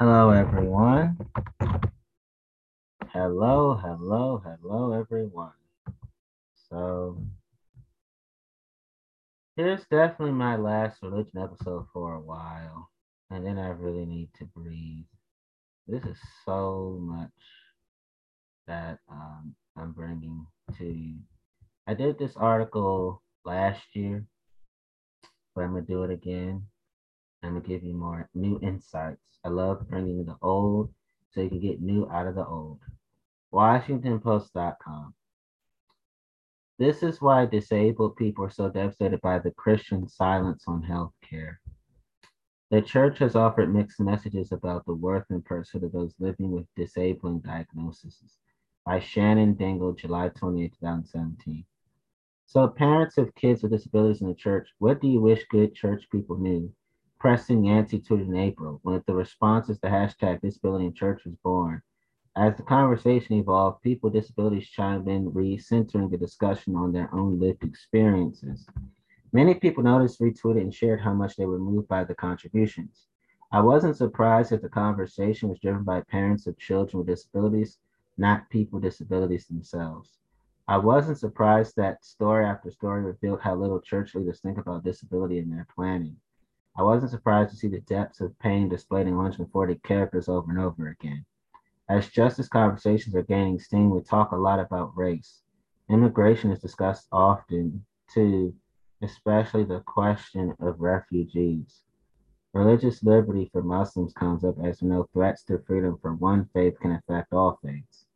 Hello, everyone. Hello, hello, hello, everyone. So, here's definitely my last religion episode for a while, and then I really need to breathe. This is so much that um, I'm bringing to you. I did this article last year, but I'm gonna do it again. I'm gonna give you more new insights. I love bringing the old so you can get new out of the old. WashingtonPost.com. This is why disabled people are so devastated by the Christian silence on health care. The church has offered mixed messages about the worth and pursuit of those living with disabling diagnoses. By Shannon Dingle, July 28, 2017. So, parents of kids with disabilities in the church, what do you wish good church people knew? Pressing tweeted in April, when the responses to hashtag disability in church was born. As the conversation evolved, people with disabilities chimed in, recentering the discussion on their own lived experiences. Many people noticed, retweeted, and shared how much they were moved by the contributions. I wasn't surprised that the conversation was driven by parents of children with disabilities, not people with disabilities themselves. I wasn't surprised that story after story revealed how little church leaders think about disability in their planning. I wasn't surprised to see the depths of pain displayed in 140 characters over and over again. As justice conversations are gaining steam, we talk a lot about race. Immigration is discussed often, too, especially the question of refugees. Religious liberty for Muslims comes up as know threats to freedom for one faith can affect all faiths.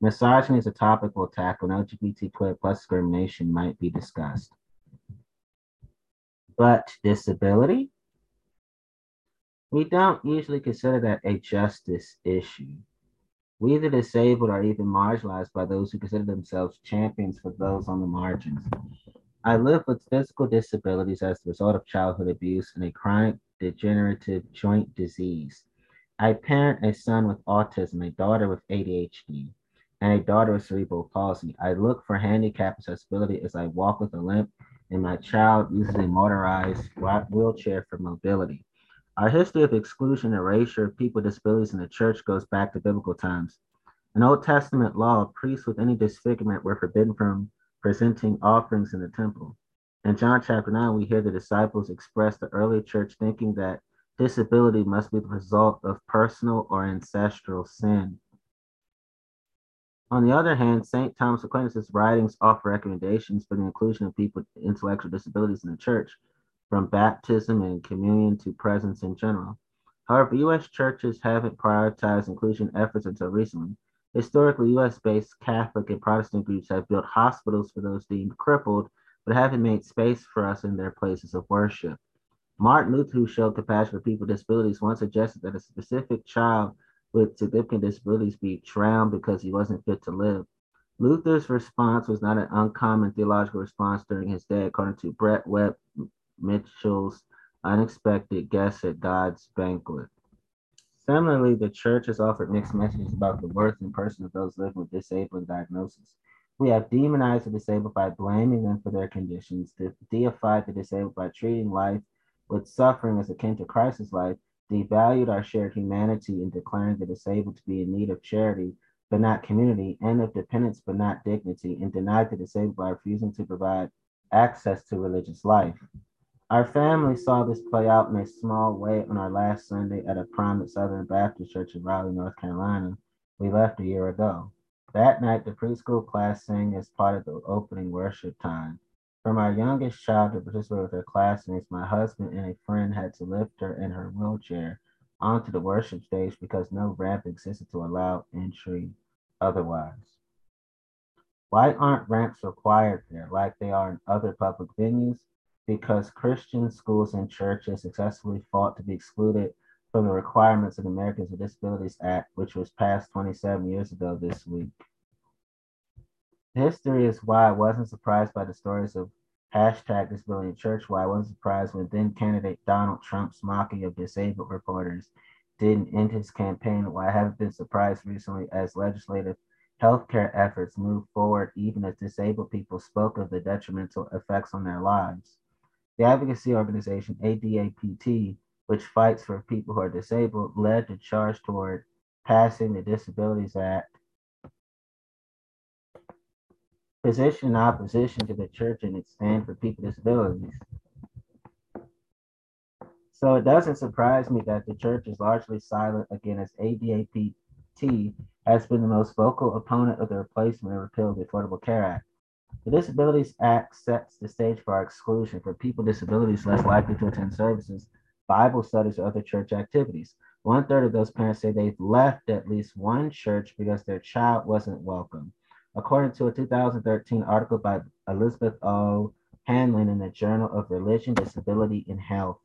Misogyny is a topic we'll tackle, and LGBTQ plus discrimination might be discussed. But disability? We don't usually consider that a justice issue. We, the disabled, are even marginalized by those who consider themselves champions for those on the margins. I live with physical disabilities as the result of childhood abuse and a chronic degenerative joint disease. I parent a son with autism, a daughter with ADHD, and a daughter with cerebral palsy. I look for handicap accessibility as I walk with a limp, and my child uses a motorized wheelchair for mobility. Our history of exclusion and erasure of people with disabilities in the church goes back to biblical times. In Old Testament law, priests with any disfigurement were forbidden from presenting offerings in the temple. In John chapter 9, we hear the disciples express the early church thinking that disability must be the result of personal or ancestral sin. On the other hand, St. Thomas Aquinas' writings offer recommendations for the inclusion of people with intellectual disabilities in the church, from baptism and communion to presence in general. However, U.S. churches haven't prioritized inclusion efforts until recently. Historically, U.S. based Catholic and Protestant groups have built hospitals for those deemed crippled, but haven't made space for us in their places of worship. Martin Luther, who showed compassion for people with disabilities, once suggested that a specific child with significant disabilities be drowned because he wasn't fit to live. Luther's response was not an uncommon theological response during his day, according to Brett Webb Mitchell's unexpected guest at God's banquet. Similarly, the church has offered mixed messages about the worth and person of those living with disabling diagnosis. We have demonized the disabled by blaming them for their conditions, deified the disabled by treating life with suffering as akin to Christ's life, devalued our shared humanity in declaring the disabled to be in need of charity but not community, and of dependence but not dignity, and denied the disabled by refusing to provide access to religious life. Our family saw this play out in a small way on our last Sunday at a prominent Southern Baptist church in Raleigh, North Carolina. We left a year ago. That night, the preschool class sang as part of the opening worship time. From our youngest child to participate with her classmates, my husband and a friend had to lift her in her wheelchair onto the worship stage because no ramp existed to allow entry otherwise. Why aren't ramps required there like they are in other public venues? Because Christian schools and churches successfully fought to be excluded from the requirements of the Americans with Disabilities Act, which was passed 27 years ago this week. History is why I wasn't surprised by the stories of hashtag disability church, why I wasn't surprised when then candidate Donald Trump's mocking of disabled reporters didn't end his campaign, why I haven't been surprised recently as legislative healthcare efforts moved forward, even as disabled people spoke of the detrimental effects on their lives. The advocacy organization ADAPT which fights for people who are disabled, led the charge toward passing the Disabilities Act. Position opposition to the church and its stand for people with disabilities. So it doesn't surprise me that the church is largely silent again as ADAPT has been the most vocal opponent of the replacement and repeal of the Affordable Care Act. The Disabilities Act sets the stage for our exclusion for people with disabilities less likely to attend services, Bible studies, or other church activities. One third of those parents say they've left at least one church because their child wasn't welcome. According to a 2013 article by Elizabeth O. Hanlon in the Journal of Religion, Disability, and Health,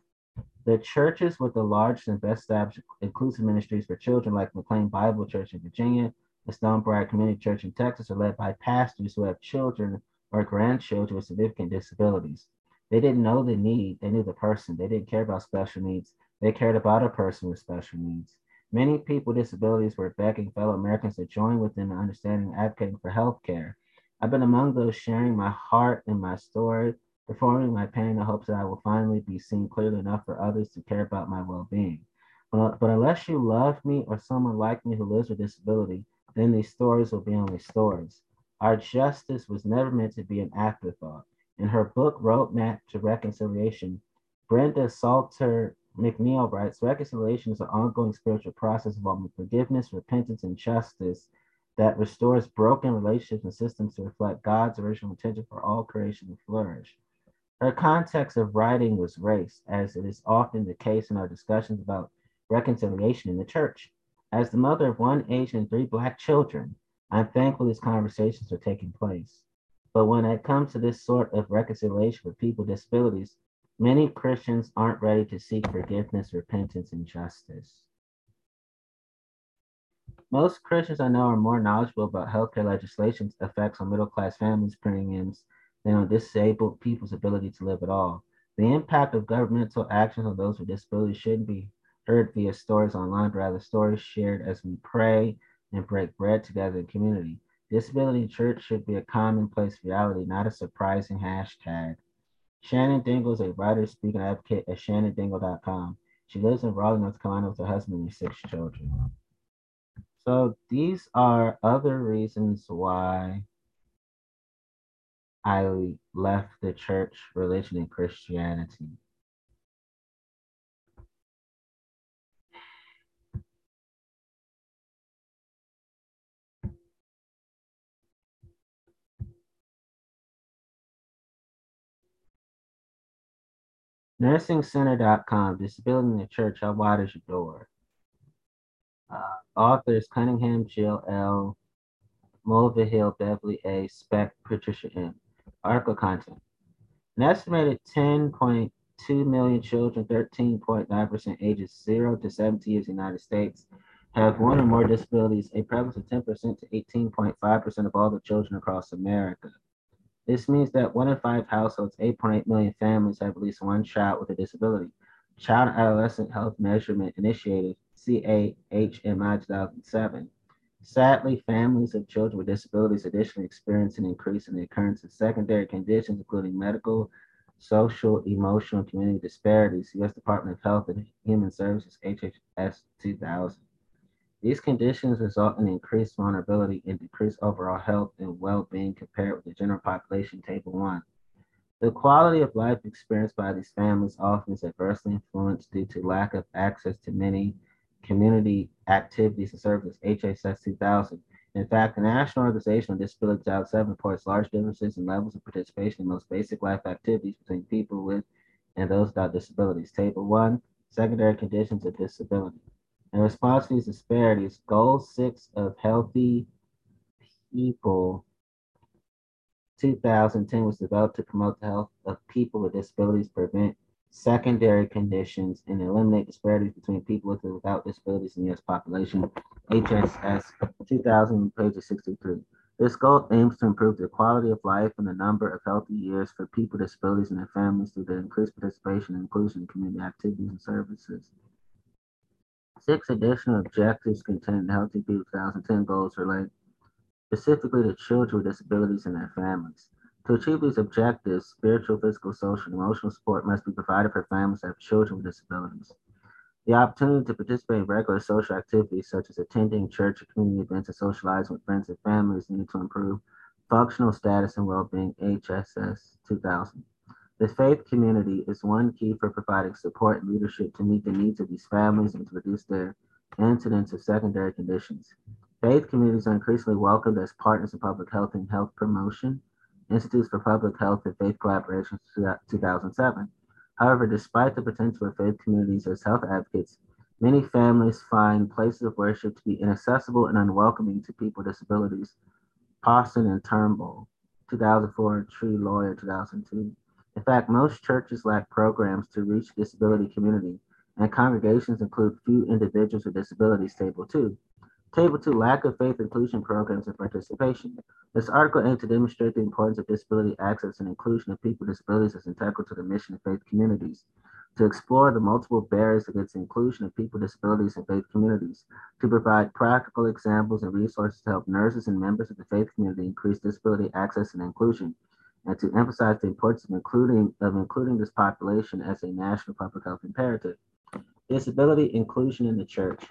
the churches with the largest and best established inclusive ministries for children, like McLean Bible Church in Virginia, the Stonebriar Community Church in Texas, are led by pastors who have children or grandchildren with significant disabilities. They didn't know the need, they knew the person. They didn't care about special needs, they cared about a person with special needs. Many people with disabilities were begging fellow Americans to join within the understanding and advocating for health care. I've been among those sharing my heart and my story, performing my pain in the hopes that I will finally be seen clearly enough for others to care about my well being. But, but unless you love me or someone like me who lives with disability, then these stories will be only stories. Our justice was never meant to be an afterthought. In her book, Roadmap to Reconciliation, Brenda Salter McNeil writes Reconciliation is an ongoing spiritual process involving forgiveness, repentance, and justice that restores broken relationships and systems to reflect God's original intention for all creation to flourish. Her context of writing was race, as it is often the case in our discussions about reconciliation in the church. As the mother of one Asian and three Black children, I'm thankful these conversations are taking place. But when it comes to this sort of reconciliation for people with disabilities, Many Christians aren't ready to seek forgiveness, repentance, and justice. Most Christians I know are more knowledgeable about healthcare legislation's effects on middle class families' premiums than on disabled people's ability to live at all. The impact of governmental actions on those with disabilities shouldn't be heard via stories online, but rather stories shared as we pray and break bread together in community. Disability church should be a commonplace reality, not a surprising hashtag. Shannon Dingle is a writer, speaker, and advocate at shannondingle.com. She lives in Raleigh, North Carolina with her husband and six children. So these are other reasons why I left the church, religion, and Christianity. NursingCenter.com, Disability in the Church, How Wide is Your Door? Uh, authors Cunningham, Jill L., Mulvihill, Beverly A., Speck, Patricia M. Article content. An estimated 10.2 million children, 13.9% ages 0 to 17 years in the United States, have one or more disabilities, a prevalence of 10% to 18.5% of all the children across America. This means that one in five households, 8.8 million families, have at least one child with a disability. Child and Adolescent Health Measurement Initiative, CAHMI 2007. Sadly, families of children with disabilities additionally experience an increase in the occurrence of secondary conditions, including medical, social, emotional, and community disparities. U.S. Department of Health and Human Services, HHS 2000. These conditions result in increased vulnerability and decreased overall health and well-being compared with the general population, Table 1. The quality of life experienced by these families often is adversely influenced due to lack of access to many community activities and services, HHS 2000. In fact, the National Organization on Disability 2007 reports large differences in levels of participation in most basic life activities between people with and those without disabilities. Table 1, Secondary Conditions of Disability. In response to these disparities, Goal 6 of Healthy People 2010 was developed to promote the health of people with disabilities, prevent secondary conditions, and eliminate disparities between people with and without disabilities in the U.S. population. HHS 2000, page 63. This goal aims to improve the quality of life and the number of healthy years for people with disabilities and their families through the increased participation and inclusion in community activities and services. Six additional objectives contained in Healthy People 2010 goals relate specifically to children with disabilities and their families. To achieve these objectives, spiritual, physical, social, and emotional support must be provided for families that have children with disabilities. The opportunity to participate in regular social activities such as attending church or community events and socializing with friends and families need to improve functional status and well-being HSS 2000. The faith community is one key for providing support and leadership to meet the needs of these families and to reduce their incidence of secondary conditions. Faith communities are increasingly welcomed as partners in public health and health promotion. Institutes for Public Health and Faith Collaboration 2007. However, despite the potential of faith communities as health advocates, many families find places of worship to be inaccessible and unwelcoming to people with disabilities. Poston and Turnbull, 2004, Treloar, 2002. In fact, most churches lack programs to reach disability community, and congregations include few individuals with disabilities, Table 2. Table 2, lack of faith inclusion programs and participation. This article aims to demonstrate the importance of disability access and inclusion of people with disabilities as integral to the mission of faith communities to explore the multiple barriers against inclusion of people with disabilities in faith communities, to provide practical examples and resources to help nurses and members of the faith community increase disability access and inclusion, and to emphasize the importance of including, of including this population as a national public health imperative. Disability inclusion in the church.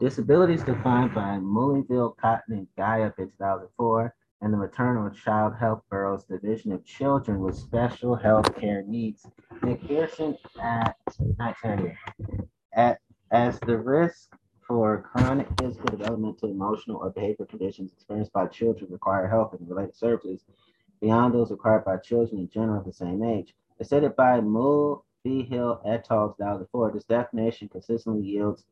Disability is defined by Mullenville, Cotton, and Guyup in 2004 and the Maternal and Child Health Bureau's Division of Children with Special Health Care Needs, McPherson at 1998. At, as the risk for chronic physical, developmental, emotional, or behavioral conditions experienced by children require health and related services beyond those required by children in general of the same age. As stated by V. Hill et al. 2004, this definition consistently yields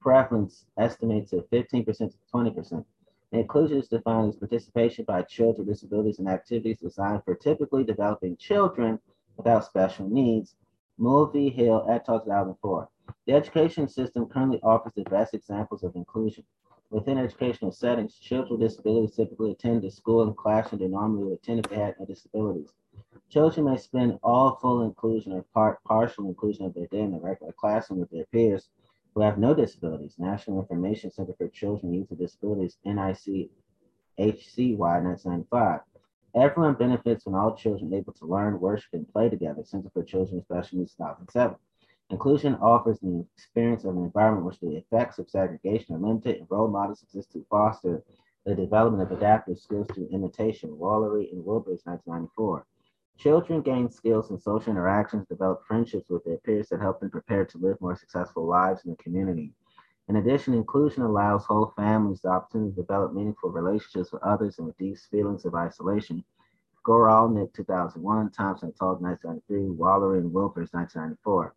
preference estimates of 15% to 20%. Inclusion is defined as participation by children with disabilities in activities designed for typically developing children without special needs. Mulvihill et al. 2004. The education system currently offers the best examples of inclusion. Within educational settings, children with disabilities typically attend the school and classroom they normally would attend if they had no disabilities. Children may spend all full inclusion or part partial inclusion of their day in the regular classroom with their peers who have no disabilities. National Information Center for Children Youth with Disabilities, NIC HCY 1995. Everyone benefits when all children are able to learn, worship, and play together. Center for Children with Special Needs 2007. Inclusion offers the experience of an environment which the effects of segregation are limited and role models exist to foster the development of adaptive skills through imitation. Wolery and Wilbers, 1994. Children gain skills in social interactions, develop friendships with their peers that help them prepare to live more successful lives in the community. In addition, inclusion allows whole families the opportunity to develop meaningful relationships with others and reduce feelings of isolation. Guralnick, 2001, Thompson et al. 1993, Wolery and Wilbers, 1994.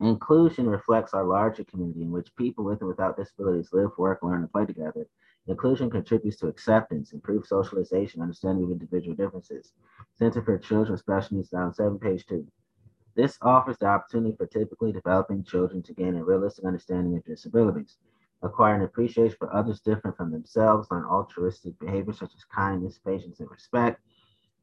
Inclusion reflects our larger community in which people with and without disabilities live, work, learn, and play together. Inclusion contributes to acceptance, improved socialization, understanding of individual differences. Center for Children with Special Needs, down seven, page two. This offers the opportunity for typically developing children to gain a realistic understanding of disabilities, acquire an appreciation for others different from themselves, learn altruistic behaviors such as kindness, patience, and respect,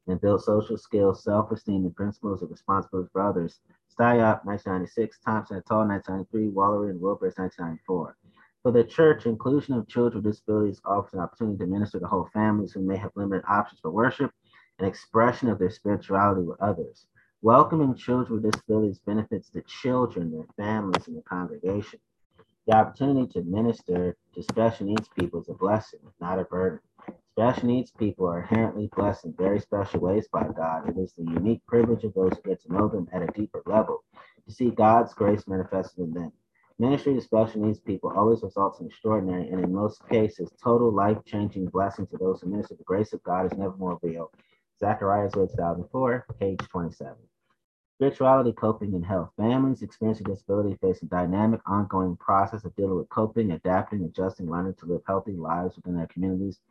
and build social skills, self-esteem, and principles of responsibility for others. Styop, 1996, Thompson et al., 1993, Wolery and Wilbur, 1994. For the church, inclusion of children with disabilities offers an opportunity to minister to whole families who may have limited options for worship and expression of their spirituality with others. Welcoming children with disabilities benefits the children, their families, and the congregation. The opportunity to minister to special needs people is a blessing, not a burden. Special needs people are inherently blessed in very special ways by God. It is the unique privilege of those who get to know them at a deeper level to see God's grace manifested in them. Ministry to special needs people always results in extraordinary and, in most cases, total life changing blessings to those who minister. The grace of God is never more real. Zacharias 2004, page 27. Spirituality, coping, and health. Families experiencing disability face a dynamic, ongoing process of dealing with coping, adapting, adjusting, learning to live healthy lives within their communities.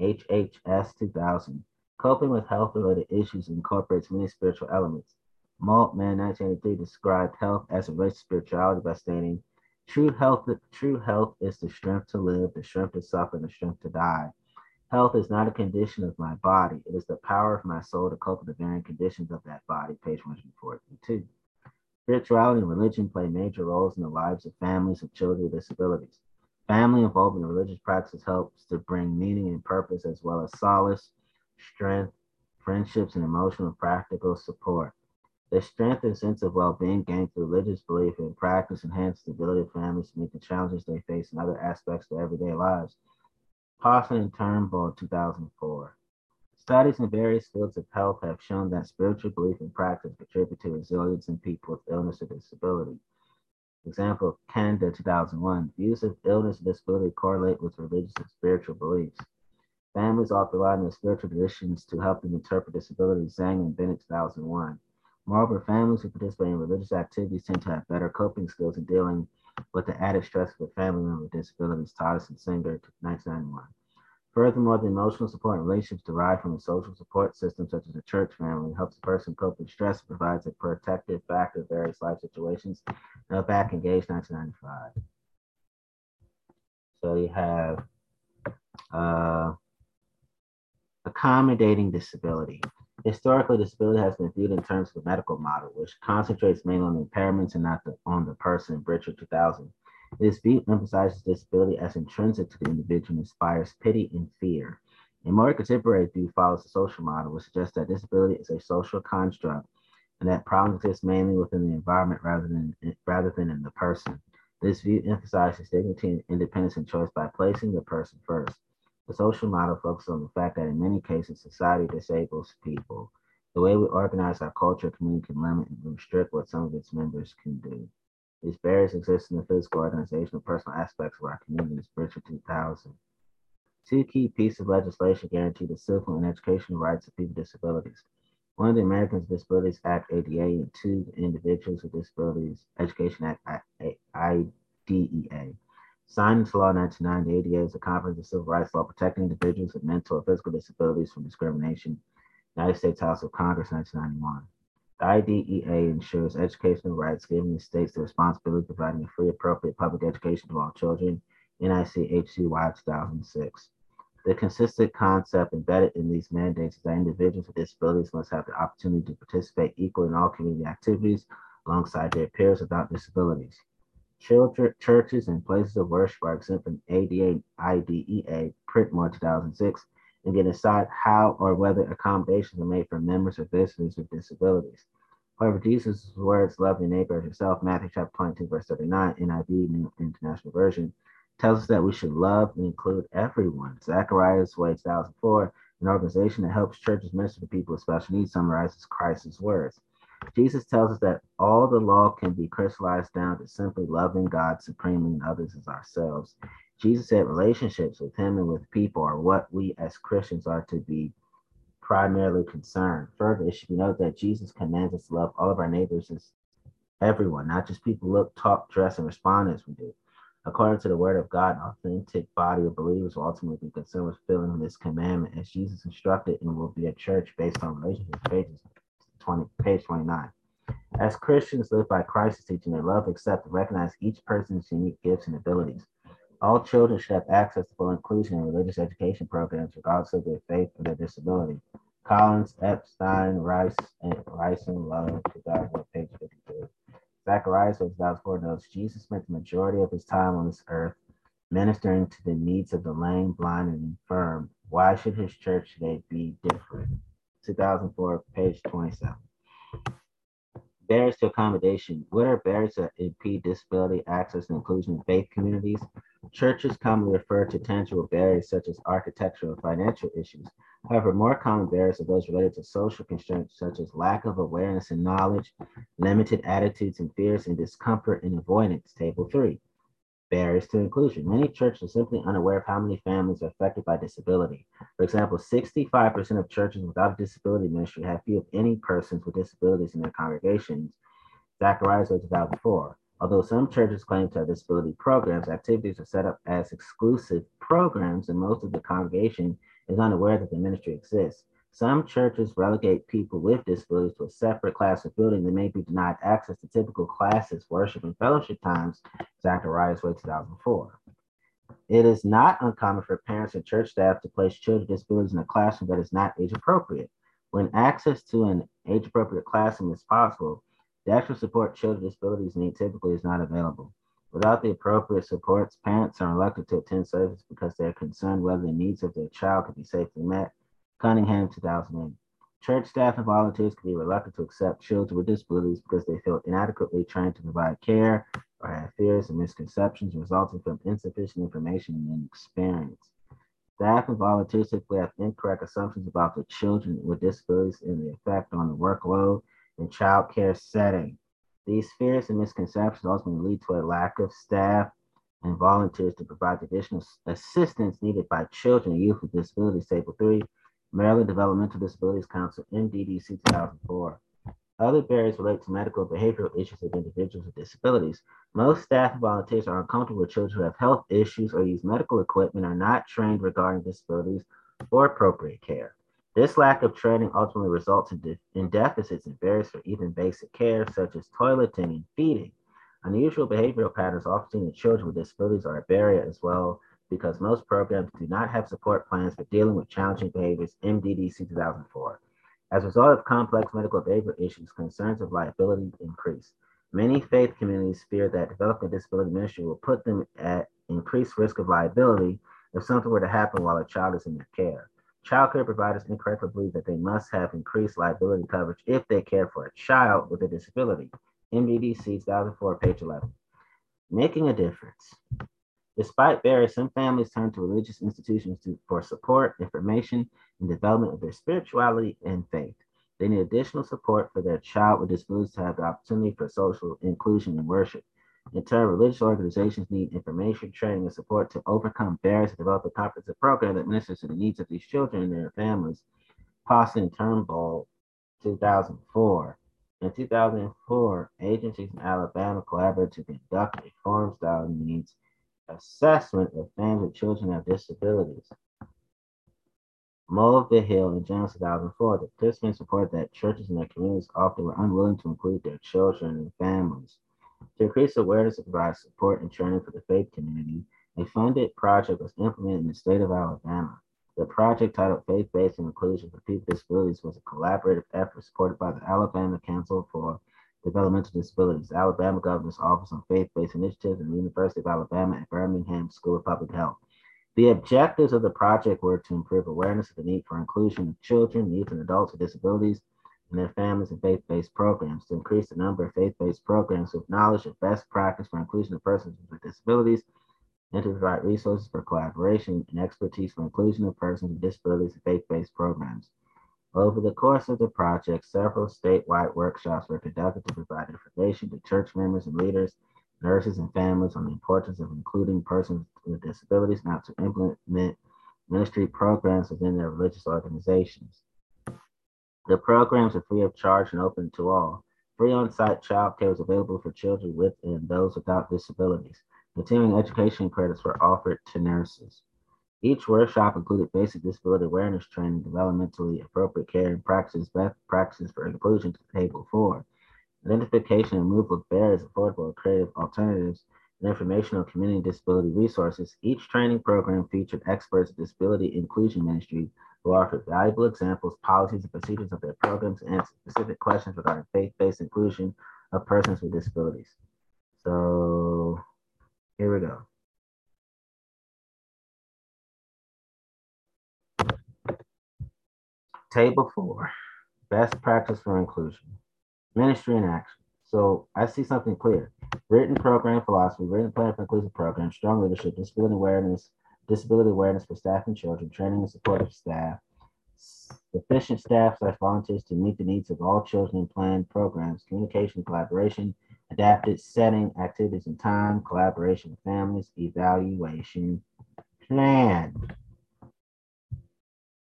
HHS 2000. Coping with health related issues incorporates many spiritual elements. Moltmann 1983 described health as a relates to spirituality by stating, True health, true health is the strength to live, the strength to suffer, and the strength to die. Health is not a condition of my body. It is the power of my soul to cope with the varying conditions of that body. Page 142. Spirituality and religion play major roles in the lives of families of children with disabilities. Family involvement in religious practices helps to bring meaning and purpose as well as solace, strength, friendships, and emotional practical support. The strength and sense of well-being gained through religious belief and practice enhance the ability of families to meet the challenges they face in other aspects of everyday lives. Poston and Turnbull, 2004. Studies in various fields of health have shown that spiritual belief and practice contribute to resilience in people with illness or disability. Example, Canada, 2001. Views of illness and disability correlate with religious and spiritual beliefs. Families often rely on their spiritual traditions to help them interpret disability, Zhang and Bennett, 2001. Moreover, families who participate in religious activities tend to have better coping skills in dealing with the added stress of a family member with disabilities, and Singer, 1991. Furthermore, the emotional support and relationships derived from a social support system, such as a church family, helps a person cope with stress provides a protective factor in various life situations. Now back engaged 1995. So you have uh, accommodating disability. Historically, disability has been viewed in terms of the medical model, which concentrates mainly on impairments and not the, on the person, Richard 2000. This view emphasizes disability as intrinsic to the individual and inspires pity and fear. A more contemporary view follows the social model, which suggests that disability is a social construct and that problems exist mainly within the environment rather than, rather than in the person. This view emphasizes dignity, independence, and choice by placing the person first. The social model focuses on the fact that in many cases, society disables people. The way we organize our culture community can limit and restrict what some of its members can do. These barriers exist in the physical, organizational, personal aspects of our community, Richard 2000. Two key pieces of legislation guarantee the civil and educational rights of people with disabilities. One, of the Americans with Disabilities Act ADA, and two, the Individuals with Disabilities Education Act IDEA. Signed into law in 1990, ADA is a comprehensive civil rights law protecting individuals with mental or physical disabilities from discrimination. United States House of Congress, 1991. The IDEA ensures educational rights, giving the states the responsibility of providing a free, appropriate public education to all children. NIC HCY 2006. The consistent concept embedded in these mandates is that individuals with disabilities must have the opportunity to participate equally in all community activities alongside their peers without disabilities. Children, churches, and places of worship are exempt from ADA IDEA, Printmore 2006, and can decide how or whether accommodations are made for members or visitors with disabilities. However, Jesus' words, love your neighbor as yourself, Matthew chapter 22, verse 39, NIV, New International Version, tells us that we should love and include everyone. Zacharias Way 2004, an organization that helps churches minister to people with special needs, summarizes Christ's words. Jesus tells us that all the law can be crystallized down to simply loving God supremely and others as ourselves. Jesus said relationships with him and with people are what we as Christians are to be primarily concerned. Further, it should be noted that Jesus commands us to love all of our neighbors as everyone, not just people look, talk, dress, and respond as we do. According to the word of God, an authentic body of believers will ultimately be concerned with fulfilling this commandment as Jesus instructed and will be a church based on relationships, pages 20, page 29. As Christians live by Christ's teaching, they love, accept, and recognize each person's unique gifts and abilities. All children should have access to full inclusion in religious education programs, regardless of their faith or their disability. Collins, Epstein, Rice, and Rice and Love, 2000, page 52. Zacharias, 2004, notes Jesus spent the majority of his time on this earth ministering to the needs of the lame, blind, and infirm. Why should his church today be different? 2004, page 27. Barriers to accommodation. What are barriers that impede disability access and inclusion in faith communities? Churches commonly refer to tangible barriers such as architectural and financial issues. However, more common barriers are those related to social constraints such as lack of awareness and knowledge, limited attitudes and fears, and discomfort and avoidance. Table three. Barriers to inclusion. Many churches are simply unaware of how many families are affected by disability. For example, 65% of churches without a disability ministry have few, if any, persons with disabilities in their congregations. Zacharias 2004. Although some churches claim to have disability programs, activities are set up as exclusive programs, and most of the congregation is unaware that the ministry exists. Some churches relegate people with disabilities to a separate class of building. They may be denied access to typical classes, worship, and fellowship times. Zacharias Way 2004. It is not uncommon for parents and church staff to place children with disabilities in a classroom that is not age appropriate. When access to an age appropriate classroom is possible, the extra support children with disabilities need typically is not available. Without the appropriate supports, parents are reluctant to attend service because they are concerned whether the needs of their child can be safely met. Cunningham, 2008. Church staff and volunteers can be reluctant to accept children with disabilities because they feel inadequately trained to provide care or have fears and misconceptions resulting from insufficient information and experience. Staff and volunteers typically have incorrect assumptions about the children with disabilities and the effect on the workload and child care setting. These fears and misconceptions ultimately lead to a lack of staff and volunteers to provide the additional assistance needed by children and youth with disabilities. Table 3, Maryland Developmental Disabilities Council, MDDC 2004. Other barriers relate to medical and behavioral issues of individuals with disabilities. Most staff and volunteers are uncomfortable with children who have health issues or use medical equipment, are not trained regarding disabilities or appropriate care. This lack of training ultimately results in, de- in deficits and barriers for even basic care, such as toileting and feeding. Unusual behavioral patterns often seen in children with disabilities are a barrier as well because most programs do not have support plans for dealing with challenging behaviors, MDDC 2004. As a result of complex medical behavior issues, concerns of liability increase. Many faith communities fear that developing a disability ministry will put them at increased risk of liability if something were to happen while a child is in their care. Child care providers incorrectly believe that they must have increased liability coverage if they care for a child with a disability. MDDC 2004, page 11. Making a difference. Despite barriers, some families turn to religious institutions to, for support, information, and development of their spirituality and faith. They need additional support for their child with disabilities to have the opportunity for social inclusion and worship. In turn, religious organizations need information, training, and support to overcome barriers and develop a comprehensive program that ministers to the needs of these children and their families. Poston Turnbull, 2004. In 2004, agencies in Alabama collaborated to conduct a farm style needs assessment of families with children with disabilities. Mulvihill in June 2004, the participants reported that churches in their communities often were unwilling to include their children and families. To increase awareness and provide support and training for the faith community, a funded project was implemented in the state of Alabama. The project titled Faith Based Inclusion for People with Disabilities was a collaborative effort supported by the Alabama Council for Developmental Disabilities, Alabama Governor's Office on Faith-Based Initiatives, and the University of Alabama at Birmingham School of Public Health. The objectives of the project were to improve awareness of the need for inclusion of children, youth, and adults with disabilities and their families in faith-based programs, to increase the number of faith-based programs with knowledge of best practice for inclusion of persons with disabilities, and to provide resources for collaboration and expertise for inclusion of persons with disabilities in faith-based programs. Over the course of the project, several statewide workshops were conducted to provide information to church members and leaders, nurses, and families on the importance of including persons with disabilities not to implement ministry programs within their religious organizations. The programs are free of charge and open to all. Free on-site child care is available for children with and those without disabilities. Continuing education credits were offered to nurses. Each workshop included basic disability awareness training, developmentally appropriate care and practices, best practices for inclusion to table four, identification and removal of barriers, affordable and creative alternatives, and information on community disability resources. Each training program featured experts in disability inclusion ministry who offered valuable examples, policies, and procedures of their programs and specific questions regarding faith-based inclusion of persons with disabilities. So here we go. Table four, best practice for inclusion, ministry and action. So I see something clear. Written program philosophy, written plan for inclusive programs, strong leadership, disability awareness, disability awareness for staff and children, training and support of staff, sufficient staff slash volunteers to meet the needs of all children in planned programs, communication, collaboration, adapted setting, activities and time, collaboration with families, evaluation, plan.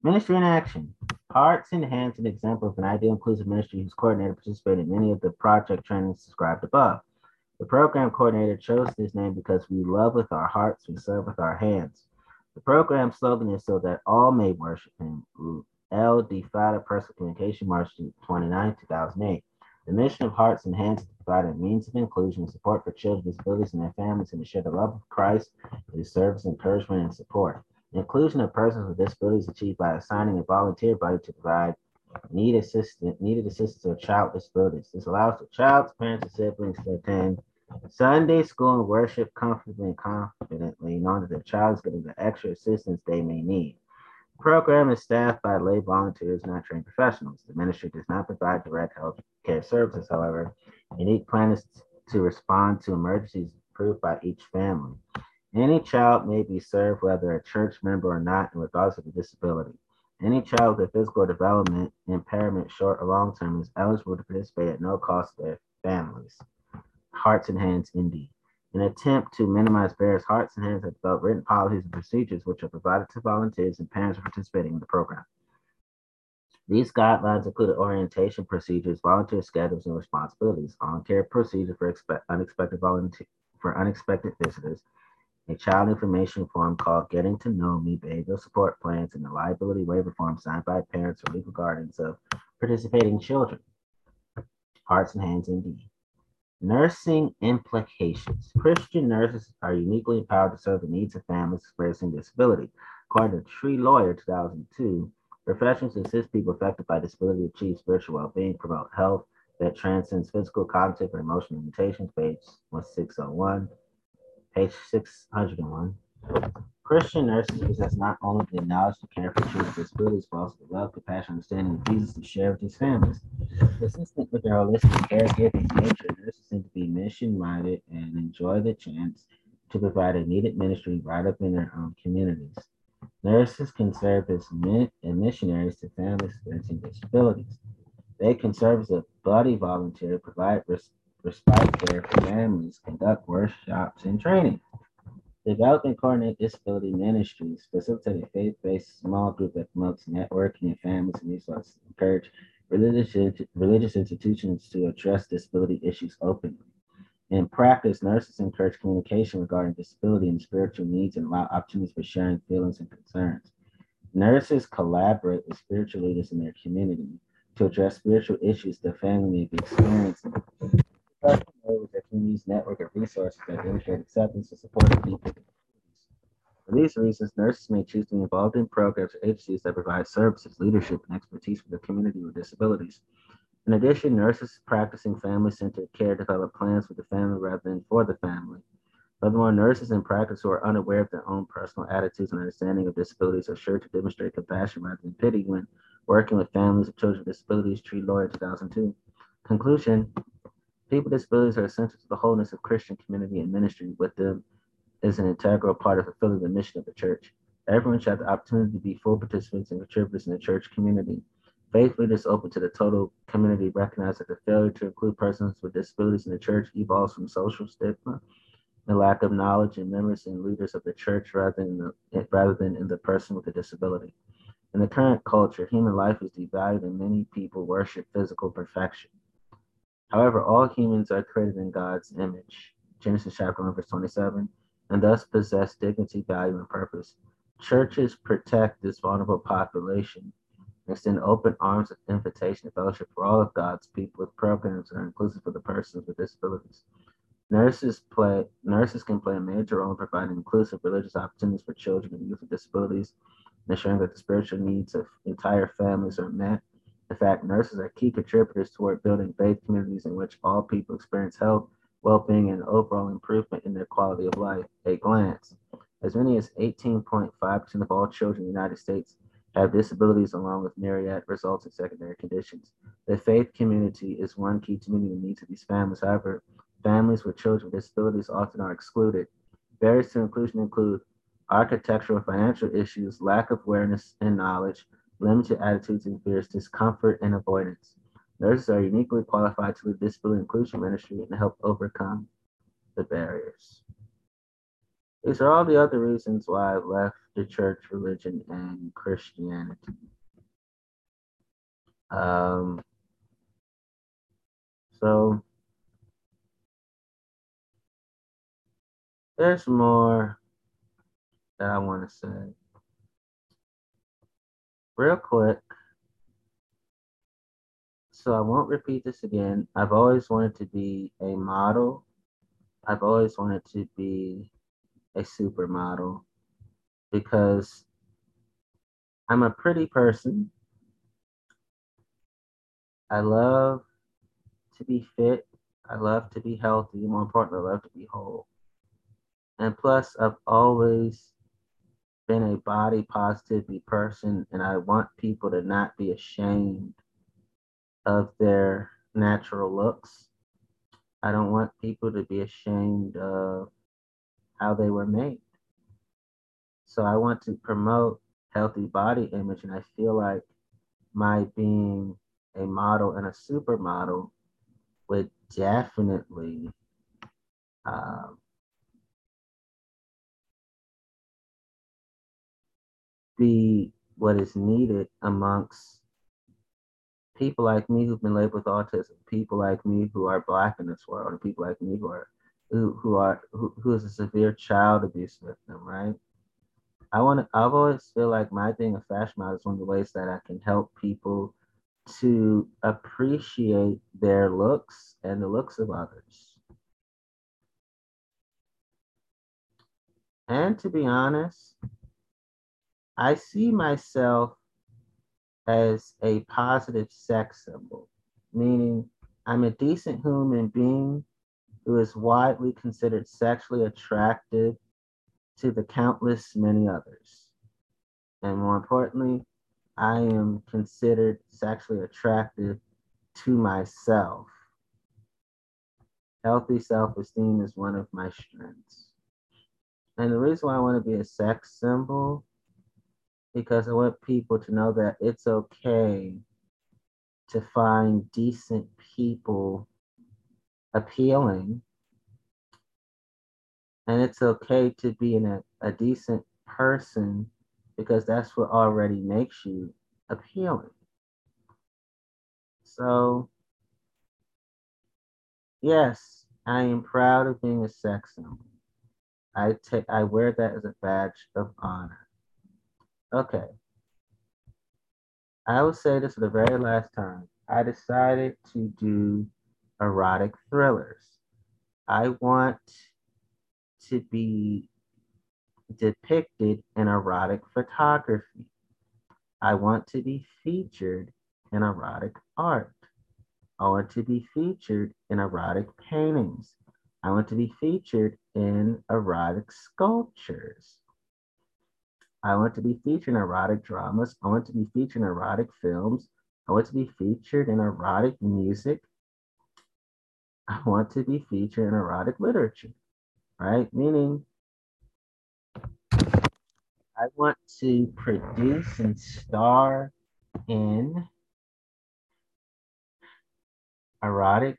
Ministry in action. Hearts and Hands, an example of an ideal inclusive ministry whose coordinator participated in many of the project trainings described above. The program coordinator chose this name because we love with our hearts, we serve with our hands. The program slogan is so that all may worship him. L. D. Fada Personal Communication, March 29, 2008. The mission of Hearts and Hands is to provide a means of inclusion and support for children with disabilities and their families and to share the love of Christ through service, encouragement, and support. Inclusion of persons with disabilities achieved by assigning a volunteer body to provide needed assistance, needed assistance to a child with disabilities. This allows the child's parents and siblings to attend Sunday school and worship comfortably and confidently, knowing that their child is getting the extra assistance they may need. The program is staffed by lay volunteers, not trained professionals. The ministry does not provide direct health care services, however. Unique plan is to respond to emergencies approved by each family. Any child may be served whether a church member or not, in regards of the disability. Any child with a physical development impairment, short or long term, is eligible to participate at no cost to their families. Hearts and Hands, Indeed. In an attempt to minimize barriers, Hearts and Hands have developed written policies and procedures which are provided to volunteers and parents participating in the program. These guidelines include orientation procedures, volunteer schedules, and responsibilities, on-care procedure for expect, unexpected volunteer for unexpected visitors, a child information form called Getting to Know Me Behavioral Support Plans, and a liability waiver form signed by parents or legal guardians of participating children. Hearts and Hands, indeed. Nursing implications. Christian nurses are uniquely empowered to serve the needs of families experiencing disability. According to Treloar 2002, professions assist people affected by disability achieve spiritual well-being, promote health that transcends physical, cognitive, or emotional limitations, page 1601, page 601. Christian nurses possess not only the knowledge to care for children with disabilities, but also the love, compassion, understanding of Jesus to share with these families. Consistent with their holistic caregiving nature, nurses seem to be mission minded and enjoy the chance to provide a needed ministry right up in their own communities. Nurses can serve as missionaries to families experiencing disabilities. They can serve as a buddy volunteer, provide respite care for families, conduct workshops and training. Develop and coordinate disability ministries, facilitate a faith-based small group that promotes networking and families and resources, encourage religious, religious institutions to address disability issues openly. In practice, nurses encourage communication regarding disability and spiritual needs and allow opportunities for sharing feelings and concerns. Nurses collaborate with spiritual leaders in their community to address spiritual issues the family may be experiencing with their community's network of resources that demonstrate acceptance and support of people. For these reasons, nurses may choose to be involved in programs or agencies that provide services, leadership, and expertise for the community with disabilities. In addition, nurses practicing family centered care develop plans for the family rather than for the family. Furthermore, nurses in practice who are unaware of their own personal attitudes and understanding of disabilities are sure to demonstrate compassion rather than pity when working with families of children with disabilities, Treloar 2002. Conclusion People with disabilities are essential to the wholeness of Christian community and ministry with them is an integral part of fulfilling the mission of the church. Everyone should have the opportunity to be full participants and contributors in the church community. Faith leaders open to the total community recognize that the failure to include persons with disabilities in the church evolves from social stigma and lack of knowledge in members and leaders of the church rather than, the, rather than in the person with a disability. In the current culture, human life is devalued and many people worship physical perfection. However, all humans are created in God's image, Genesis chapter 1, verse 27, and thus possess dignity, value, and purpose. Churches protect this vulnerable population and extend open arms of invitation and fellowship for all of God's people with programs that are inclusive for the persons with disabilities. Nurses play nurses can play a major role in providing inclusive religious opportunities for children and youth with disabilities, ensuring that the spiritual needs of entire families are met in fact, nurses are key contributors toward building faith communities in which all people experience health, well-being, and overall improvement in their quality of life. A glance. As many as 18.5% of all children in the United States have disabilities along with myriad results in secondary conditions. The faith community is one key to meeting the needs of these families. However, families with children with disabilities often are excluded. Barriers to inclusion include architectural and financial issues, lack of awareness and knowledge, limited attitudes and fears, discomfort, and avoidance. Nurses are uniquely qualified to lead disability inclusion ministry and help overcome the barriers. These are all the other reasons why I left the church, religion, and Christianity. Um, so there's more that I want to say real quick. So I won't repeat this again. I've always wanted to be a model. I've always wanted to be a supermodel because I'm a pretty person. I love to be fit. I love to be healthy. More importantly, I love to be whole. And plus, I've always been a body positivity person and I want people to not be ashamed of their natural looks. I don't want people to be ashamed of how they were made. So I want to promote healthy body image, and I feel like my being a model and a supermodel would definitely um, be what is needed amongst people like me who've been labeled with autism, people like me who are black in this world, and people like me who are who, who are who, who is a severe child abuse victim, right? I want to. I've always feel like my being a fashion model is one of the ways that I can help people to appreciate their looks and the looks of others. And to be honest, I see myself as a positive sex symbol, meaning I'm a decent human being who is widely considered sexually attractive to the countless many others. And more importantly, I am considered sexually attractive to myself. Healthy self esteem is one of my strengths. And the reason why I want to be a sex symbol because I want people to know that it's okay to find decent people appealing. And it's okay to be in a, a decent person because that's what already makes you appealing. So, yes, I am proud of being a sex symbol. I take I wear that as a badge of honor. Okay. I will say this for the very last time. I decided to do erotic thrillers. I want to be depicted in erotic photography. I want to be featured in erotic art. I want to be featured in erotic paintings. I want to be featured in erotic sculptures. I want to be featured in erotic dramas. I want to be featured in erotic films. I want to be featured in erotic music. I want to be featured in erotic literature, right? Meaning, I want to produce and star in erotic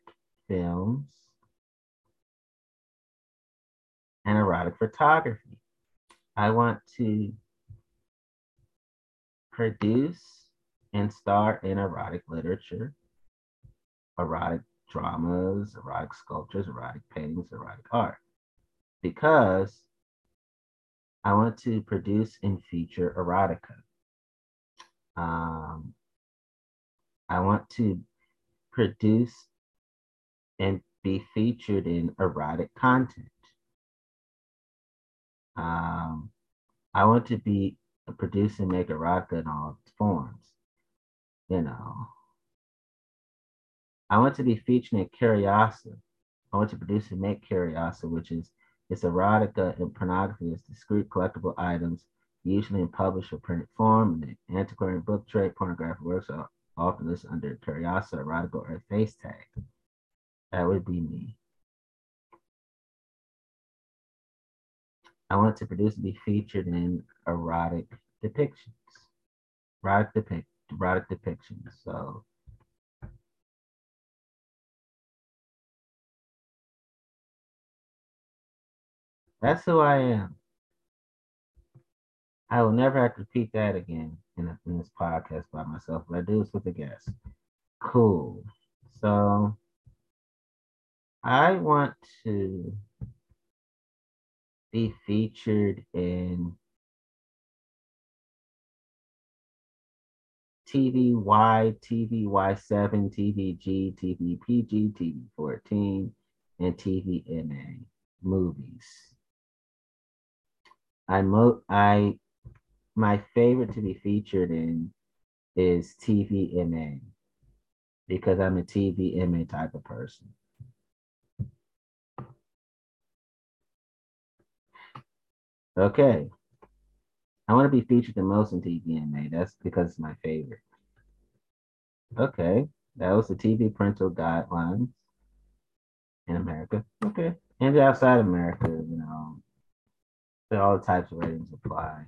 films and erotic photography. I want to produce and star in erotic literature, erotic dramas, erotic sculptures, erotic paintings, erotic art. Because I want to produce and feature erotica. Um, I want to produce and be featured in erotic content. Um, I want to be produce and make erotica in all forms. You know, I want to be featured in Curiosa. I want to produce and make Curiosa, which is it's erotica and pornography as discrete collectible items, usually in published or printed form. In the antiquarian book trade, pornographic works are often listed under Curiosa, erotica, or facetiae. That would be me. I want to produce and be featured in erotic depictions. Erotic depict erotic depictions. So that's who I am. I will never have to repeat that again in, a, in this podcast by myself, but I do this with a guest. Cool. So I want to be featured in TVY, TVY7, TVG, TVPG, TV14, and TVMA movies. I mo I my favorite to be featured in is TVMA because I'm a TVMA type of person. Okay. I want to be featured the most in TVMA. That's because it's my favorite. Okay, that was the TV parental guidelines in America. Okay, and outside America, you know, all the types of ratings apply.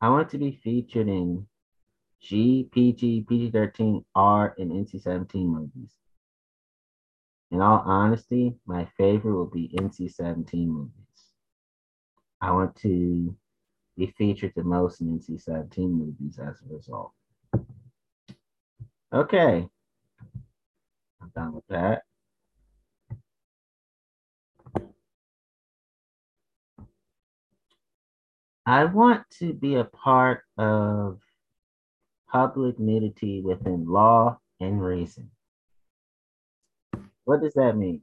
I want to be featured in G, PG, PG 13, R, and NC 17 movies. In all honesty, my favorite will be NC 17 movies. I want to be featured the most in NC 17 movies as a result. Okay, I'm done with that. I want to be a part of public nudity within law and reason. What does that mean?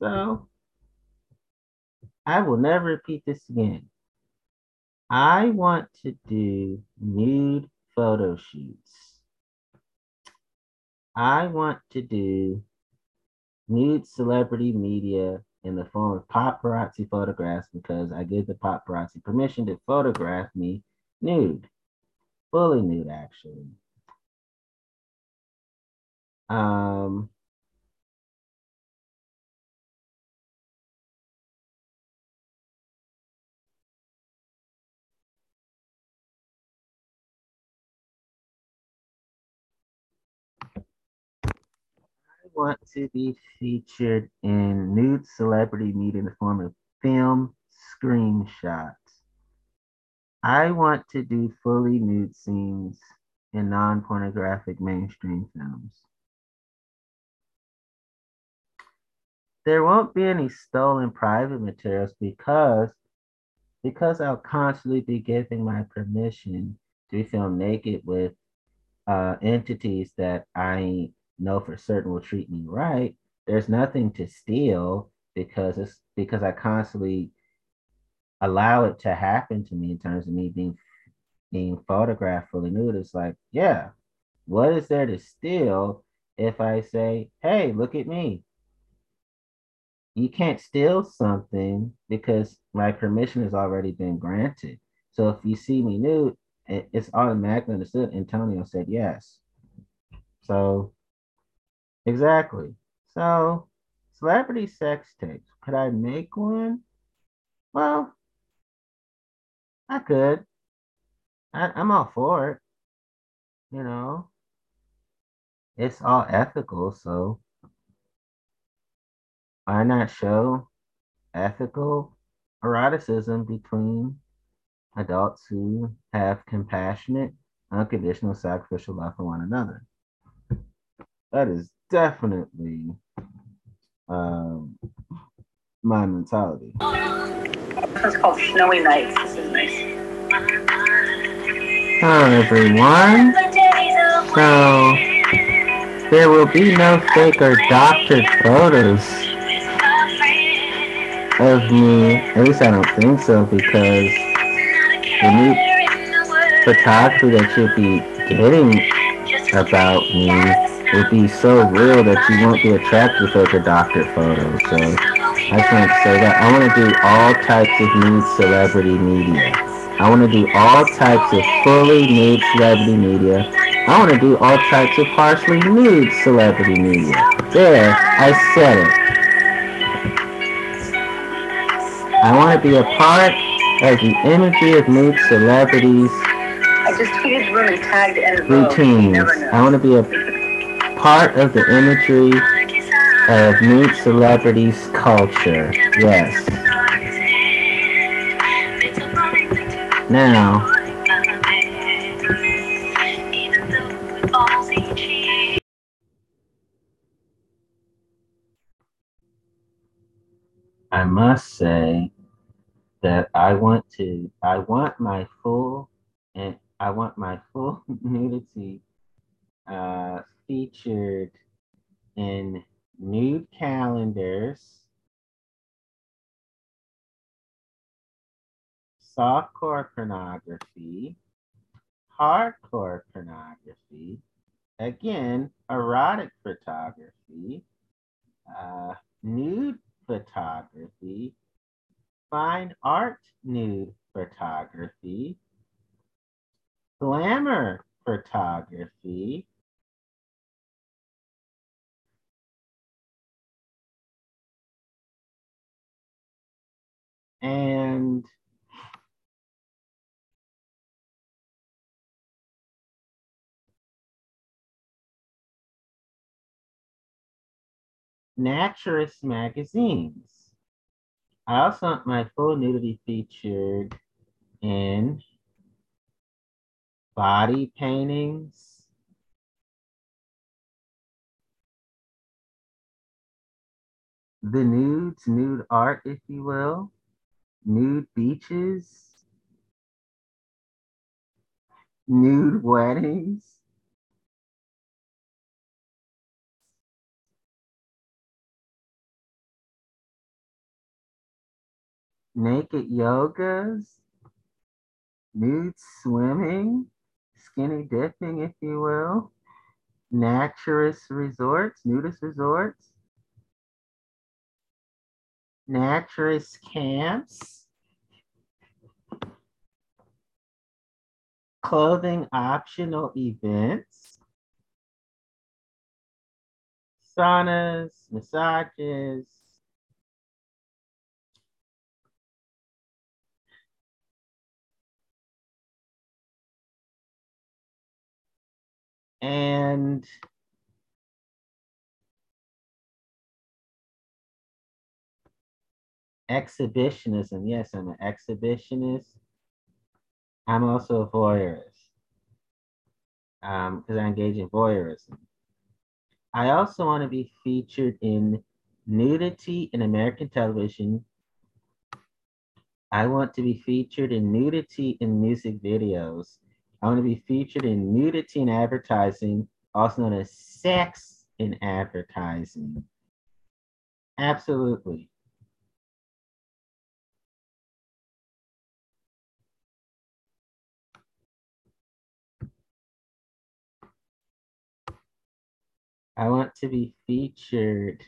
So, I will never repeat this again. I want to do nude photo shoots. I want to do nude celebrity media in the form of paparazzi photographs because I give the paparazzi permission to photograph me nude, fully nude, actually. Um, want to be featured in nude celebrity media in the form of film screenshots. I want to do fully nude scenes in non pornographic mainstream films. There won't be any stolen private materials because because I'll constantly be giving my permission to film naked with uh, entities that I know for certain will treat me right, there's nothing to steal because it's because I constantly allow it to happen to me in terms of me being being photographed fully nude. It's like, yeah, what is there to steal if I say, hey, look at me? You can't steal something because my permission has already been granted. So if you see me nude, it's automatically understood. Antonio said yes. So Exactly. So, celebrity sex tapes. Could I make one? Well, I could. I, I'm all for it. You know, it's all ethical, so why not show ethical eroticism between adults who have compassionate, unconditional, sacrificial love for one another? That is definitely um, my mentality. This one's called Snowy Nights. This is nice. Hello, everyone. So, there will be no fake or doctored photos of me. At least I don't think so, because the new photography that you'll be getting about me would be so real that you won't be attracted to a doctor photo. So I to say that I want to do all types of nude celebrity media. I want to do all types of fully nude celebrity media. I want to do all types of partially nude celebrity media. There, I said it. I want to be a part of the imagery of nude celebrities. I just tweeted room and tagged routines. I want to be a part of the imagery of nude celebrities culture. Yes. Now, I must say that I want to, I want my full, and I want my full nudity uh, featured in nude calendars, softcore pornography, hardcore pornography, again, erotic photography, uh, nude photography, fine art nude photography, glamour photography, and Naturist magazines. I also want my full nudity featured in body paintings, the nudes, nude art, if you will, nude beaches, nude weddings, naked yogas, nude swimming, skinny dipping, if you will, naturist resorts, nudist resorts, naturist camps, clothing optional events, saunas, massages, and exhibitionism. Yes, I'm an exhibitionist. I'm also a voyeurist because um, I engage in voyeurism. I also want to be featured in nudity in American television. I want to be featured in nudity in music videos. I want to be featured in nudity in advertising, also known as sex in advertising. Absolutely. I want to be featured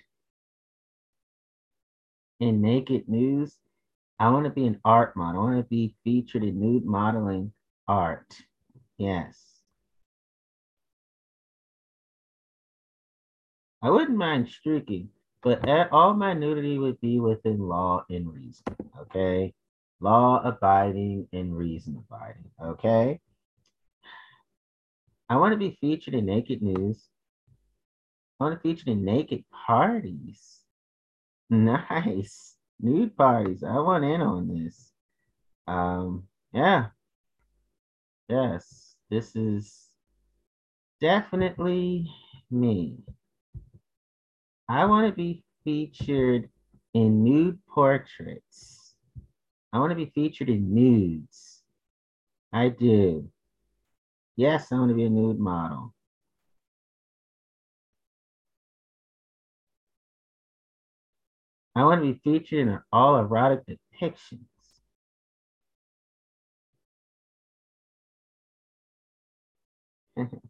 in Naked News. I want to be an art model. I want to be featured in nude modeling art. Yes. I wouldn't mind streaking, but all my nudity would be within law and reason. Okay. Law abiding and reason abiding. Okay. I want to be featured in Naked News. I want to feature in naked parties. Nice. Nude parties. I want in on this. Um, yeah. Yes, this is definitely me. I want to be featured in nude portraits. I want to be featured in nudes. I do. Yes, I want to be a nude model. I want to be featured in all erotic depictions.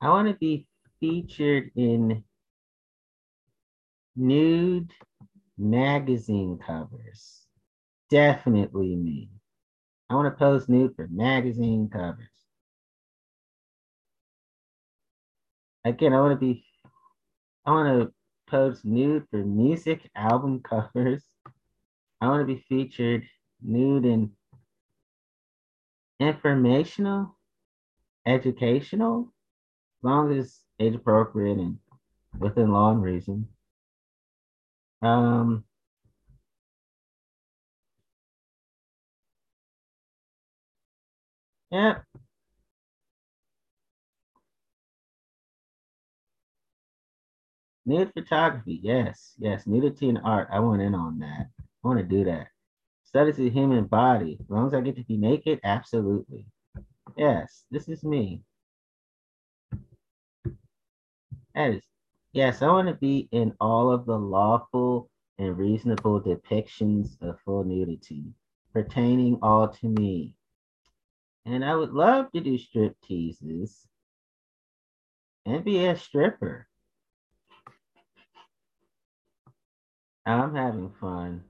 I want to be featured in nude magazine covers. Definitely me. I want to post nude for magazine covers. Again, I want to be, I want to post nude for music album covers. I want to be featured nude in informational, educational, as long as age appropriate and within law and reason. Um, yeah, Nude photography, yes, yes. Nudity and art, I want in on that. I want to do that. Studies the human body. As long as I get to be naked, absolutely. Yes, this is me. That is, yes, I want to be in all of the lawful and reasonable depictions of full nudity, pertaining all to me. And I would love to do strip teases and be a stripper. I'm having fun.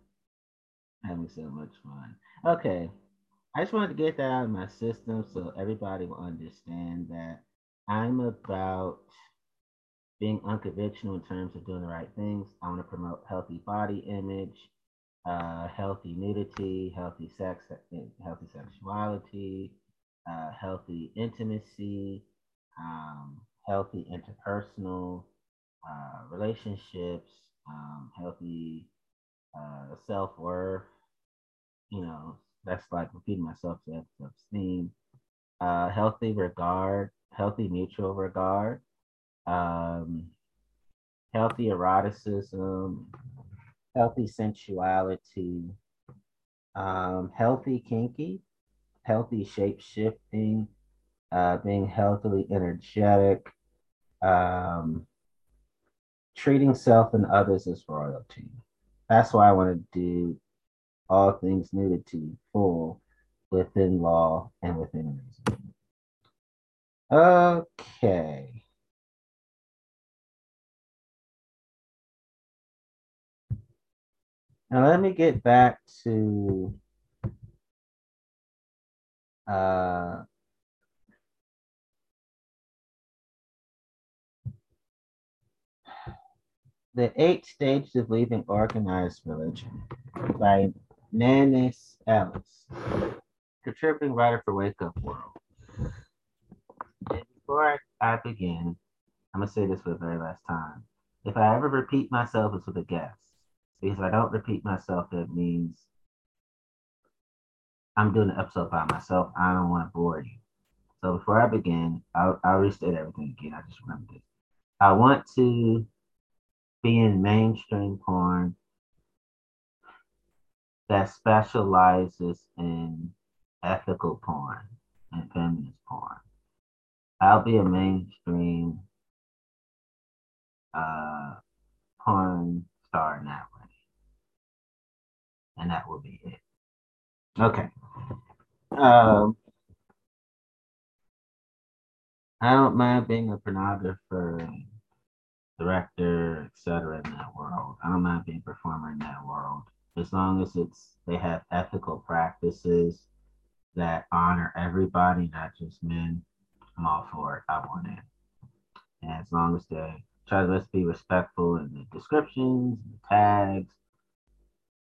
Having so much fun. Okay. I just wanted to get that out of my system so everybody will understand that I'm about being unconventional in terms of doing the right things. I want to promote healthy body image, uh, healthy nudity, healthy sex, healthy sexuality, uh, healthy intimacy, um, healthy interpersonal uh, relationships, um, healthy uh, self worth. You know, that's like repeating myself self esteem, uh, healthy regard, healthy mutual regard, um, healthy eroticism, healthy sensuality, um, healthy kinky, healthy shape shifting, uh, being healthily energetic, um, treating self and others as royalty. That's why I want to do all things nudity full within law and within reason. Okay. Now let me get back to uh, The Eight Stages of Leaving Organized Religion by Nanice Ellis, contributing writer for Wake Up World. And before I, begin, I'm going to say this for the very last time. If I ever repeat myself, it's with a guest. Because if I don't repeat myself, that means I'm doing the episode by myself. I don't want to bore you. So before I begin, I'll, I'll restate everything again. I just remembered it. I want to be in mainstream porn that specializes in ethical porn and feminist porn. I'll be a mainstream uh, porn star in that way. And that will be it. Okay. Um, I don't mind being a pornographer director, etc. in that world. I don't mind being a performer in that world. As long as it's they have ethical practices that honor everybody, not just men, I'm all for it. I want it. And as long as they try to be respectful in the descriptions, the tags,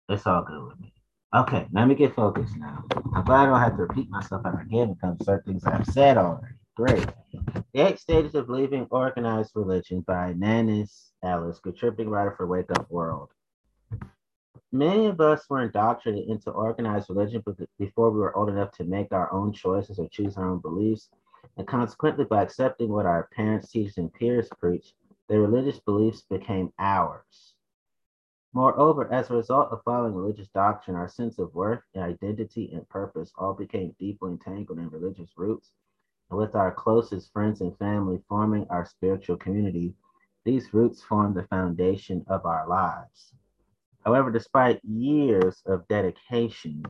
it's all good with me. Okay, let me get focused now. I'm glad I don't have to repeat myself ever again because certain things I've said already. Great. The Eight Stages of Leaving Organized Religion by Nanice Ellis, contributing writer for Wake Up World. Many of us were indoctrinated into organized religion before we were old enough to make our own choices or choose our own beliefs. And consequently, by accepting what our parents, teachers, and peers preach, their religious beliefs became ours. Moreover, as a result of following religious doctrine, our sense of worth, identity, and purpose all became deeply entangled in religious roots with our closest friends and family forming our spiritual community, these roots form the foundation of our lives. However, despite years of dedication,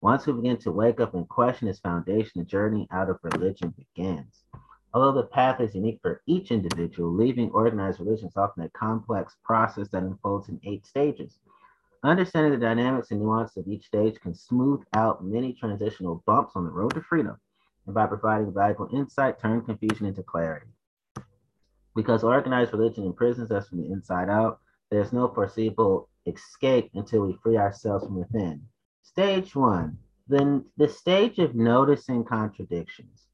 once we begin to wake up and question this foundation, the journey out of religion begins. Although the path is unique for each individual, leaving organized religion is often a complex process that unfolds in eight stages. Understanding the dynamics and nuance of each stage can smooth out many transitional bumps on the road to freedom and by providing valuable insight, turn confusion into clarity. Because organized religion imprisons us from the inside out, there's no foreseeable escape until we free ourselves from within. Stage one, then the stage of noticing contradictions.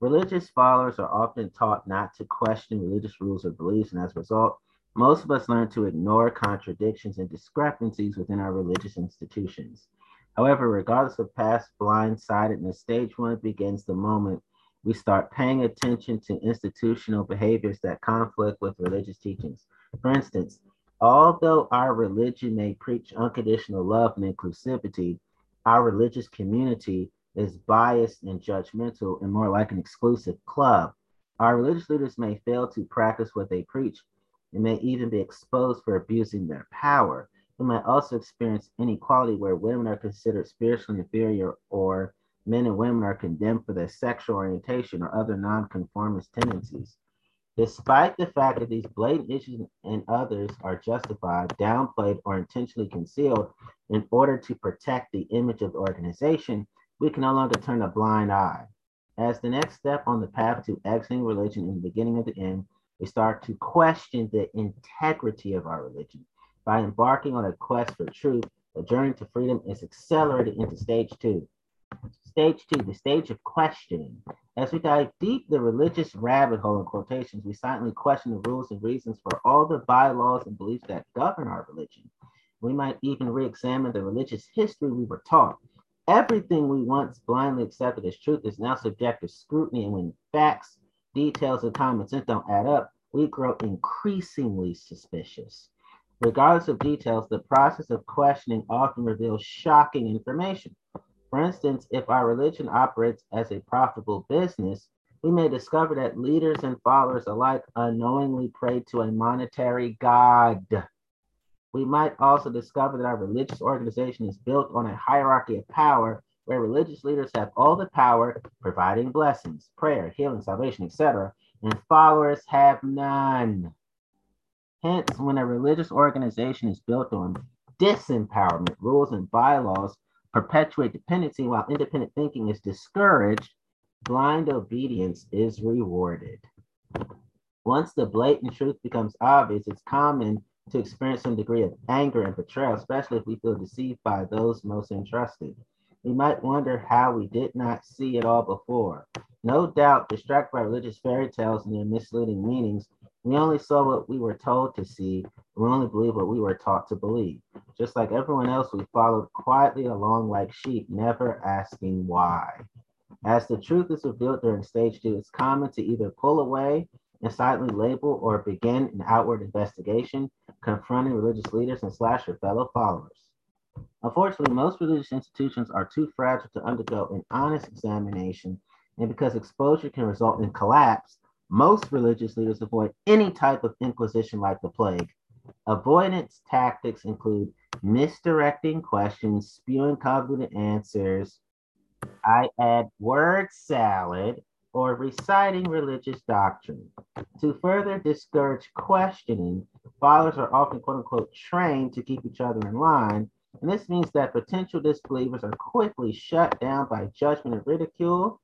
Religious followers are often taught not to question religious rules or beliefs, and as a result, most of us learn to ignore contradictions and discrepancies within our religious institutions. However, regardless of past blindsidedness, stage one begins the moment we start paying attention to institutional behaviors that conflict with religious teachings. For instance, although our religion may preach unconditional love and inclusivity, our religious community is biased and judgmental and more like an exclusive club. Our religious leaders may fail to practice what they preach and may even be exposed for abusing their power. We might also experience inequality where women are considered spiritually inferior or men and women are condemned for their sexual orientation or other nonconformist tendencies. Despite the fact that these blatant issues and others are justified, downplayed, or intentionally concealed in order to protect the image of the organization, we can no longer turn a blind eye. As the next step on the path to exiting religion in the beginning of the end, we start to question the integrity of our religion. By embarking on a quest for truth, the journey to freedom is accelerated into stage two. Stage two, the stage of questioning. As we dive deep the religious rabbit hole in quotations, we silently question the rules and reasons for all the bylaws and beliefs that govern our religion. We might even re examine the religious history we were taught. Everything we once blindly accepted as truth is now subject to scrutiny, and when facts, details, and common sense don't add up, we grow increasingly suspicious. Regardless of details, the process of questioning often reveals shocking information. For instance, if our religion operates as a profitable business, we may discover that leaders and followers alike unknowingly pray to a monetary god. We might also discover that our religious organization is built on a hierarchy of power where religious leaders have all the power, providing blessings, prayer, healing, salvation, etc., and followers have none. Hence, when a religious organization is built on disempowerment, rules and bylaws perpetuate dependency while independent thinking is discouraged, blind obedience is rewarded. Once the blatant truth becomes obvious, it's common to experience some degree of anger and betrayal, especially if we feel deceived by those most entrusted. We might wonder how we did not see it all before. No doubt, distracted by religious fairy tales and their misleading meanings, we only saw what we were told to see. We only believed what we were taught to believe. Just like everyone else, we followed quietly along like sheep, never asking why. As the truth is revealed during stage two, it's common to either pull away and silently label or begin an outward investigation, confronting religious leaders and slash your fellow followers. Unfortunately, most religious institutions are too fragile to undergo an honest examination, and because exposure can result in collapse, most religious leaders avoid any type of inquisition like the plague. Avoidance tactics include misdirecting questions, spewing convoluted answers. I add word salad or reciting religious doctrine. To further discourage questioning, followers are often, quote unquote, trained to keep each other in line. And this means that potential disbelievers are quickly shut down by judgment and ridicule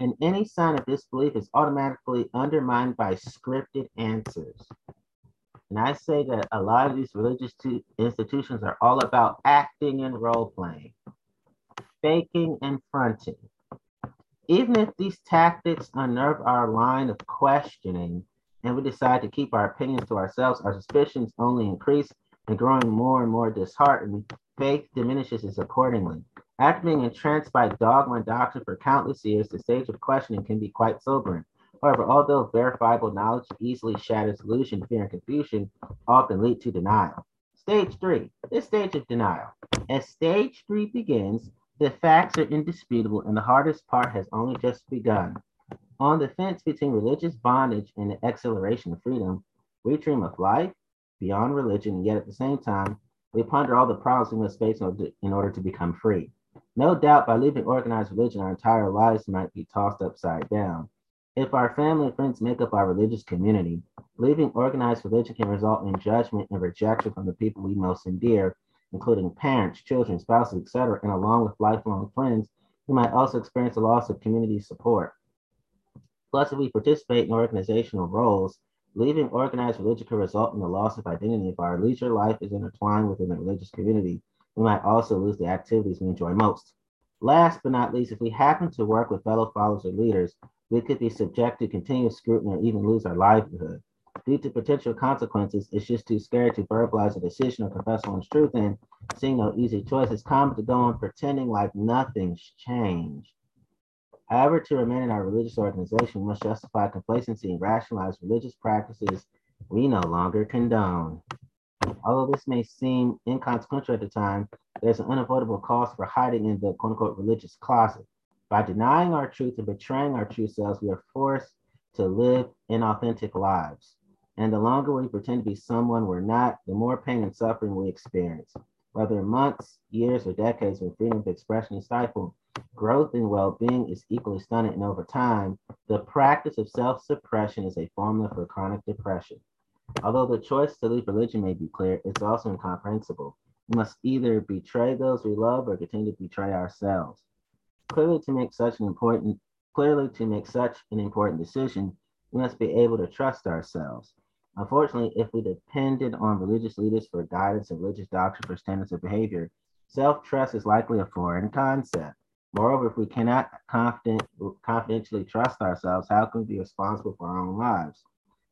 and any sign of disbelief is automatically undermined by scripted answers. And I say that a lot of these religious institutions are all about acting and role playing, faking and fronting. Even if these tactics unnerve our line of questioning and we decide to keep our opinions to ourselves, our suspicions only increase and growing more and more disheartened, faith diminishes accordingly. After being entranced by dogma and doctrine for countless years, the stage of questioning can be quite sobering. However, although verifiable knowledge easily shatters illusion, fear, and confusion, often lead to denial. Stage three, this stage of denial. As stage three begins, the facts are indisputable and the hardest part has only just begun. On the fence between religious bondage and the exhilaration of freedom, we dream of life beyond religion, and yet at the same time, we ponder all the problems we must face in order to become free. No doubt by leaving organized religion, our entire lives might be tossed upside down. If our family and friends make up our religious community, leaving organized religion can result in judgment and rejection from the people we most endear, including parents, children, spouses, etc., and along with lifelong friends, we might also experience a loss of community support. Plus, if we participate in organizational roles, leaving organized religion can result in the loss of identity if our leisure life is intertwined within the religious community we might also lose the activities we enjoy most. Last but not least, if we happen to work with fellow followers or leaders, we could be subject to continuous scrutiny or even lose our livelihood. Due to potential consequences, it's just too scary to verbalize a decision or confess one's truth, and seeing no easy choice, it's common to go on pretending like nothing's changed. However, to remain in our religious organization, we must justify complacency and rationalize religious practices we no longer condone. Although this may seem inconsequential at the time, there's an unavoidable cost for hiding in the quote unquote religious closet. By denying our truth and betraying our true selves, we are forced to live inauthentic lives. And the longer we pretend to be someone we're not, the more pain and suffering we experience. Whether months, years, or decades when freedom of expression is stifled, growth and well being is equally stunted. And over time, the practice of self suppression is a formula for chronic depression. Although the choice to leave religion may be clear, it's also incomprehensible. We must either betray those we love or continue to betray ourselves. Clearly, to make such an important clearly to make such an important decision, we must be able to trust ourselves. Unfortunately, if we depended on religious leaders for guidance and religious doctrine for standards of behavior, self-trust is likely a foreign concept. Moreover, if we cannot confident, confidentially trust ourselves, how can we be responsible for our own lives?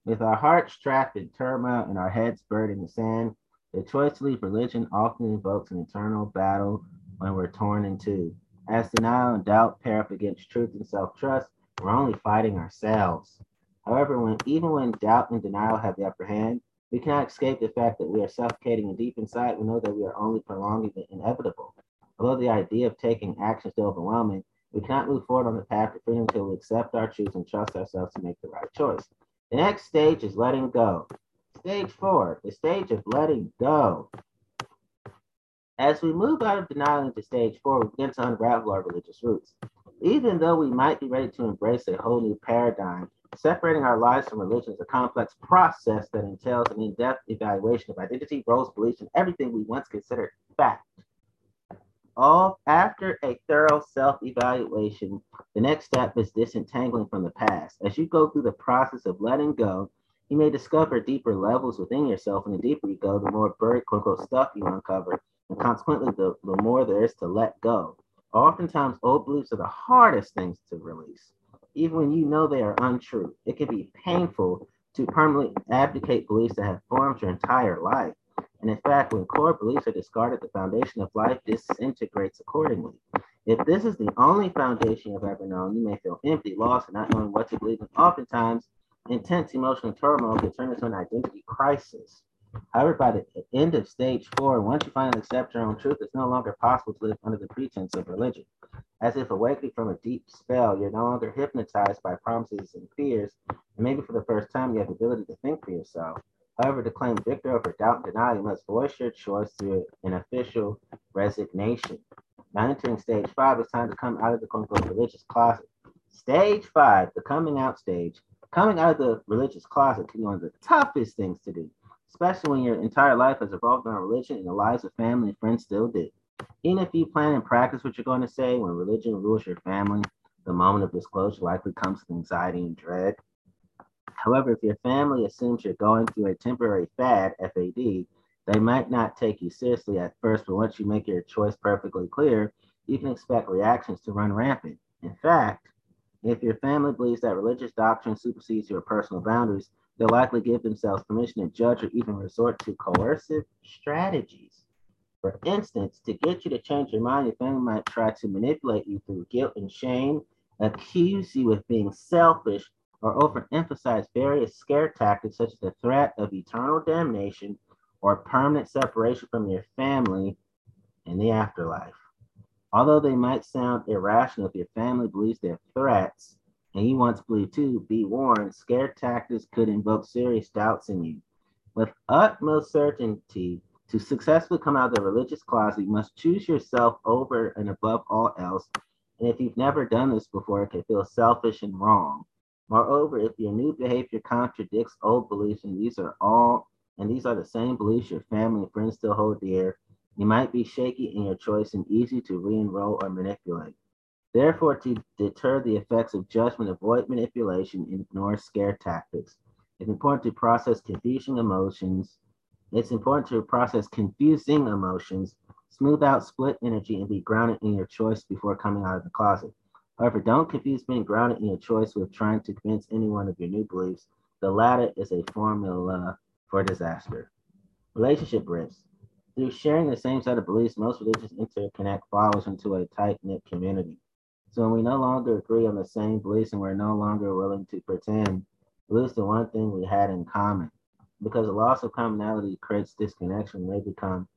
With our hearts trapped in turmoil and our heads buried in the sand, the choice to leave religion often invokes an eternal battle when we're torn in two. As denial and doubt pair up against truth and self-trust, we're only fighting ourselves. However, when even when doubt and denial have the upper hand, we cannot escape the fact that we are suffocating and deep inside we know that we are only prolonging the inevitable. Although the idea of taking action is overwhelming, we cannot move forward on the path to freedom until we accept our truth and trust ourselves to make the right choice. The next stage is letting go. Stage four, the stage of letting go. As we move out of denial into stage four, we begin to unravel our religious roots. Even though we might be ready to embrace a whole new paradigm, separating our lives from religion is a complex process that entails an in-depth evaluation of identity, roles, beliefs, and everything we once considered fact all after a thorough self-evaluation, the next step is disentangling from the past. As you go through the process of letting go, you may discover deeper levels within yourself, and the deeper you go, the more buried quote unquote stuff you uncover, and consequently, the, the more there is to let go. Oftentimes, old beliefs are the hardest things to release, even when you know they are untrue. It can be painful to permanently abdicate beliefs that have formed your entire life. And in fact, when core beliefs are discarded, the foundation of life disintegrates accordingly. If this is the only foundation you've ever known, you may feel empty, lost, and not knowing what to believe. And oftentimes, intense emotional turmoil can turn into an identity crisis. However, by the end of stage four, once you finally accept your own truth, it's no longer possible to live under the pretense of religion. As if awakening from a deep spell, you're no longer hypnotized by promises and fears. And maybe for the first time, you have the ability to think for yourself. However, to claim victory over doubt and denial, you must voice your choice through an official resignation. Now entering stage five, it's time to come out of the quote unquote religious closet. Stage five, the coming out stage. Coming out of the religious closet can be one of the toughest things to do, especially when your entire life has evolved around religion and the lives of family and friends still do. Even if you plan and practice what you're going to say, when religion rules your family, the moment of disclosure likely comes with anxiety and dread. However, if your family assumes you're going through a temporary fad, FAD, they might not take you seriously at first, but once you make your choice perfectly clear, you can expect reactions to run rampant. In fact, if your family believes that religious doctrine supersedes your personal boundaries, they'll likely give themselves permission to judge or even resort to coercive strategies. For instance, to get you to change your mind, your family might try to manipulate you through guilt and shame, accuse you of being selfish, or overemphasize various scare tactics such as the threat of eternal damnation or permanent separation from your family in the afterlife. Although they might sound irrational if your family believes they're threats and you want to believe too, be warned, scare tactics could invoke serious doubts in you. With utmost certainty, to successfully come out of the religious closet, you must choose yourself over and above all else. And if you've never done this before, it can feel selfish and wrong. Moreover, if your new behavior contradicts old beliefs, and these are all, and these are the same beliefs your family and friends still hold dear, you might be shaky in your choice and easy to re-enroll or manipulate. Therefore, to deter the effects of judgment, avoid manipulation, and ignore scare tactics. It's important to process confusing emotions. It's important to process confusing emotions, smooth out split energy, and be grounded in your choice before coming out of the closet. However, don't confuse being grounded in your choice with trying to convince anyone of your new beliefs. The latter is a formula for disaster. Relationship rifts. Through sharing the same set of beliefs, most religions interconnect followers into a tight knit community. So when we no longer agree on the same beliefs and we're no longer willing to pretend, we lose the one thing we had in common. Because the loss of commonality creates disconnection, we become,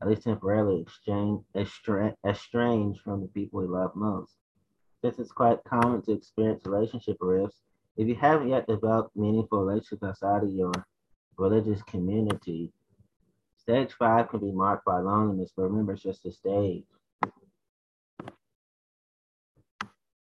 at least temporarily, estranged from the people we love most. This is quite common to experience relationship rifts. If you haven't yet developed meaningful relationships outside of your religious community, stage five can be marked by loneliness, but remember, it's just a stage.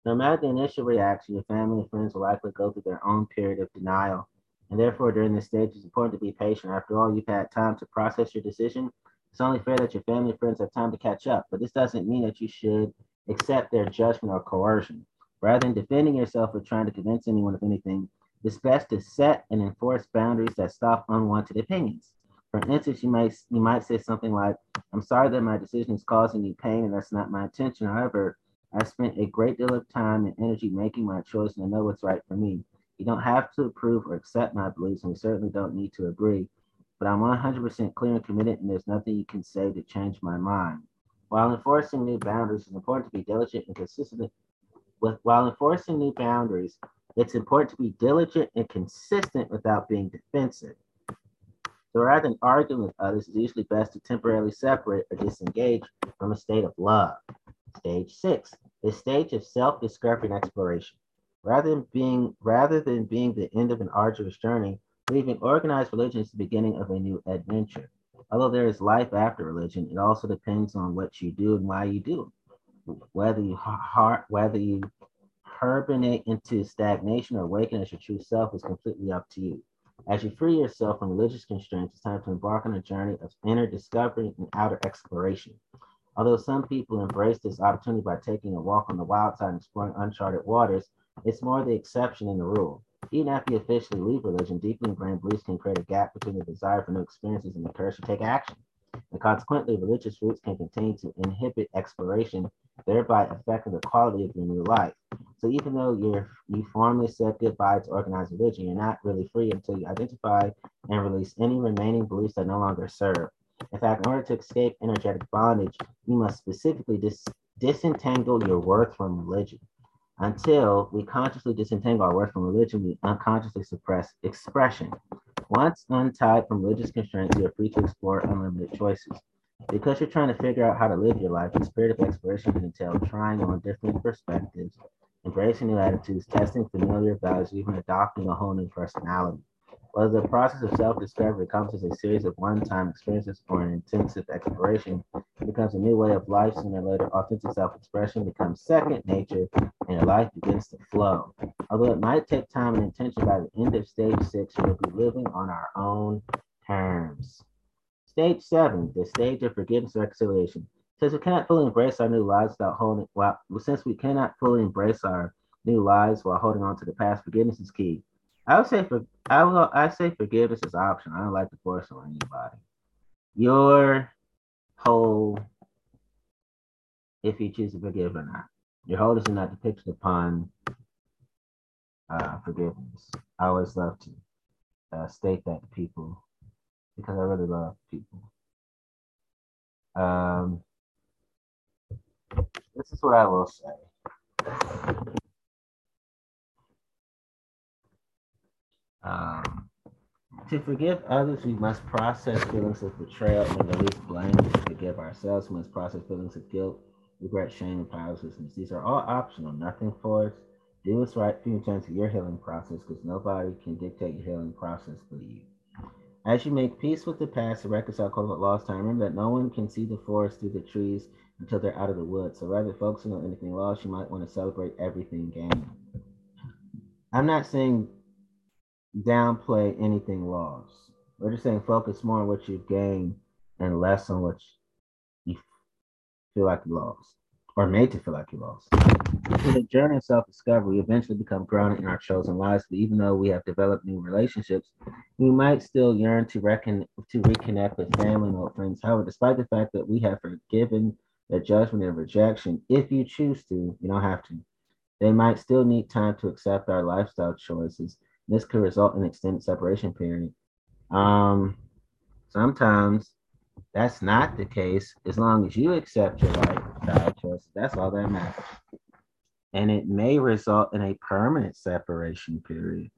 No matter the initial reaction, your family and friends will likely go through their own period of denial. And therefore, during this stage, it's important to be patient. After all, you've had time to process your decision. It's only fair that your family and friends have time to catch up. But this doesn't mean that you should accept their judgment or coercion. Rather than defending yourself or trying to convince anyone of anything, it's best to set and enforce boundaries that stop unwanted opinions. For instance, you might you might say something like, "I'm sorry that my decision is causing you pain, and that's not my intention. However, I spent a great deal of time and energy making my choice, and I know what's right for me. You don't have to approve or accept my beliefs, and we certainly don't need to agree. But I'm 100% clear and committed, and there's nothing you can say to change my mind." While enforcing new boundaries, it's important to be diligent and consistent. With while enforcing new boundaries, it's important to be diligent and consistent without being defensive. So rather than arguing with others, it's usually best to temporarily separate or disengage from a state of love. Stage six, the stage of self-discovery and exploration. Rather than being rather than being the end of an arduous journey, leaving organized religion is the beginning of a new adventure. Although there is life after religion, it also depends on what you do and why you do. it. Whether you heart, whether you hibernate into stagnation or awaken as your true self is completely up to you. As you free yourself from religious constraints, it's time to embark on a journey of inner discovery and outer exploration. Although some people embrace this opportunity by taking a walk on the wild side and exploring uncharted waters, it's more the exception than the rule. Even after you officially leave religion, deeply ingrained beliefs can create a gap between the desire for new experiences and the courage to take action. And consequently, religious roots can continue to inhibit exploration, thereby affecting the quality of your new life. So even though you're you formally said goodbye to organized religion, you're not really free until you identify and release any remaining beliefs that no longer serve. In fact, in order to escape energetic bondage, you must specifically dis- disentangle your worth from religion. Until we consciously disentangle our worth from religion, we unconsciously suppress expression. Once untied from religious constraints, you are free to explore unlimited choices. Because you're trying to figure out how to live your life, the spirit of exploration can entail trying on different perspectives, embracing new attitudes, testing familiar values, even adopting a whole new personality. Whether the process of self-discovery comes as a series of one-time experiences or an intensive exploration, it becomes a new way of life. Sooner or later, authentic self-expression becomes second nature, and your life begins to flow. Although it might take time and intention, by the end of stage six, we'll be living on our own terms. Stage seven, the stage of forgiveness and reconciliation. Since we cannot fully embrace our new lives without holding, well, since we cannot fully embrace our new lives while holding on to the past, forgiveness is key. I would say for I will I say forgiveness is optional. I don't like to force on anybody. Your whole if you choose to forgive or not. Your whole is not depicted upon uh, forgiveness. I always love to uh, state that to people because I really love people. Um, this is what I will say. Um, to forgive others, we must process feelings of betrayal and release blame. To forgive ourselves, we must process feelings of guilt, regret, shame, and powerlessness. These are all optional, nothing forced. Do what's right for you in terms of your healing process because nobody can dictate your healing process for you. As you make peace with the past and reconcile quote lost time, remember that no one can see the forest through the trees until they're out of the woods. So rather focusing on anything lost, you might want to celebrate everything gained. I'm not saying downplay anything lost. We're just saying focus more on what you've gained and less on what you feel like you lost or made to feel like you lost. In the journey of self-discovery, we eventually become grounded in our chosen lives. But even though we have developed new relationships, we might still yearn to reckon to reconnect with family and old friends. However, despite the fact that we have forgiven their judgment and rejection, if you choose to, you don't have to. They might still need time to accept our lifestyle choices this could result in an extended separation period. Um, sometimes that's not the case. As long as you accept your lifestyle choices, that's all that matters. And it may result in a permanent separation period.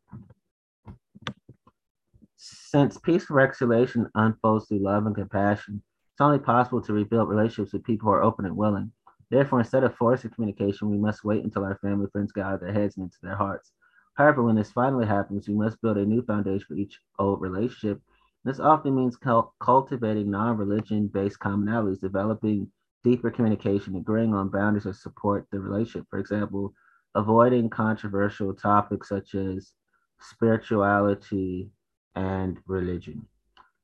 Since peaceful reconciliation unfolds through love and compassion, it's only possible to rebuild relationships with people who are open and willing. Therefore, instead of forcing communication, we must wait until our family friends get out of their heads and into their hearts. However, when this finally happens, we must build a new foundation for each old relationship. This often means cultivating non religion based commonalities, developing deeper communication, agreeing on boundaries that support the relationship. For example, avoiding controversial topics such as spirituality and religion.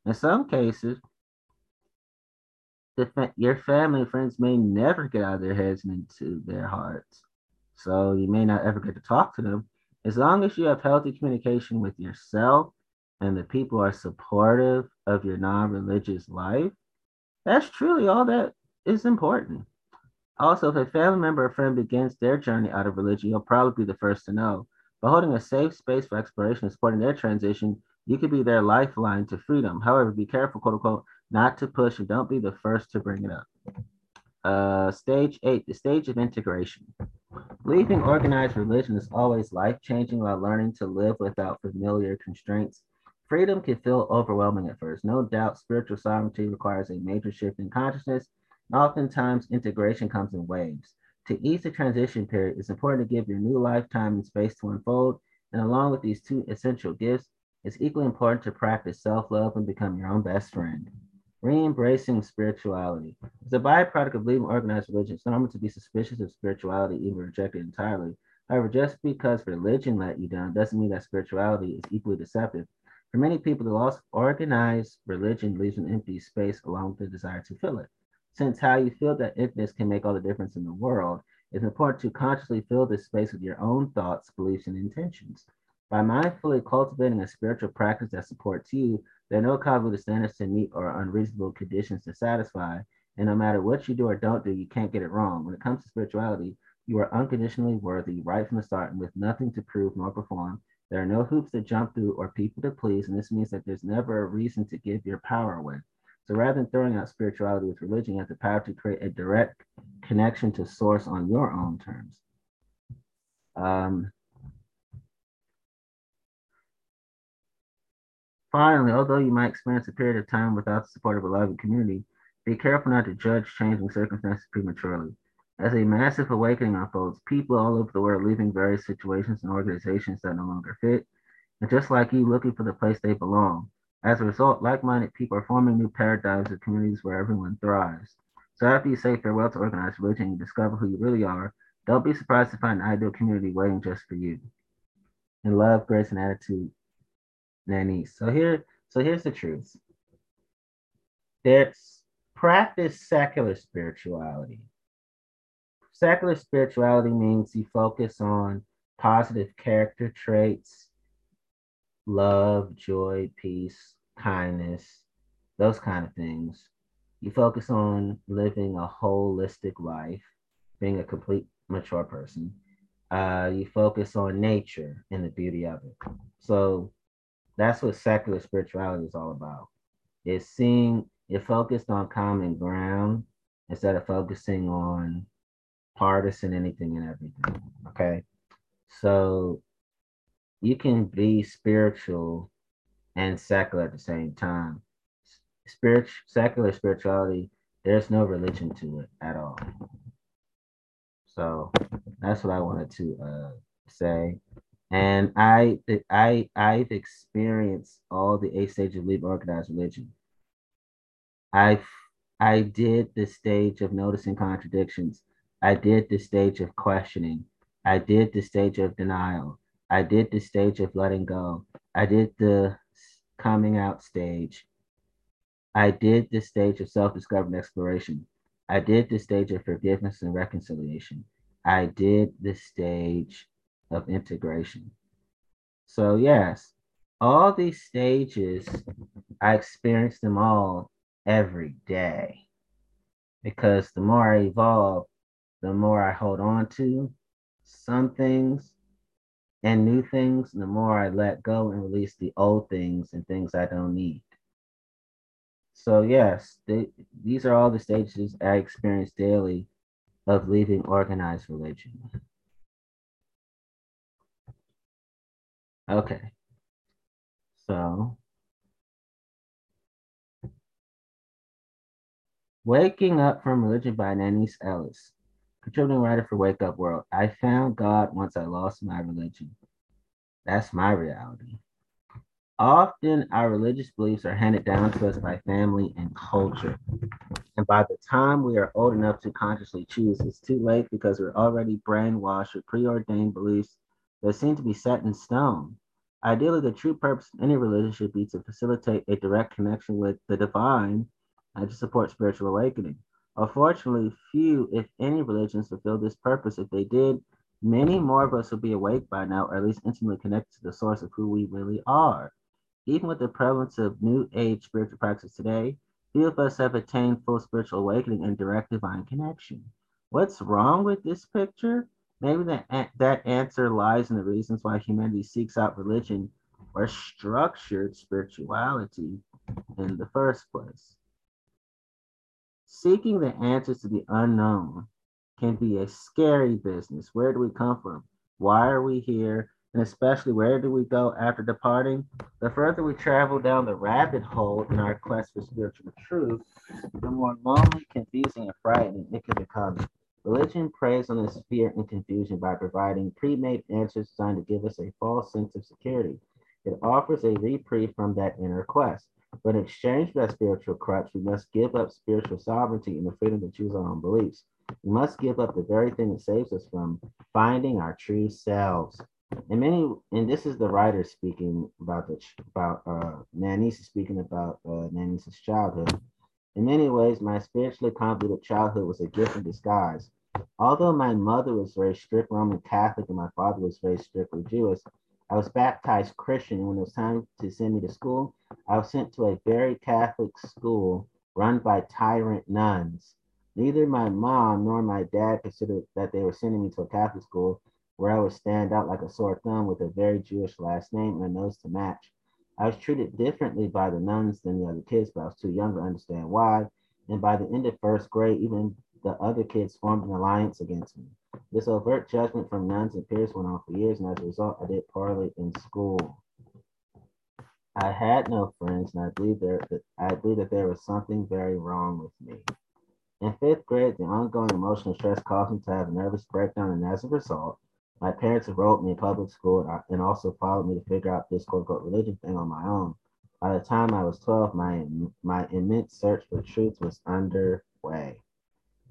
In some cases, fa- your family and friends may never get out of their heads and into their hearts. So you may not ever get to talk to them. As long as you have healthy communication with yourself and the people are supportive of your non-religious life, that's truly all that is important. Also, if a family member or friend begins their journey out of religion, you'll probably be the first to know. By holding a safe space for exploration and supporting their transition, you could be their lifeline to freedom. However, be careful, quote unquote, not to push and don't be the first to bring it up. Uh, stage eight, the stage of integration. Leaving organized religion is always life changing while learning to live without familiar constraints. Freedom can feel overwhelming at first. No doubt, spiritual sovereignty requires a major shift in consciousness. and Oftentimes, integration comes in waves. To ease the transition period, it's important to give your new life time and space to unfold. And along with these two essential gifts, it's equally important to practice self love and become your own best friend. Re-embracing spirituality. As a byproduct of leaving organized religion, it's normal to be suspicious of spirituality, even reject it entirely. However, just because religion let you down doesn't mean that spirituality is equally deceptive. For many people, the loss of organized religion leaves an empty space along with the desire to fill it. Since how you feel that emptiness can make all the difference in the world, it's important to consciously fill this space with your own thoughts, beliefs, and intentions. By mindfully cultivating a spiritual practice that supports you, there are no cognitive standards to meet or unreasonable conditions to satisfy. And no matter what you do or don't do, you can't get it wrong. When it comes to spirituality, you are unconditionally worthy right from the start and with nothing to prove nor perform. There are no hoops to jump through or people to please, and this means that there's never a reason to give your power away. So rather than throwing out spirituality with religion, you have the power to create a direct connection to source on your own terms. Um, finally, although you might experience a period of time without the support of a loving community, be careful not to judge changing circumstances prematurely. As a massive awakening unfolds, people all over the world leaving various situations and organizations that no longer fit, and just like you, looking for the place they belong. As a result, like-minded people are forming new paradigms of communities where everyone thrives. So after you say farewell to organized religion and discover who you really are, don't be surprised to find an ideal community waiting just for you. In love, grace, and attitude, Nanice. So here, so here's the truth. There's practice secular spirituality. Secular spirituality means you focus on positive character traits, love, joy, peace, kindness, those kind of things. You focus on living a holistic life, being a complete mature person. Uh, you focus on nature and the beauty of it. So that's what secular spirituality is all about. It's seeing you're focused on common ground instead of focusing on partisan anything and everything. Okay. So you can be spiritual and secular at the same time. Spirit, secular spirituality, there's no religion to it at all. So that's what I wanted to uh, say. And I, I, I've experienced all the eight stages of leaving organized religion. I've, I did the stage of noticing contradictions. I did the stage of questioning. I did the stage of denial. I did the stage of letting go. I did the coming out stage. I did the stage of self discovery and exploration. I did the stage of forgiveness and reconciliation. I did the stage of integration. So, yes, all these stages, I experience them all every day because the more I evolve, the more I hold on to some things and new things, the more I let go and release the old things and things I don't need. So, yes, they, these are all the stages I experience daily of leaving organized religion. Okay. So, Waking Up from Religion by Nanice Ellis, contributing writer for Wake Up World. I found God once I lost my religion. That's my reality. Often, our religious beliefs are handed down to us by family and culture. And by the time we are old enough to consciously choose, it's too late because we're already brainwashed with preordained beliefs that seem to be set in stone. Ideally, the true purpose of any religion should be to facilitate a direct connection with the divine and to support spiritual awakening. Unfortunately, few, if any, religions fulfill this purpose. If they did, many more of us would be awake by now, or at least intimately connected to the source of who we really are. Even with the prevalence of New Age spiritual practices today, few of us have attained full spiritual awakening and direct divine connection. What's wrong with this picture? Maybe that, that answer lies in the reasons why humanity seeks out religion or structured spirituality in the first place. Seeking the answers to the unknown can be a scary business. Where do we come from? Why are we here? And especially, where do we go after departing? The further we travel down the rabbit hole in our quest for spiritual truth, the more lonely, confusing, and frightening it can become. Religion preys on this fear and confusion by providing pre-made answers designed to give us a false sense of security. It offers a reprieve from that inner quest. But in exchange for that spiritual crutch, we must give up spiritual sovereignty and the freedom to choose our own beliefs. We must give up the very thing that saves us from finding our true selves. And many, and this is the writer speaking about the about uh, Nanice speaking about uh, Nanice's childhood. In many ways, my spiritually convoluted childhood was a gift in disguise. Although my mother was very strict Roman Catholic and my father was very strictly Jewish, I was baptized Christian, when it was time to send me to school, I was sent to a very Catholic school run by tyrant nuns. Neither my mom nor my dad considered that they were sending me to a Catholic school where I would stand out like a sore thumb with a very Jewish last name and a nose to match. I was treated differently by the nuns than the other kids, but I was too young to understand why. And by the end of first grade, even the other kids formed an alliance against me. This overt judgment from nuns and peers went on for years, and as a result, I did poorly in school. I had no friends, and I believe there that I believe that there was something very wrong with me. In fifth grade, the ongoing emotional stress caused me to have a nervous breakdown, and as a result, my parents enrolled me in public school and also followed me to figure out this quote unquote religion thing on my own. By the time I was 12, my my immense search for truth was underway.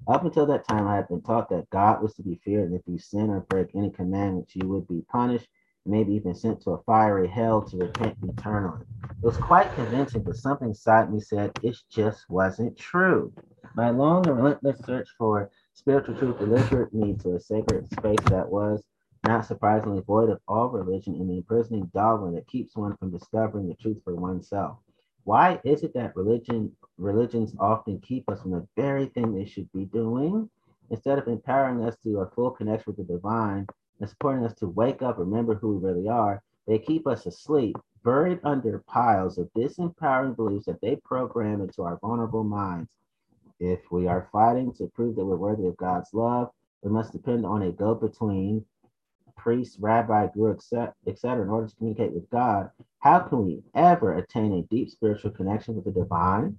Up until that time, I had been taught that God was to be feared, and if you sin or break any commandments, you would be punished, maybe even sent to a fiery hell to repent eternally. It was quite convincing, but something inside me said it just wasn't true. My long and relentless search for spiritual truth delivered me to a sacred space that was, not surprisingly, void of all religion and the imprisoning dogma that keeps one from discovering the truth for oneself. Why is it that religion religions often keep us from the very thing they should be doing? Instead of empowering us to a full connection with the divine and supporting us to wake up, remember who we really are, they keep us asleep, buried under piles of disempowering beliefs that they program into our vulnerable minds. If we are fighting to prove that we're worthy of God's love, we must depend on a go between priest, rabbi, guru, etc., in order to communicate with God, how can we ever attain a deep spiritual connection with the divine?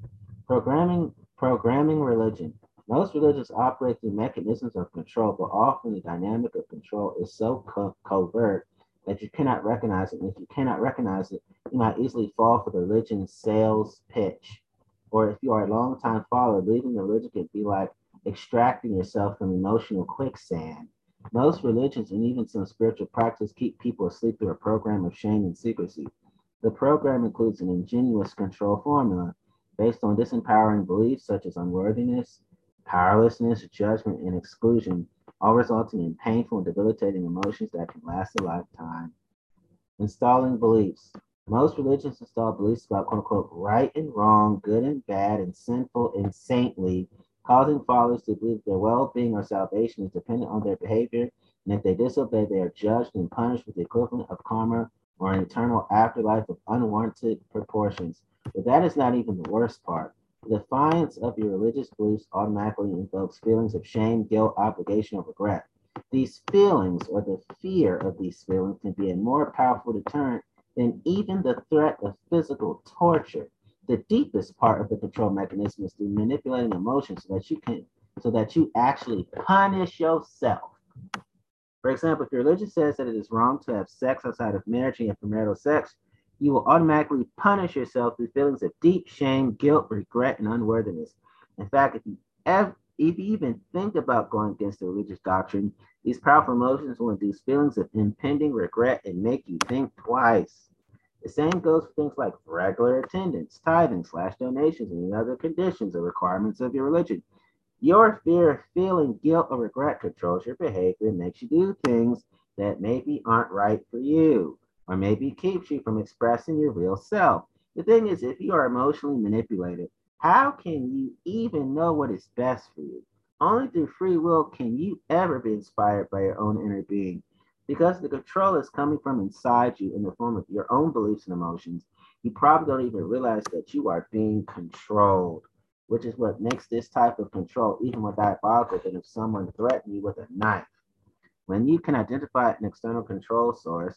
Programming, programming religion. Most religions operate through mechanisms of control, but often the dynamic of control is so co- covert that you cannot recognize it. And if you cannot recognize it, you might easily fall for the religion's sales pitch. Or if you are a long time follower, leaving the religion can be like extracting yourself from emotional quicksand. Most religions and even some spiritual practices keep people asleep through a program of shame and secrecy. The program includes an ingenious control formula based on disempowering beliefs such as unworthiness, powerlessness, judgment, and exclusion, all resulting in painful and debilitating emotions that can last a lifetime. Installing beliefs. Most religions install beliefs about quote unquote right and wrong, good and bad, and sinful and saintly causing followers to believe their well-being or salvation is dependent on their behavior, and if they disobey, they are judged and punished with the equivalent of karma or an eternal afterlife of unwarranted proportions. But that is not even the worst part. The defiance of your religious beliefs automatically invokes feelings of shame, guilt, obligation, or regret. These feelings or the fear of these feelings can be a more powerful deterrent than even the threat of physical torture the deepest part of the control mechanism is through manipulating emotions so that you can so that you actually punish yourself. For example, if your religion says that it is wrong to have sex outside of marriage and premarital sex, you will automatically punish yourself through feelings of deep shame, guilt, regret, and unworthiness. In fact, if you ever if you even think about going against the religious doctrine, these powerful emotions will induce feelings of impending regret and make you think twice. The same goes for things like regular attendance, tithing slash donations, and other conditions or requirements of your religion. Your fear of feeling guilt or regret controls your behavior and makes you do things that maybe aren't right for you, or maybe keeps you from expressing your real self. The thing is, if you are emotionally manipulated, how can you even know what is best for you? Only through free will can you ever be inspired by your own inner being. Because the control is coming from inside you in the form of your own beliefs and emotions, you probably don't even realize that you are being controlled, which is what makes this type of control even more diabolical than if someone threatened you with a knife. When you can identify an external control source,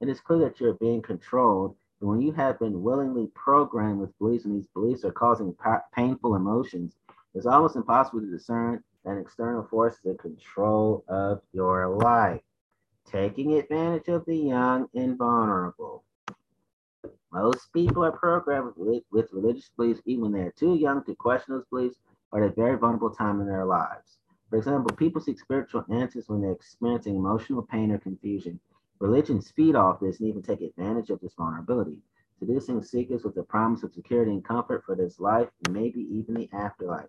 it is clear that you're being controlled. And when you have been willingly programmed with beliefs and these beliefs are causing pa- painful emotions, it's almost impossible to discern an external force is in control of your life, taking advantage of the young and vulnerable. Most people are programmed with, with religious beliefs even when they're too young to question those beliefs or at a very vulnerable time in their lives. For example, people seek spiritual answers when they're experiencing emotional pain or confusion. Religions feed off this and even take advantage of this vulnerability, seducing seekers with the promise of security and comfort for this life and maybe even the afterlife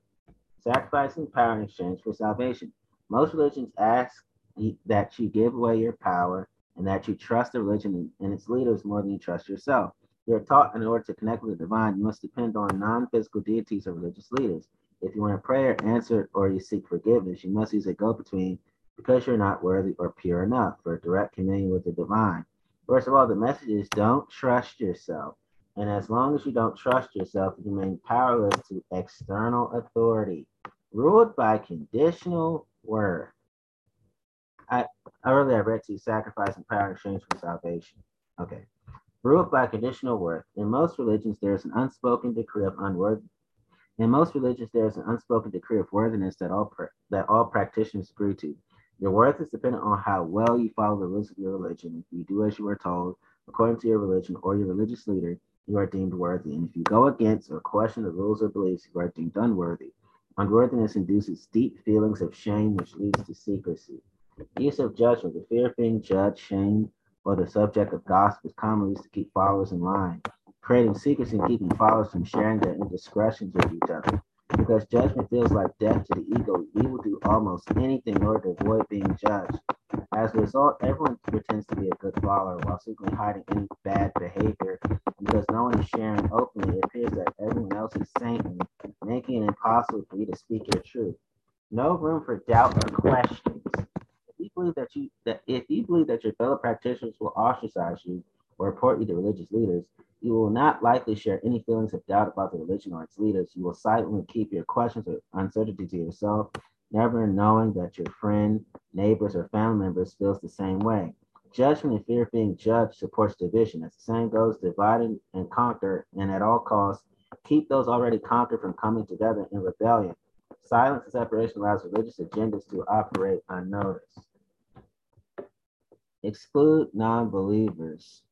sacrificing power in exchange for salvation. Most religions ask that you give away your power and that you trust the religion and its leaders more than you trust yourself. You're taught in order to connect with the divine, you must depend on non physical deities or religious leaders. If you want a prayer answered or you seek forgiveness, you must use a go between because you're not worthy or pure enough for direct communion with the divine. First of all, the message is don't trust yourself. And as long as you don't trust yourself, you remain powerless to external authority, ruled by conditional worth. I earlier I read to you sacrifice and power exchange for salvation. Okay. Ruled by conditional worth. In most religions, there is an unspoken decree of unworthy. In most religions, there is an unspoken decree of worthiness that all that all practitioners agree to. Your worth is dependent on how well you follow the rules of your religion. If you do as you are told, according to your religion or your religious leader, you are deemed worthy. And if you go against or question the rules or beliefs, you are deemed unworthy. Unworthiness induces deep feelings of shame, which leads to secrecy. Use of judgment, the fear of being judged, shamed, or the subject of gossip is commonly used to keep followers in line, creating secrets and keeping followers from sharing their indiscretions with each other. Because judgment feels like death to the ego, we will do almost anything in order to avoid being judged. As a result, everyone pretends to be a good follower while secretly hiding any bad behavior. Because no one is sharing openly, it appears that everyone else is saintly, making it impossible for you to speak your truth. No room for doubt or questions. Believe that you that if you believe that your fellow practitioners will ostracize you or report you to religious leaders, you will not likely share any feelings of doubt about the religion or its leaders. You will silently keep your questions or uncertainty to yourself, never knowing that your friend, neighbors, or family members feels the same way. Judgment and fear of being judged supports division. As the saying goes, divide and conquer, and at all costs, keep those already conquered from coming together in rebellion. Silence and separation allows religious agendas to operate unnoticed. Exclude non believers.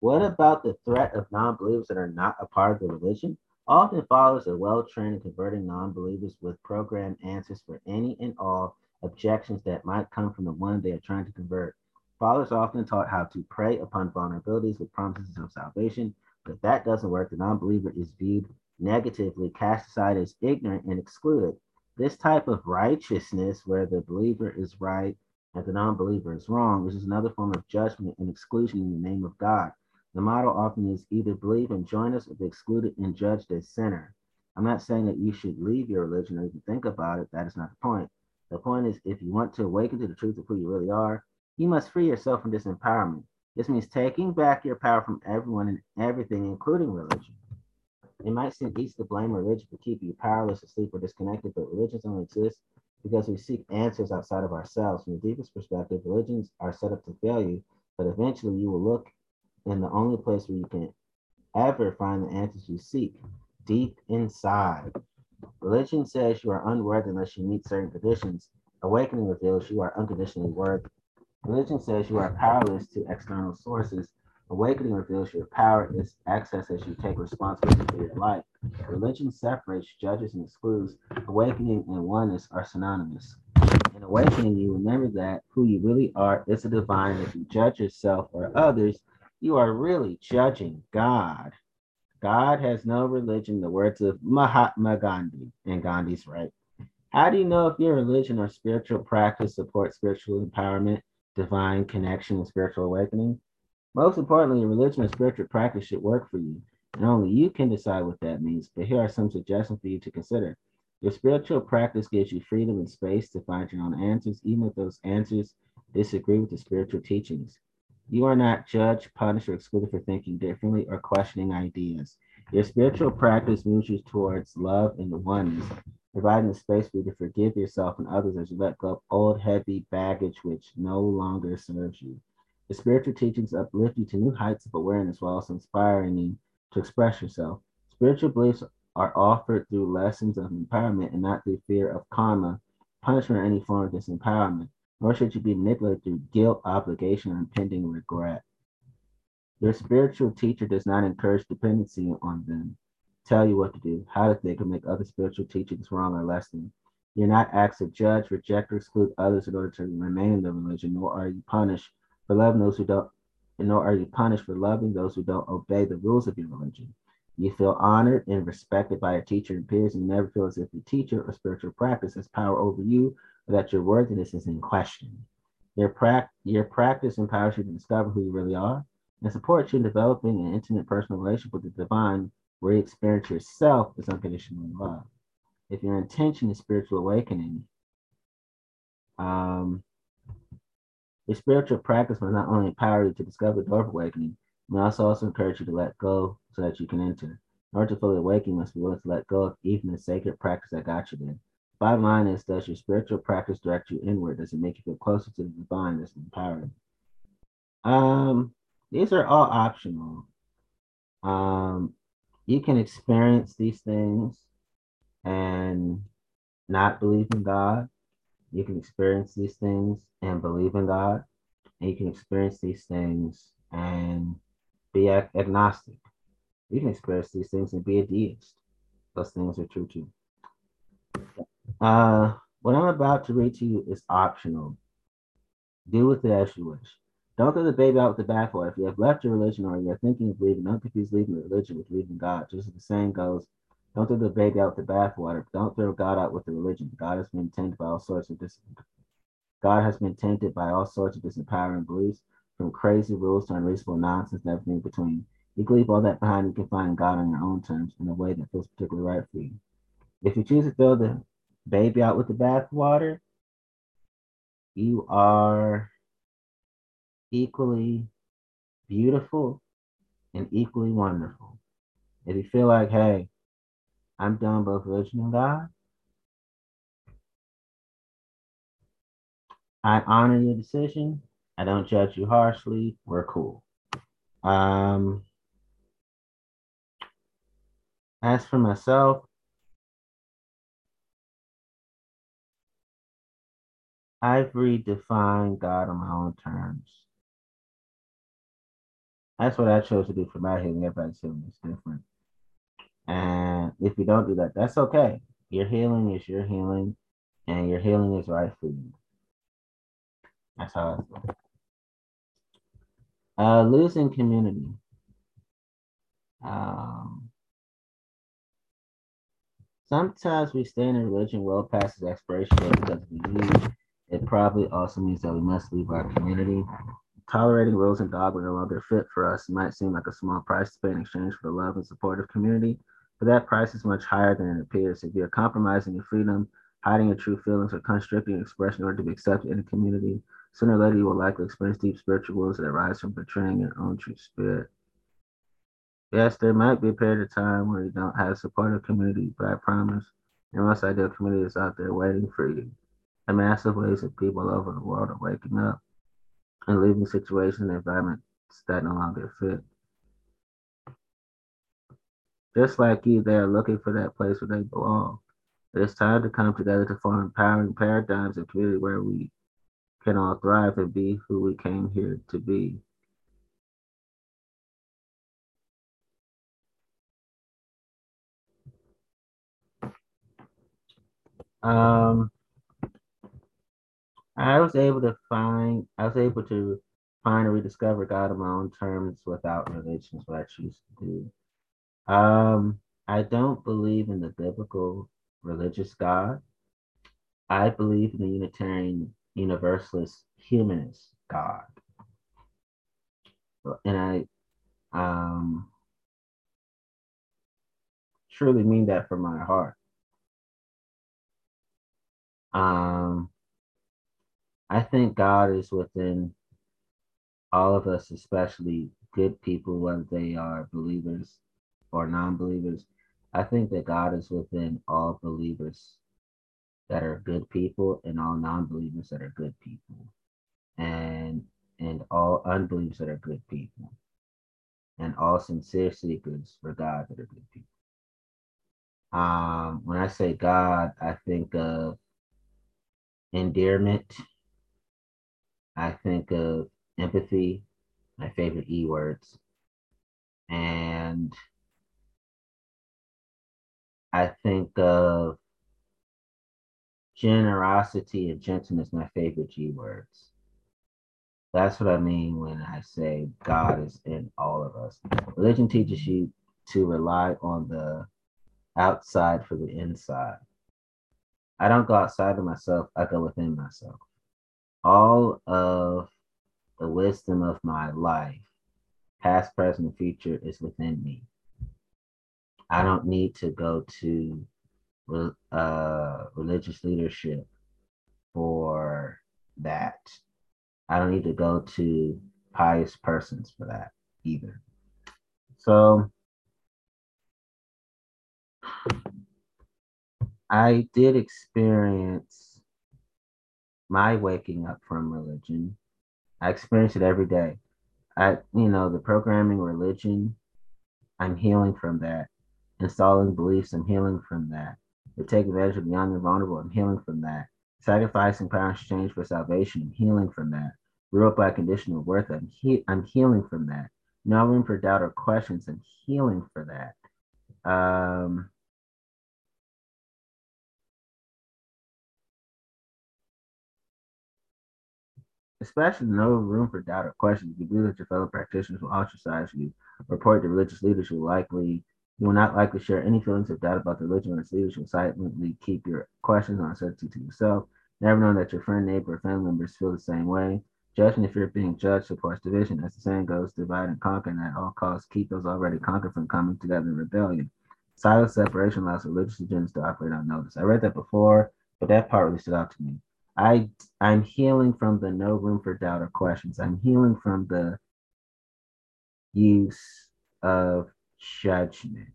What about the threat of non believers that are not a part of the religion? Often followers are well trained in converting non believers with programmed answers for any and all objections that might come from the one they are trying to convert. Are often taught how to prey upon vulnerabilities with promises of salvation, but if that doesn't work, the non believer is viewed negatively, cast aside as ignorant, and excluded. This type of righteousness, where the believer is right and the non believer is wrong, which is another form of judgment and exclusion in the name of God. The model often is either believe and join us or be excluded and judged as sinner. I'm not saying that you should leave your religion or even think about it. That is not the point. The point is, if you want to awaken to the truth of who you really are, you must free yourself from this empowerment. This means taking back your power from everyone and everything, including religion. It might seem easy to blame religion for keeping you powerless, asleep, or disconnected, but religions only exist because we seek answers outside of ourselves. From the deepest perspective, religions are set up to fail you, but eventually you will look in the only place where you can ever find the answers you seek deep inside. Religion says you are unworthy unless you meet certain conditions. Awakening reveals you are unconditionally worthy. Religion says you are powerless to external sources. Awakening reveals your power is access as you take responsibility for your life. Religion separates, judges, and excludes. Awakening and oneness are synonymous. In awakening, you remember that who you really are is a divine. If you judge yourself or others, you are really judging God. God has no religion, the words of Mahatma Gandhi, and Gandhi's right. How do you know if your religion or spiritual practice supports spiritual empowerment, divine connection, and spiritual awakening? Most importantly, religion or spiritual practice should work for you, and only you can decide what that means. But here are some suggestions for you to consider. Your spiritual practice gives you freedom and space to find your own answers, even if those answers disagree with the spiritual teachings. You are not judged, punished, or excluded for thinking differently or questioning ideas. Your spiritual practice moves you towards love and the oneness, providing the space for you to forgive yourself and others as you let go of old, heavy baggage which no longer serves you. The spiritual teachings uplift you to new heights of awareness while also inspiring you to express yourself. Spiritual beliefs are offered through lessons of empowerment and not through fear of karma, punishment, or any form of disempowerment, nor should you be manipulated through guilt, obligation, or impending regret. Your spiritual teacher does not encourage dependency on them tell you what to do, how to think, or make other spiritual teachings wrong or less than. You're not asked to judge, reject, or exclude others in order to remain in the religion, nor are you punished for loving those who don't, nor are you punished for loving those who don't obey the rules of your religion. You feel honored and respected by your teacher and peers, and you never feel as if your teacher or spiritual practice has power over you or that your worthiness is in question. Your, pra- your practice empowers you to discover who you really are and supports you in developing an intimate personal relationship with the divine where you experience yourself as unconditional love. If your intention is spiritual awakening, um, your spiritual practice will not only empower you to discover the door of awakening, may also, also encourage you to let go so that you can enter. In order to fully awaken, you must be willing to let go of even the sacred practice that got you there. Bottom line is, does your spiritual practice direct you inward? Does it make you feel closer to the divine? Does it empower you? Um, these are all optional. Um, you can experience these things and not believe in God. You can experience these things and believe in God. And you can experience these things and be ag- agnostic. You can experience these things and be a deist. Those things are true too. Uh, what I'm about to read to you is optional. Do with it as you wish. Don't throw the baby out with the bathwater. If you have left your religion or you're thinking of leaving, don't confuse leaving the religion with leaving God. Just as the saying goes, don't throw the baby out with the bathwater. Don't throw God out with the religion. God has been tainted by all sorts of dis- God has been tainted by all sorts of disempowering beliefs, from crazy rules to unreasonable nonsense and everything in between. You can leave all that behind. You can find God on your own terms in a way that feels particularly right for you. If you choose to throw the baby out with the bathwater, you are equally beautiful and equally wonderful. If you feel like, hey, I'm done both religion and God, I honor your decision. I don't judge you harshly. We're cool. Um, as for myself, I've redefined God on my own terms. That's what I chose to do for my healing. Everybody's healing is different. And if you don't do that, that's okay. Your healing is your healing, and your healing is right for you. That's how I feel. Uh, losing community. Um, sometimes we stay in a religion well past its expiration date because we leave. It probably also means that we must leave our community. Tolerating rules and dogma no longer fit for us might seem like a small price to pay in exchange for the love and support of community, but that price is much higher than it appears. If you're compromising your freedom, hiding your true feelings, or constricting expression in order to be accepted in a community, sooner or later you will likely experience deep spiritual wounds that arise from betraying your own true spirit. Yes, there might be a period of time where you don't have supportive community, but I promise your most ideal community is out there waiting for you. In massive ways of people all over the world are waking up and leaving situations and environments that no longer fit. Just like you, they are looking for that place where they belong. It is time to come together to form empowering paradigms and community where we can all thrive and be who we came here to be. Um, I was able to find, I was able to find or rediscover God on my own terms without religion is what I choose to do. Um, I don't believe in the biblical religious God. I believe in the Unitarian Universalist Humanist God. And I um, truly mean that from my heart. Um, I think God is within all of us, especially good people, whether they are believers or non believers. I think that God is within all believers that are good people and all non believers that are good people. And and all unbelievers that are good people. And all sincere seekers for God that are good people. Um, when I say God, I think of endearment. I think of empathy, my favorite E words. And I think of generosity and gentleness, my favorite G words. That's what I mean when I say God is in all of us. Religion teaches you to rely on the outside for the inside. I don't go outside of myself, I go within myself. All of the wisdom of my life, past, present, and future, is within me. I don't need to go to uh, religious leadership for that. I don't need to go to pious persons for that either. So I did experience my waking up from religion. I experience it every day. I, you know, the programming religion, I'm healing from that. Installing beliefs, I'm healing from that. The take advantage of the young and vulnerable, I'm healing from that. Sacrificing power exchange for salvation, I'm healing from that. Ruled by conditional worth, I'm, he- I'm healing from that. No room for doubt or questions, I'm healing for that. Um, especially no room for doubt or questions. You believe that your fellow practitioners will ostracize you, report to religious leaders who likely you will not likely share any feelings of doubt about the religion or its leaders. You'll silently keep your questions on uncertainty to yourself, never knowing that your friend, neighbor, or family members feel the same way. Judging if you're being judged supports division. As the saying goes, divide and conquer, and at all costs keep those already conquered from coming together in rebellion. Silent separation allows religious agendas to operate unnoticed. I read that before, but that part really stood out to me. I I'm healing from the no room for doubt or questions. I'm healing from the use of judgment.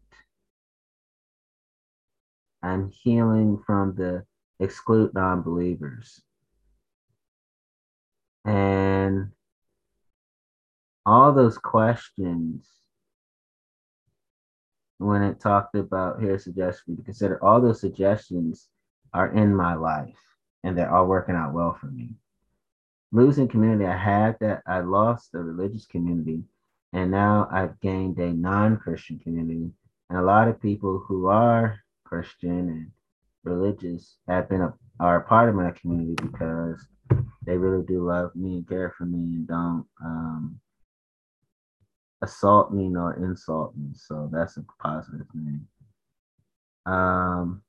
I'm healing from the exclude non-believers. And all those questions when it talked about here suggestion to consider all those suggestions are in my life and they're all working out well for me. Losing community, I had that. I lost the religious community, and now I've gained a non-Christian community. And a lot of people who are Christian and religious have been a, are a part of my community because they really do love me and care for me and don't um, assault me nor insult me. So that's a positive thing. Um,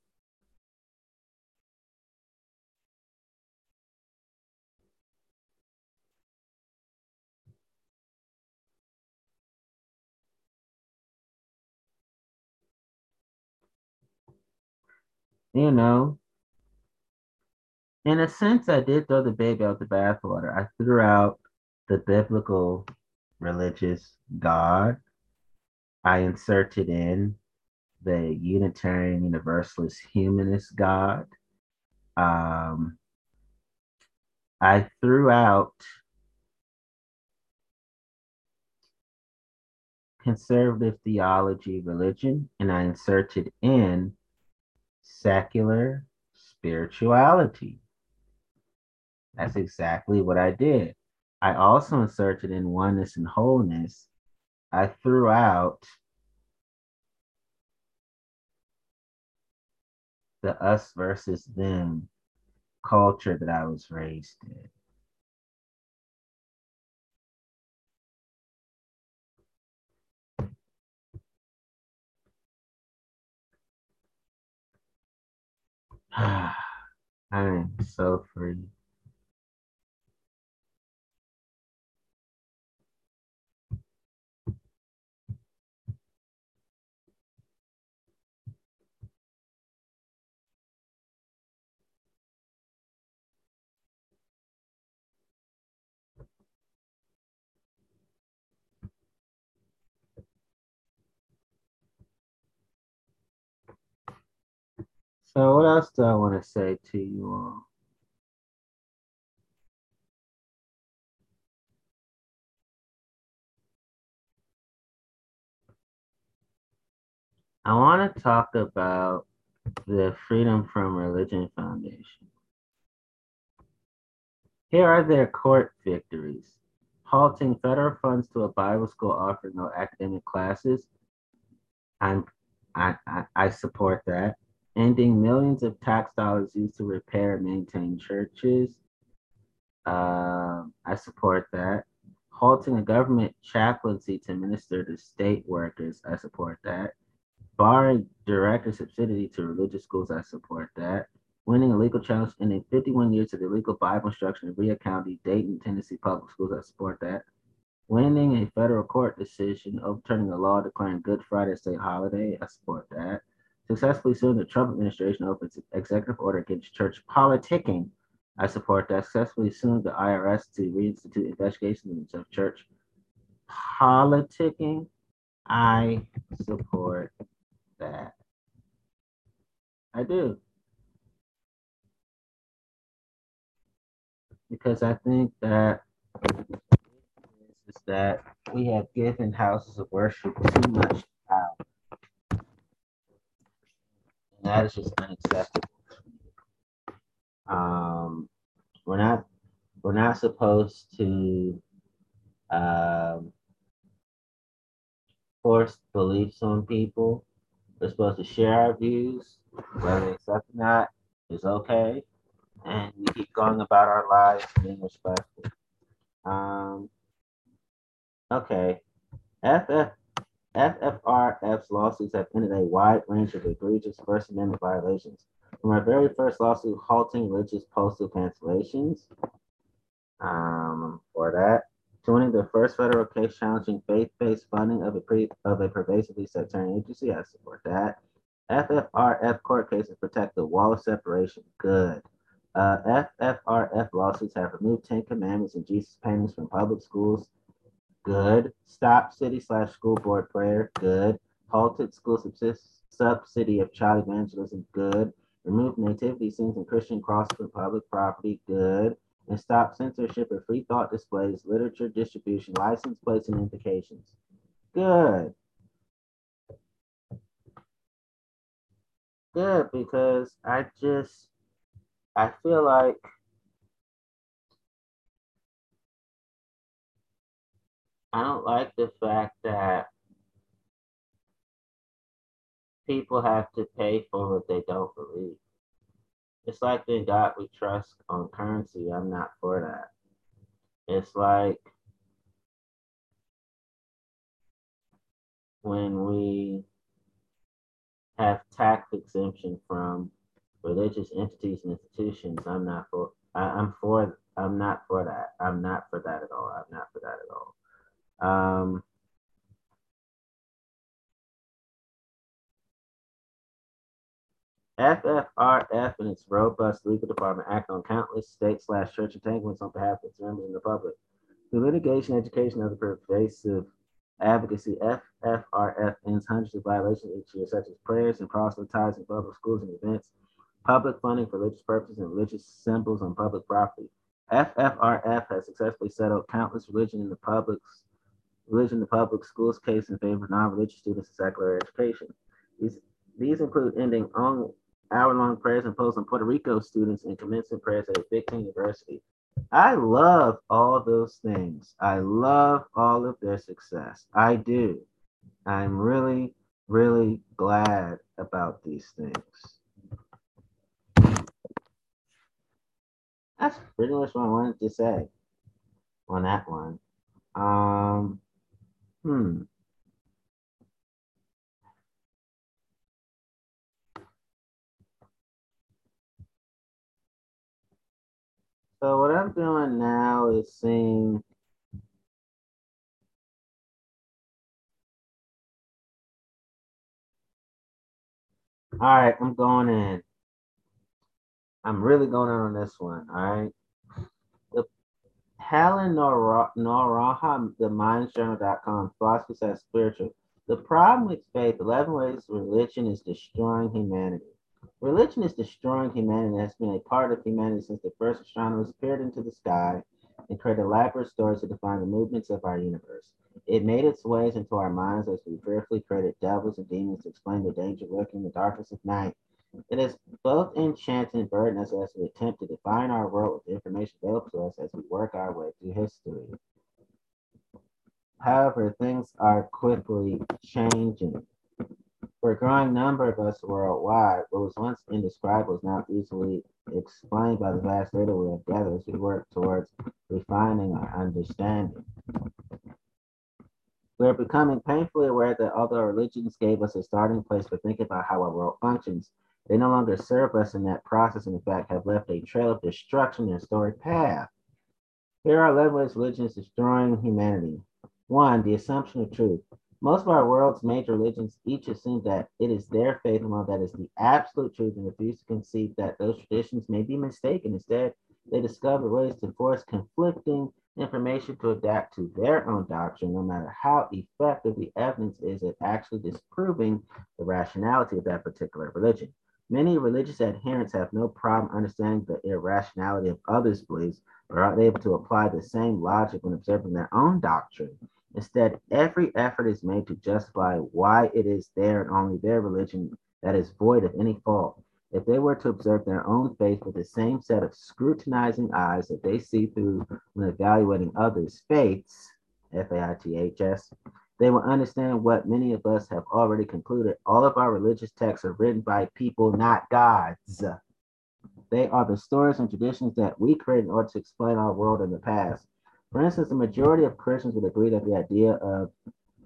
you know, in a sense, I did throw the baby out the bathwater. I threw out the biblical religious God. I inserted in the Unitarian Universalist Humanist God. Um, I threw out conservative theology, religion, and I inserted in secular spirituality. That's exactly what I did. I also inserted in oneness and wholeness. I threw out the us versus them culture that I was raised in. I am so free. So what else do I want to say to you all? I want to talk about the Freedom from Religion Foundation. Here are their court victories. Halting federal funds to a Bible school offering no academic classes. I'm, I, I, I support that. Ending millions of tax dollars used to repair and maintain churches. Uh, I support that. Halting a government chaplaincy to minister to state workers. I support that. Barring direct subsidy to religious schools. I support that winning a legal challenge ending 51 years of illegal Bible instruction in Berea County, Dayton, Tennessee public schools. I support that. Winning a federal court decision overturning a law declaring Good Friday a state holiday. I support that. Successfully suing the Trump administration over its executive order against church politicking. I support that. Successfully suing the IRS to reinstitute investigations of church politicking. I support that. I do. because I think that is that we have given houses of worship too much power. And that is just unacceptable. Um, we're not we're not supposed to um, force beliefs on people. We're supposed to share our views, whether they accept or not is okay and we keep going about our lives being respectful. Um, okay. FF, FFRF's lawsuits have ended a wide range of egregious First Amendment violations. From our very first lawsuit, halting religious postal cancellations, um, for that, to winning the first federal case challenging faith-based funding of a pre, of a pervasively sectarian agency, I support that. FFRF court cases protect the wall of separation. Good. Uh, FFRF lawsuits have removed Ten Commandments and Jesus paintings from public schools. Good. Stop city slash school board prayer. Good. Halted school subsist- subsidy of child evangelism. Good. Remove nativity scenes and Christian crosses from public property. Good. And stop censorship of free thought displays, literature distribution, license plates, and implications. Good. Good, because I just I feel like I don't like the fact that people have to pay for what they don't believe. It's like the God we trust on currency. I'm not for that. It's like when we have tax exemption from religious entities and institutions, I'm not for. I, am for. I'm not for that. I'm not for that at all. I'm not for that at all. Um, FFRF and its robust legal department act on countless state slash church entanglements on behalf of its members and the public. Through litigation, education, and other pervasive advocacy, FFRF ends hundreds of violations each year, such as prayers and proselytizing public schools and events, public funding for religious purposes and religious symbols on public property. FFRF has successfully settled countless religion in the public religion in the public schools case in favor of non-religious students in secular education. These, these include ending on hour-long prayers imposed on Puerto Rico students and commencement prayers at a big university. I love all those things. I love all of their success. I do. I'm really, really glad about these things. that's pretty much what I wanted to say on that one. Um, Hmm. So what I'm doing now is seeing All right, I'm going in. I'm really going in on this one, all right? Helen Nora, Noraha, the mindsjournal.com, philosophy says spiritual. The problem with faith, 11 ways religion is destroying humanity. Religion is destroying humanity has been a part of humanity since the first astronomers peered into the sky and created elaborate stories to define the movements of our universe. It made its ways into our minds as we fearfully created devils and demons to explain the danger lurking in the darkness of night. It is both enchanting and burdenous as we attempt to define our world with the information available to us as we work our way through history. However, things are quickly changing. For a growing number of us worldwide, what was once indescribable is now easily explained by the vast data we have gathered as we work towards refining our understanding. We are becoming painfully aware that although religions gave us a starting place for thinking about how our world functions, they no longer serve us in that process and in fact have left a trail of destruction in a storied path. Here are 11 ways religion is destroying humanity. One, the assumption of truth. Most of our world's major religions each assume that it is their faith alone that is the absolute truth and refuse to concede that those traditions may be mistaken. Instead, they discover ways to force conflicting information to adapt to their own doctrine, no matter how effective the evidence is at actually disproving the rationality of that particular religion. Many religious adherents have no problem understanding the irrationality of others' beliefs, but are able to apply the same logic when observing their own doctrine. Instead, every effort is made to justify why it is their and only their religion that is void of any fault. If they were to observe their own faith with the same set of scrutinizing eyes that they see through when evaluating others' faiths, F A I T H S, they will understand what many of us have already concluded. All of our religious texts are written by people, not gods. They are the stories and traditions that we create in order to explain our world in the past. For instance, the majority of Christians would agree that the idea of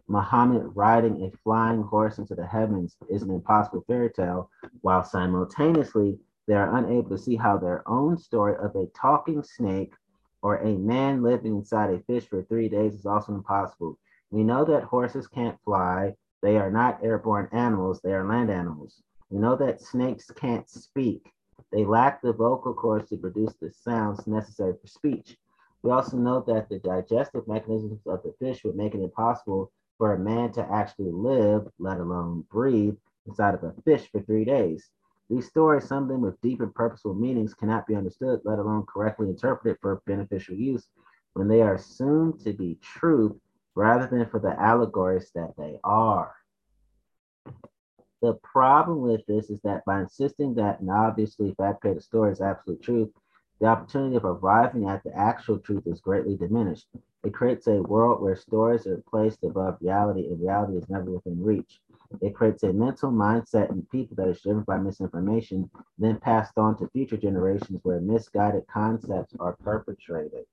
Muhammad riding a flying horse into the heavens is an impossible fairy tale, while simultaneously they are unable to see how their own story of a talking snake or a man living inside a fish for three days is also impossible. We know that horses can't fly, they are not airborne animals, they are land animals. We know that snakes can't speak, they lack the vocal cords to produce the sounds necessary for speech. We also know that the digestive mechanisms of the fish would make it impossible for a man to actually live, let alone breathe, inside of a fish for three days. These stories, some of them with deep and purposeful meanings, cannot be understood, let alone correctly interpreted for beneficial use, when they are assumed to be truth rather than for the allegories that they are. The problem with this is that by insisting that an obviously fabricated story is absolute truth, the opportunity of arriving at the actual truth is greatly diminished. It creates a world where stories are placed above reality and reality is never within reach. It creates a mental mindset in people that is driven by misinformation, then passed on to future generations where misguided concepts are perpetrated.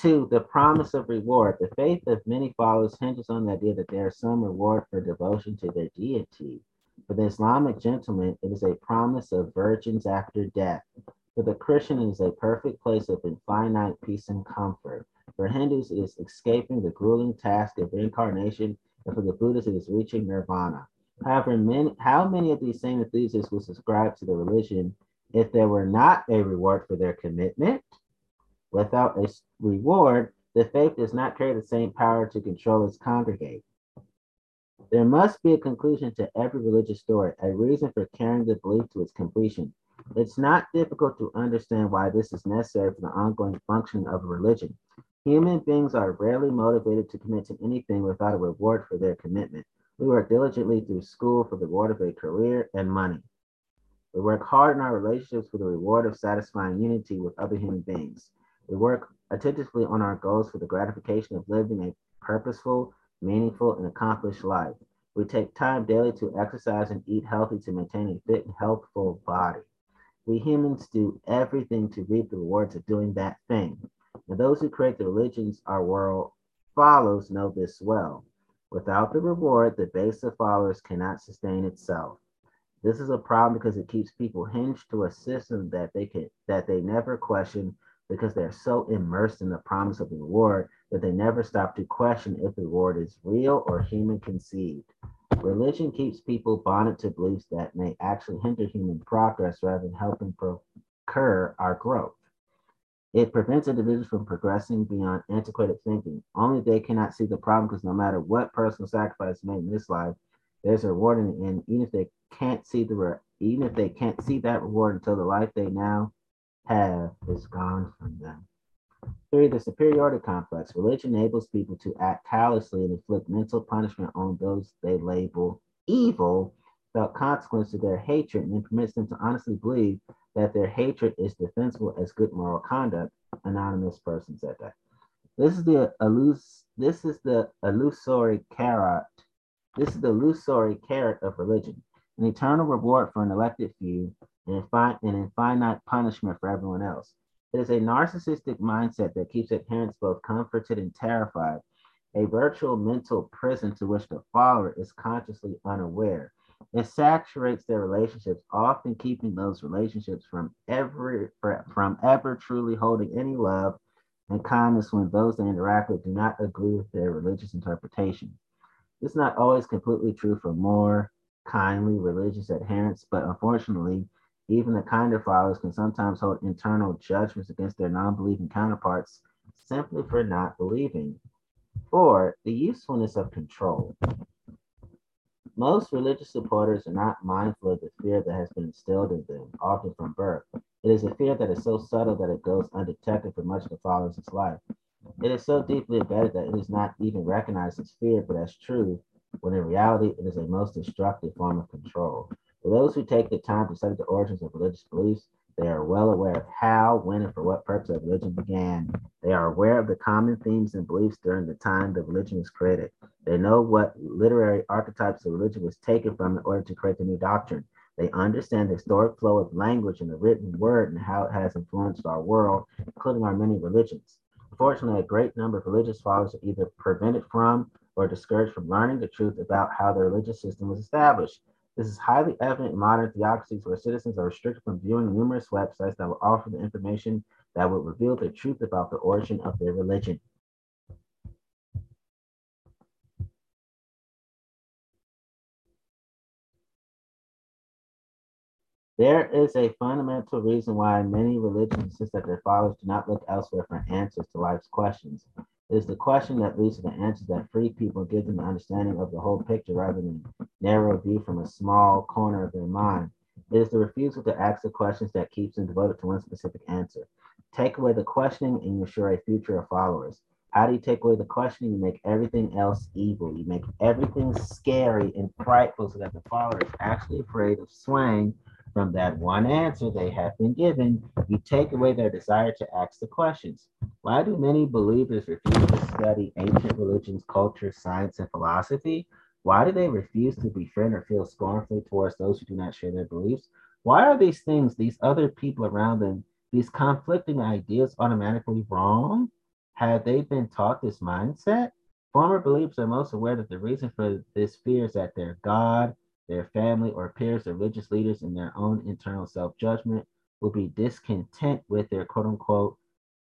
Two, the promise of reward. The faith of many followers hinges on the idea that there is some reward for devotion to their deity. For the Islamic gentleman, it is a promise of virgins after death. For the Christian, it is a perfect place of infinite peace and comfort. For Hindus, it is escaping the grueling task of reincarnation, and for the Buddhists, it is reaching nirvana. However, many, how many of these same enthusiasts would subscribe to the religion if there were not a reward for their commitment? Without a reward, the faith does not carry the same power to control its congregate. There must be a conclusion to every religious story, a reason for carrying the belief to its completion. It's not difficult to understand why this is necessary for the ongoing functioning of a religion. Human beings are rarely motivated to commit to anything without a reward for their commitment. We work diligently through school for the reward of a career and money. We work hard in our relationships for the reward of satisfying unity with other human beings. We work attentively on our goals for the gratification of living a purposeful, meaningful, and accomplished life. We take time daily to exercise and eat healthy to maintain a fit and healthful body. We humans do everything to reap the rewards of doing that thing. And those who create the religions our world follows know this well. Without the reward, the base of followers cannot sustain itself. This is a problem because it keeps people hinged to a system that they can that they never question because they're so immersed in the promise of the reward that they never stop to question if the reward is real or human conceived. Religion keeps people bonded to beliefs that may actually hinder human progress rather than helping procure our growth. It prevents individuals from progressing beyond antiquated thinking. Only they cannot see the problem because no matter what personal sacrifice made in this life, there's a reward in the end, even if they can't see the re- even if they can't see that reward until the life they now have is gone from them. Three, the superiority complex. Religion enables people to act callously and inflict mental punishment on those they label evil without consequence to their hatred and permits them to honestly believe that their hatred is defensible as good moral conduct. Anonymous person said that. This is the illus- this is the illusory carrot. This is the illusory carrot of religion, an eternal reward for an elected few and, an infinite punishment for everyone else. It is a narcissistic mindset that keeps adherents both comforted and terrified, a virtual mental prison to which the follower is consciously unaware. It saturates their relationships, often keeping those relationships from ever from ever truly holding any love and kindness when those they interact with do not agree with their religious interpretation. It's not always completely true for more kindly religious adherents, but unfortunately, even the kinder followers can sometimes hold internal judgments against their non believing counterparts simply for not believing. Four, the usefulness of control. Most religious supporters are not mindful of the fear that has been instilled in them, often from birth. It is a fear that is so subtle that it goes undetected for much of the follower's life. It is so deeply embedded that it is not even recognized as fear, but as truth, when in reality it is a most destructive form of control. For those who take the time to study the origins of religious beliefs, they are well aware of how, when, and for what purpose religion began. They are aware of the common themes and beliefs during the time the religion was created. They know what literary archetypes the religion was taken from in order to create the new doctrine. They understand the historic flow of language and the written word and how it has influenced our world, including our many religions. Unfortunately, a great number of religious followers are either prevented from or discouraged from learning the truth about how the religious system was established. This is highly evident in modern theocracies where citizens are restricted from viewing numerous websites that will offer the information that would reveal the truth about the origin of their religion. There is a fundamental reason why many religions insist that their followers do not look elsewhere for answers to life's questions. Is the question that leads to the answers that free people give them an understanding of the whole picture rather than narrow view from a small corner of their mind. It is the refusal to ask the questions that keeps them devoted to one specific answer. Take away the questioning and you assure a future of followers. How do you take away the questioning? You make everything else evil. You make everything scary and frightful so that the follower is actually afraid of swaying from that one answer they have been given, you take away their desire to ask the questions. Why do many believers refuse to study ancient religions, culture, science, and philosophy? Why do they refuse to befriend or feel scornfully towards those who do not share their beliefs? Why are these things, these other people around them, these conflicting ideas automatically wrong? Have they been taught this mindset? Former believers are most aware that the reason for this fear is that their God, their family, or peers, religious leaders in their own internal self judgment will be discontent with their quote unquote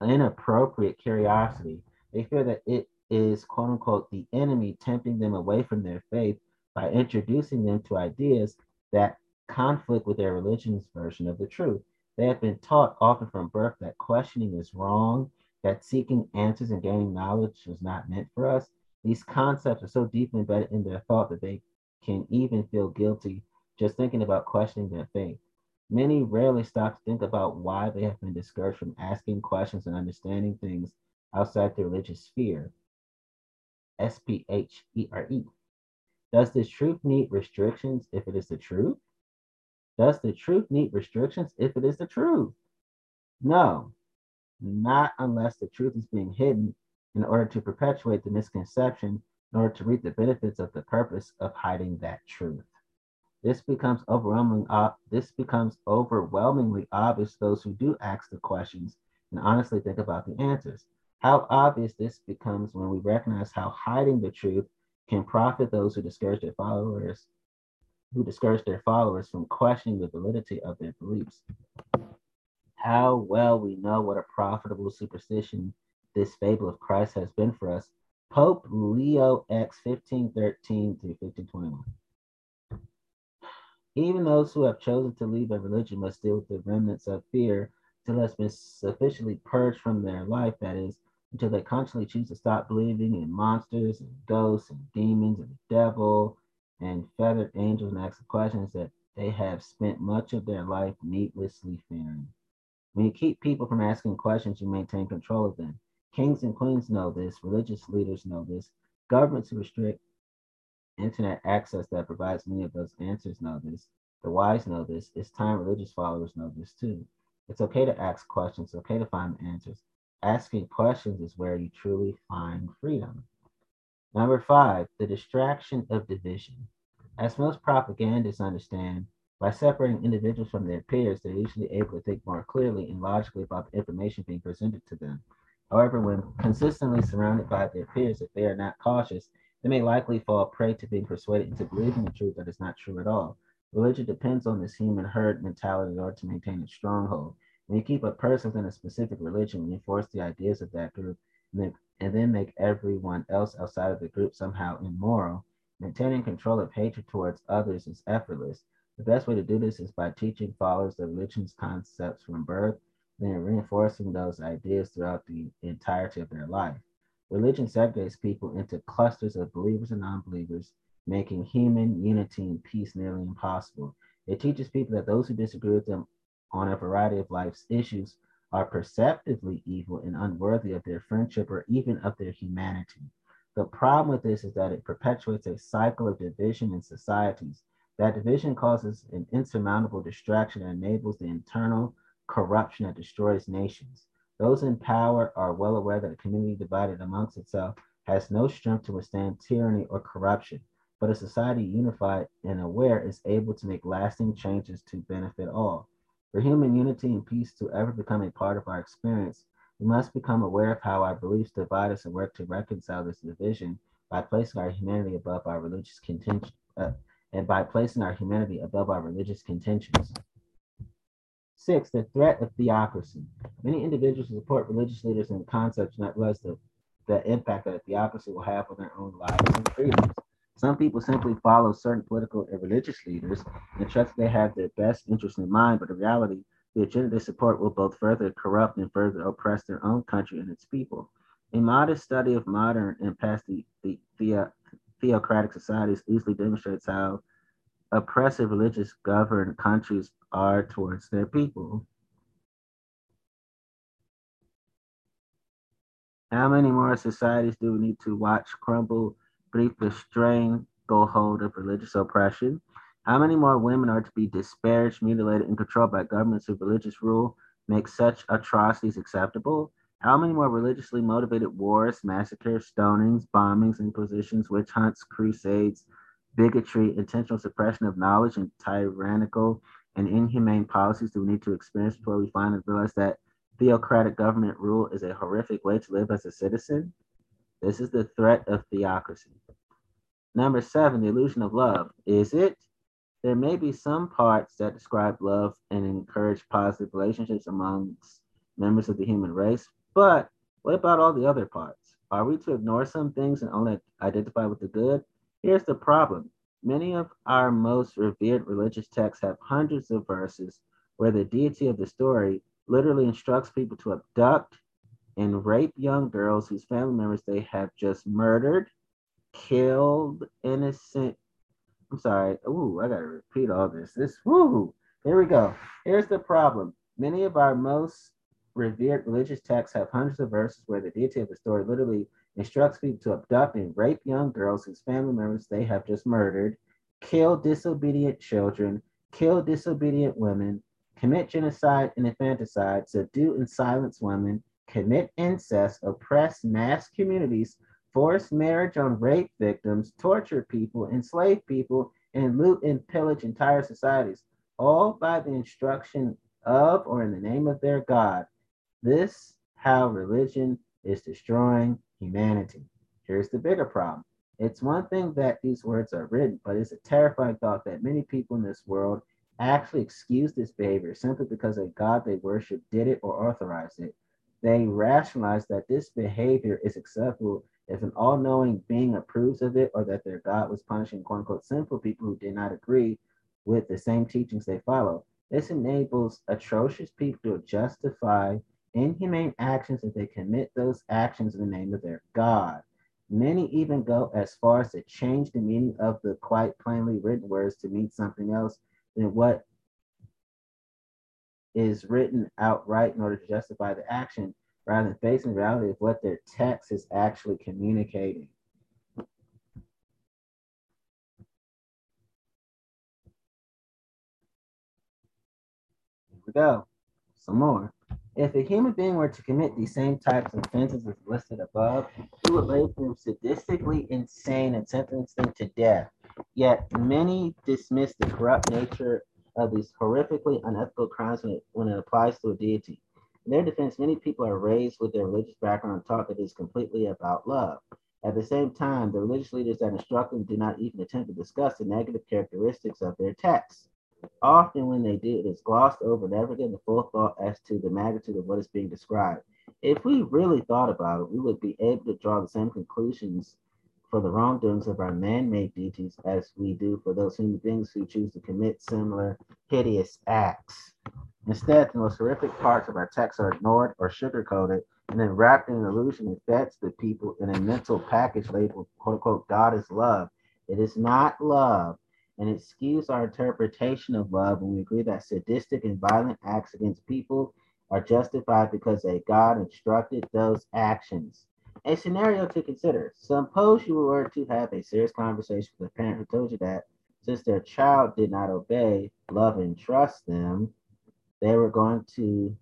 inappropriate curiosity. They fear that it is quote unquote the enemy tempting them away from their faith by introducing them to ideas that conflict with their religion's version of the truth. They have been taught often from birth that questioning is wrong, that seeking answers and gaining knowledge was not meant for us. These concepts are so deeply embedded in their thought that they can even feel guilty just thinking about questioning their faith. Many rarely stop to think about why they have been discouraged from asking questions and understanding things outside the religious sphere. S P H E R E. Does the truth need restrictions if it is the truth? Does the truth need restrictions if it is the truth? No, not unless the truth is being hidden in order to perpetuate the misconception in order to reap the benefits of the purpose of hiding that truth. This becomes overwhelming. Uh, this becomes overwhelmingly obvious those who do ask the questions and honestly think about the answers. How obvious this becomes when we recognize how hiding the truth can profit those who discourage their followers who discourage their followers from questioning the validity of their beliefs. How well we know what a profitable superstition this fable of Christ has been for us. Pope Leo X 1513 to 1521. Even those who have chosen to leave a religion must deal with the remnants of fear until it has been sufficiently purged from their life, that is, until they consciously choose to stop believing in monsters and ghosts and demons and the devil and feathered angels and ask the questions that they have spent much of their life needlessly fearing. When you keep people from asking questions, you maintain control of them. Kings and queens know this, religious leaders know this, governments who restrict internet access that provides many of those answers know this. The wise know this. It's time religious followers know this too. It's okay to ask questions, it's okay to find answers. Asking questions is where you truly find freedom. Number five, the distraction of division. As most propagandists understand, by separating individuals from their peers, they're usually able to think more clearly and logically about the information being presented to them. However, when consistently surrounded by their peers, if they are not cautious, they may likely fall prey to being persuaded into believing a truth that is not true at all. Religion depends on this human herd mentality in order to maintain its stronghold. When you keep a person within a specific religion, you reinforce the ideas of that group, and then, and then make everyone else outside of the group somehow immoral, maintaining control of hatred towards others is effortless. The best way to do this is by teaching followers the religion's concepts from birth, then reinforcing those ideas throughout the entirety of their life. Religion segregates people into clusters of believers and non believers, making human unity and peace nearly impossible. It teaches people that those who disagree with them on a variety of life's issues are perceptively evil and unworthy of their friendship or even of their humanity. The problem with this is that it perpetuates a cycle of division in societies. That division causes an insurmountable distraction and enables the internal corruption that destroys nations. Those in power are well aware that a community divided amongst itself has no strength to withstand tyranny or corruption, but a society unified and aware is able to make lasting changes to benefit all. For human unity and peace to ever become a part of our experience, we must become aware of how our beliefs divide us and work to reconcile this division by placing our humanity above our religious contention, uh, and by placing our humanity above our religious contentions. Six, the threat of theocracy. Many individuals support religious leaders and concepts not less the, the impact that theocracy will have on their own lives and freedoms. Some people simply follow certain political and religious leaders and trust they have their best interest in mind, but in reality, the agenda they support will both further corrupt and further oppress their own country and its people. A modest study of modern and past the, the, the uh, theocratic societies easily demonstrates how oppressive religious governed countries are towards their people. How many more societies do we need to watch crumble beneath the stranglehold of religious oppression? How many more women are to be disparaged, mutilated, and controlled by governments whose religious rule makes such atrocities acceptable? How many more religiously motivated wars, massacres, stonings, bombings, inquisitions, witch hunts, crusades, bigotry, intentional suppression of knowledge, and tyrannical and inhumane policies do we need to experience before we finally realize that theocratic government rule is a horrific way to live as a citizen? This is the threat of theocracy. Number seven, the illusion of love. Is it? There may be some parts that describe love and encourage positive relationships amongst members of the human race, but what about all the other parts? Are we to ignore some things and only identify with the good? Here's the problem many of our most revered religious texts have hundreds of verses where the deity of the story literally instructs people to abduct and rape young girls whose family members they have just murdered, killed innocent. I'm sorry. Ooh, I gotta repeat all this. This, woo. Here we go. Here's the problem. Many of our most revered religious texts have hundreds of verses where the deity of the story literally instructs people to abduct and rape young girls whose family members they have just murdered, kill disobedient children, kill disobedient women, commit genocide and infanticide, subdue and silence women, commit incest, oppress mass communities, force marriage on rape victims, torture people, enslave people, and loot and pillage entire societies, all by the instruction of or in the name of their God. This how religion is destroying humanity. Here's the bigger problem It's one thing that these words are written, but it's a terrifying thought that many people in this world actually excuse this behavior simply because a God they worship did it or authorized it. They rationalize that this behavior is acceptable if an all knowing being approves of it or that their God was punishing quote unquote sinful people who did not agree with the same teachings they follow. This enables atrocious people to justify inhumane actions if they commit those actions in the name of their God. Many even go as far as to change the meaning of the quite plainly written words to mean something else than what is written outright in order to justify the action rather than facing reality of what their text is actually communicating. Here we go. Some more. If a human being were to commit these same types of offenses as listed above, we would label them sadistically insane and sentence them to death. Yet many dismiss the corrupt nature of these horrifically unethical crimes when it, when it applies to a deity. In their defense, many people are raised with their religious background taught that it is completely about love. At the same time, the religious leaders that instruct them do not even attempt to discuss the negative characteristics of their texts. Often, when they do, it is glossed over, never getting the full thought as to the magnitude of what is being described. If we really thought about it, we would be able to draw the same conclusions for the wrongdoings of our man made deities as we do for those human beings who choose to commit similar hideous acts. Instead, the most horrific parts of our text are ignored or sugarcoated and then wrapped in an illusion that feds the people in a mental package labeled, quote unquote, God is love. It is not love, and skews our interpretation of love when we agree that sadistic and violent acts against people are justified because a God instructed those actions. A scenario to consider. Suppose you were to have a serious conversation with a parent who told you that since their child did not obey, love, and trust them, they were going to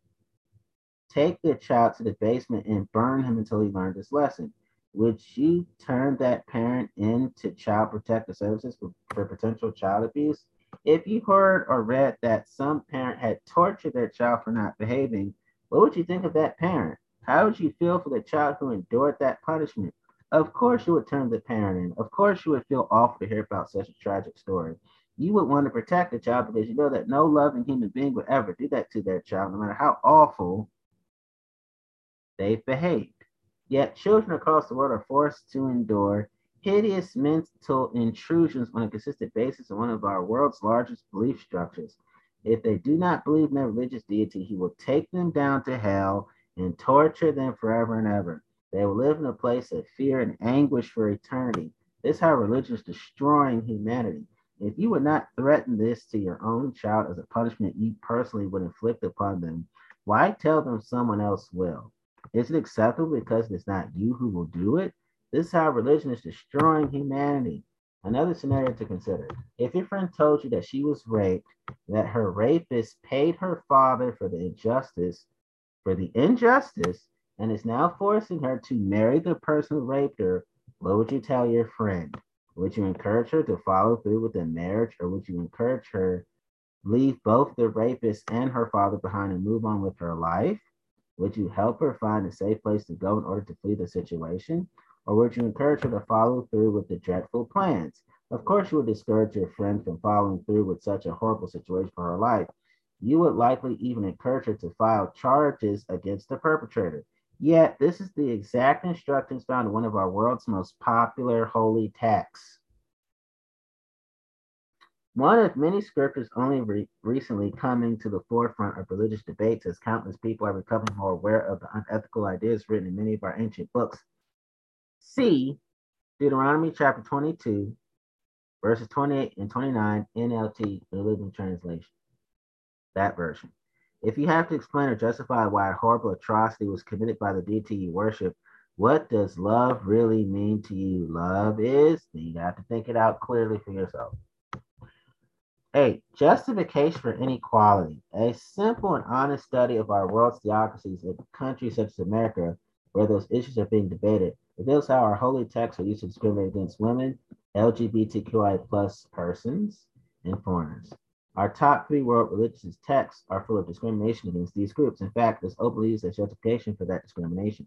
take their child to the basement and burn him until he learned his lesson. Would you turn that parent into child protective services for, for potential child abuse? If you heard or read that some parent had tortured their child for not behaving, what would you think of that parent? How would you feel for the child who endured that punishment? Of course, you would turn the parent in. Of course, you would feel awful to hear about such a tragic story. You would want to protect the child because you know that no loving human being would ever do that to their child, no matter how awful they've behaved. Yet, children across the world are forced to endure hideous mental intrusions on a consistent basis in one of our world's largest belief structures. If they do not believe in their religious deity, he will take them down to hell and torture them forever and ever. They will live in a place of fear and anguish for eternity. This is how religion is destroying humanity. If you would not threaten this to your own child as a punishment you personally would inflict upon them, why tell them someone else will? Is it acceptable because it's not you who will do it? This is how religion is destroying humanity. Another scenario to consider. If your friend told you that she was raped, that her rapist paid her father for the injustice for the injustice and is now forcing her to marry the person who raped her, what would you tell your friend? Would you encourage her to follow through with the marriage, or would you encourage her leave both the rapist and her father behind and move on with her life? Would you help her find a safe place to go in order to flee the situation? Or would you encourage her to follow through with the dreadful plans? Of course, you would discourage your friend from following through with such a horrible situation for her life you would likely even encourage her to file charges against the perpetrator. Yet, this is the exact instructions found in one of our world's most popular holy texts. One of many scriptures only re- recently coming to the forefront of religious debates as countless people are becoming more aware of the unethical ideas written in many of our ancient books. See Deuteronomy chapter 22, verses 28 and 29, NLT, the Living Translation that version. If you have to explain or justify why a horrible atrocity was committed by the deity you worship, what does love really mean to you? Love is, you have to think it out clearly for yourself. Eight, justification for inequality. A simple and honest study of our world's theocracies in countries such as America, where those issues are being debated, reveals how our holy texts are used to discriminate against women, LGBTQI plus persons, and foreigners. Our top three world religious texts are full of discrimination against these groups. In fact, this openly used as justification for that discrimination.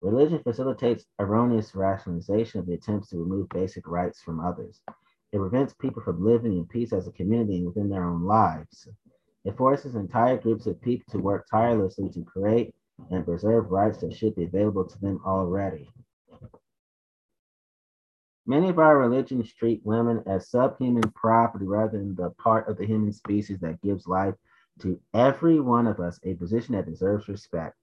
Religion facilitates erroneous rationalization of the attempts to remove basic rights from others. It prevents people from living in peace as a community and within their own lives. It forces entire groups of people to work tirelessly to create and preserve rights that should be available to them already. Many of our religions treat women as subhuman property rather than the part of the human species that gives life to every one of us, a position that deserves respect.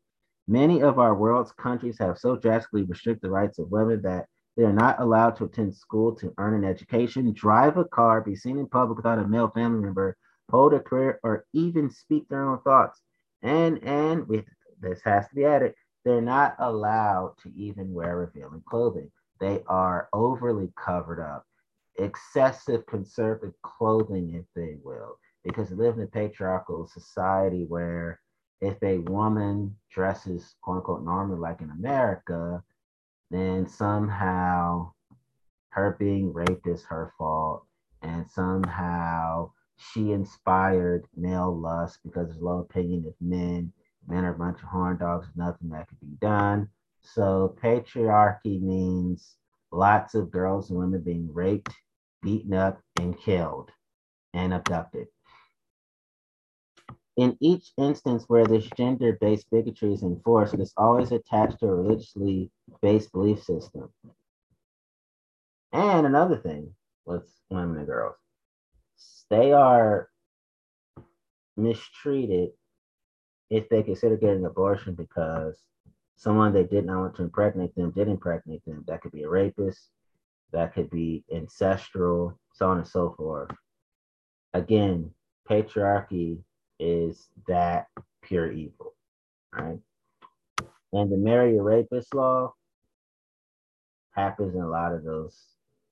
Many of our world's countries have so drastically restricted the rights of women that they are not allowed to attend school to earn an education, drive a car, be seen in public without a male family member, hold a career, or even speak their own thoughts. And and with this has to be added, they're not allowed to even wear revealing clothing. They are overly covered up, excessive conservative clothing, if they will, because they live in a patriarchal society where if a woman dresses quote unquote normally like in America, then somehow her being raped is her fault, and somehow she inspired male lust because there's low opinion of men. Men are a bunch of horn dogs, nothing that could be done. So patriarchy means lots of girls and women being raped, beaten up, and killed and abducted. In each instance where this gender based bigotry is enforced, it is always attached to a religiously based belief system. And another thing with women and girls, they are mistreated if they consider getting an abortion because someone they did not want to impregnate them did impregnate them. That could be a rapist, that could be ancestral, so on and so forth. Again, patriarchy is that pure evil, right? And the marry a rapist law happens in a lot of those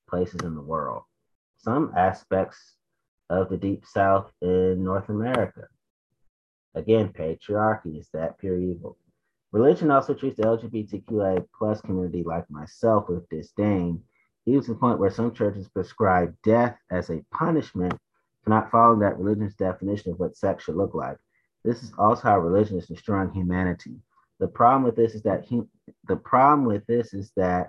places in the world. Some aspects of the deep south in North America. Again, patriarchy is that pure evil. Religion also treats the LGBTQI plus community like myself with disdain, even to the point where some churches prescribe death as a punishment not following that religion's definition of what sex should look like. This is also how religion is destroying humanity. The problem with this is that the problem with this is that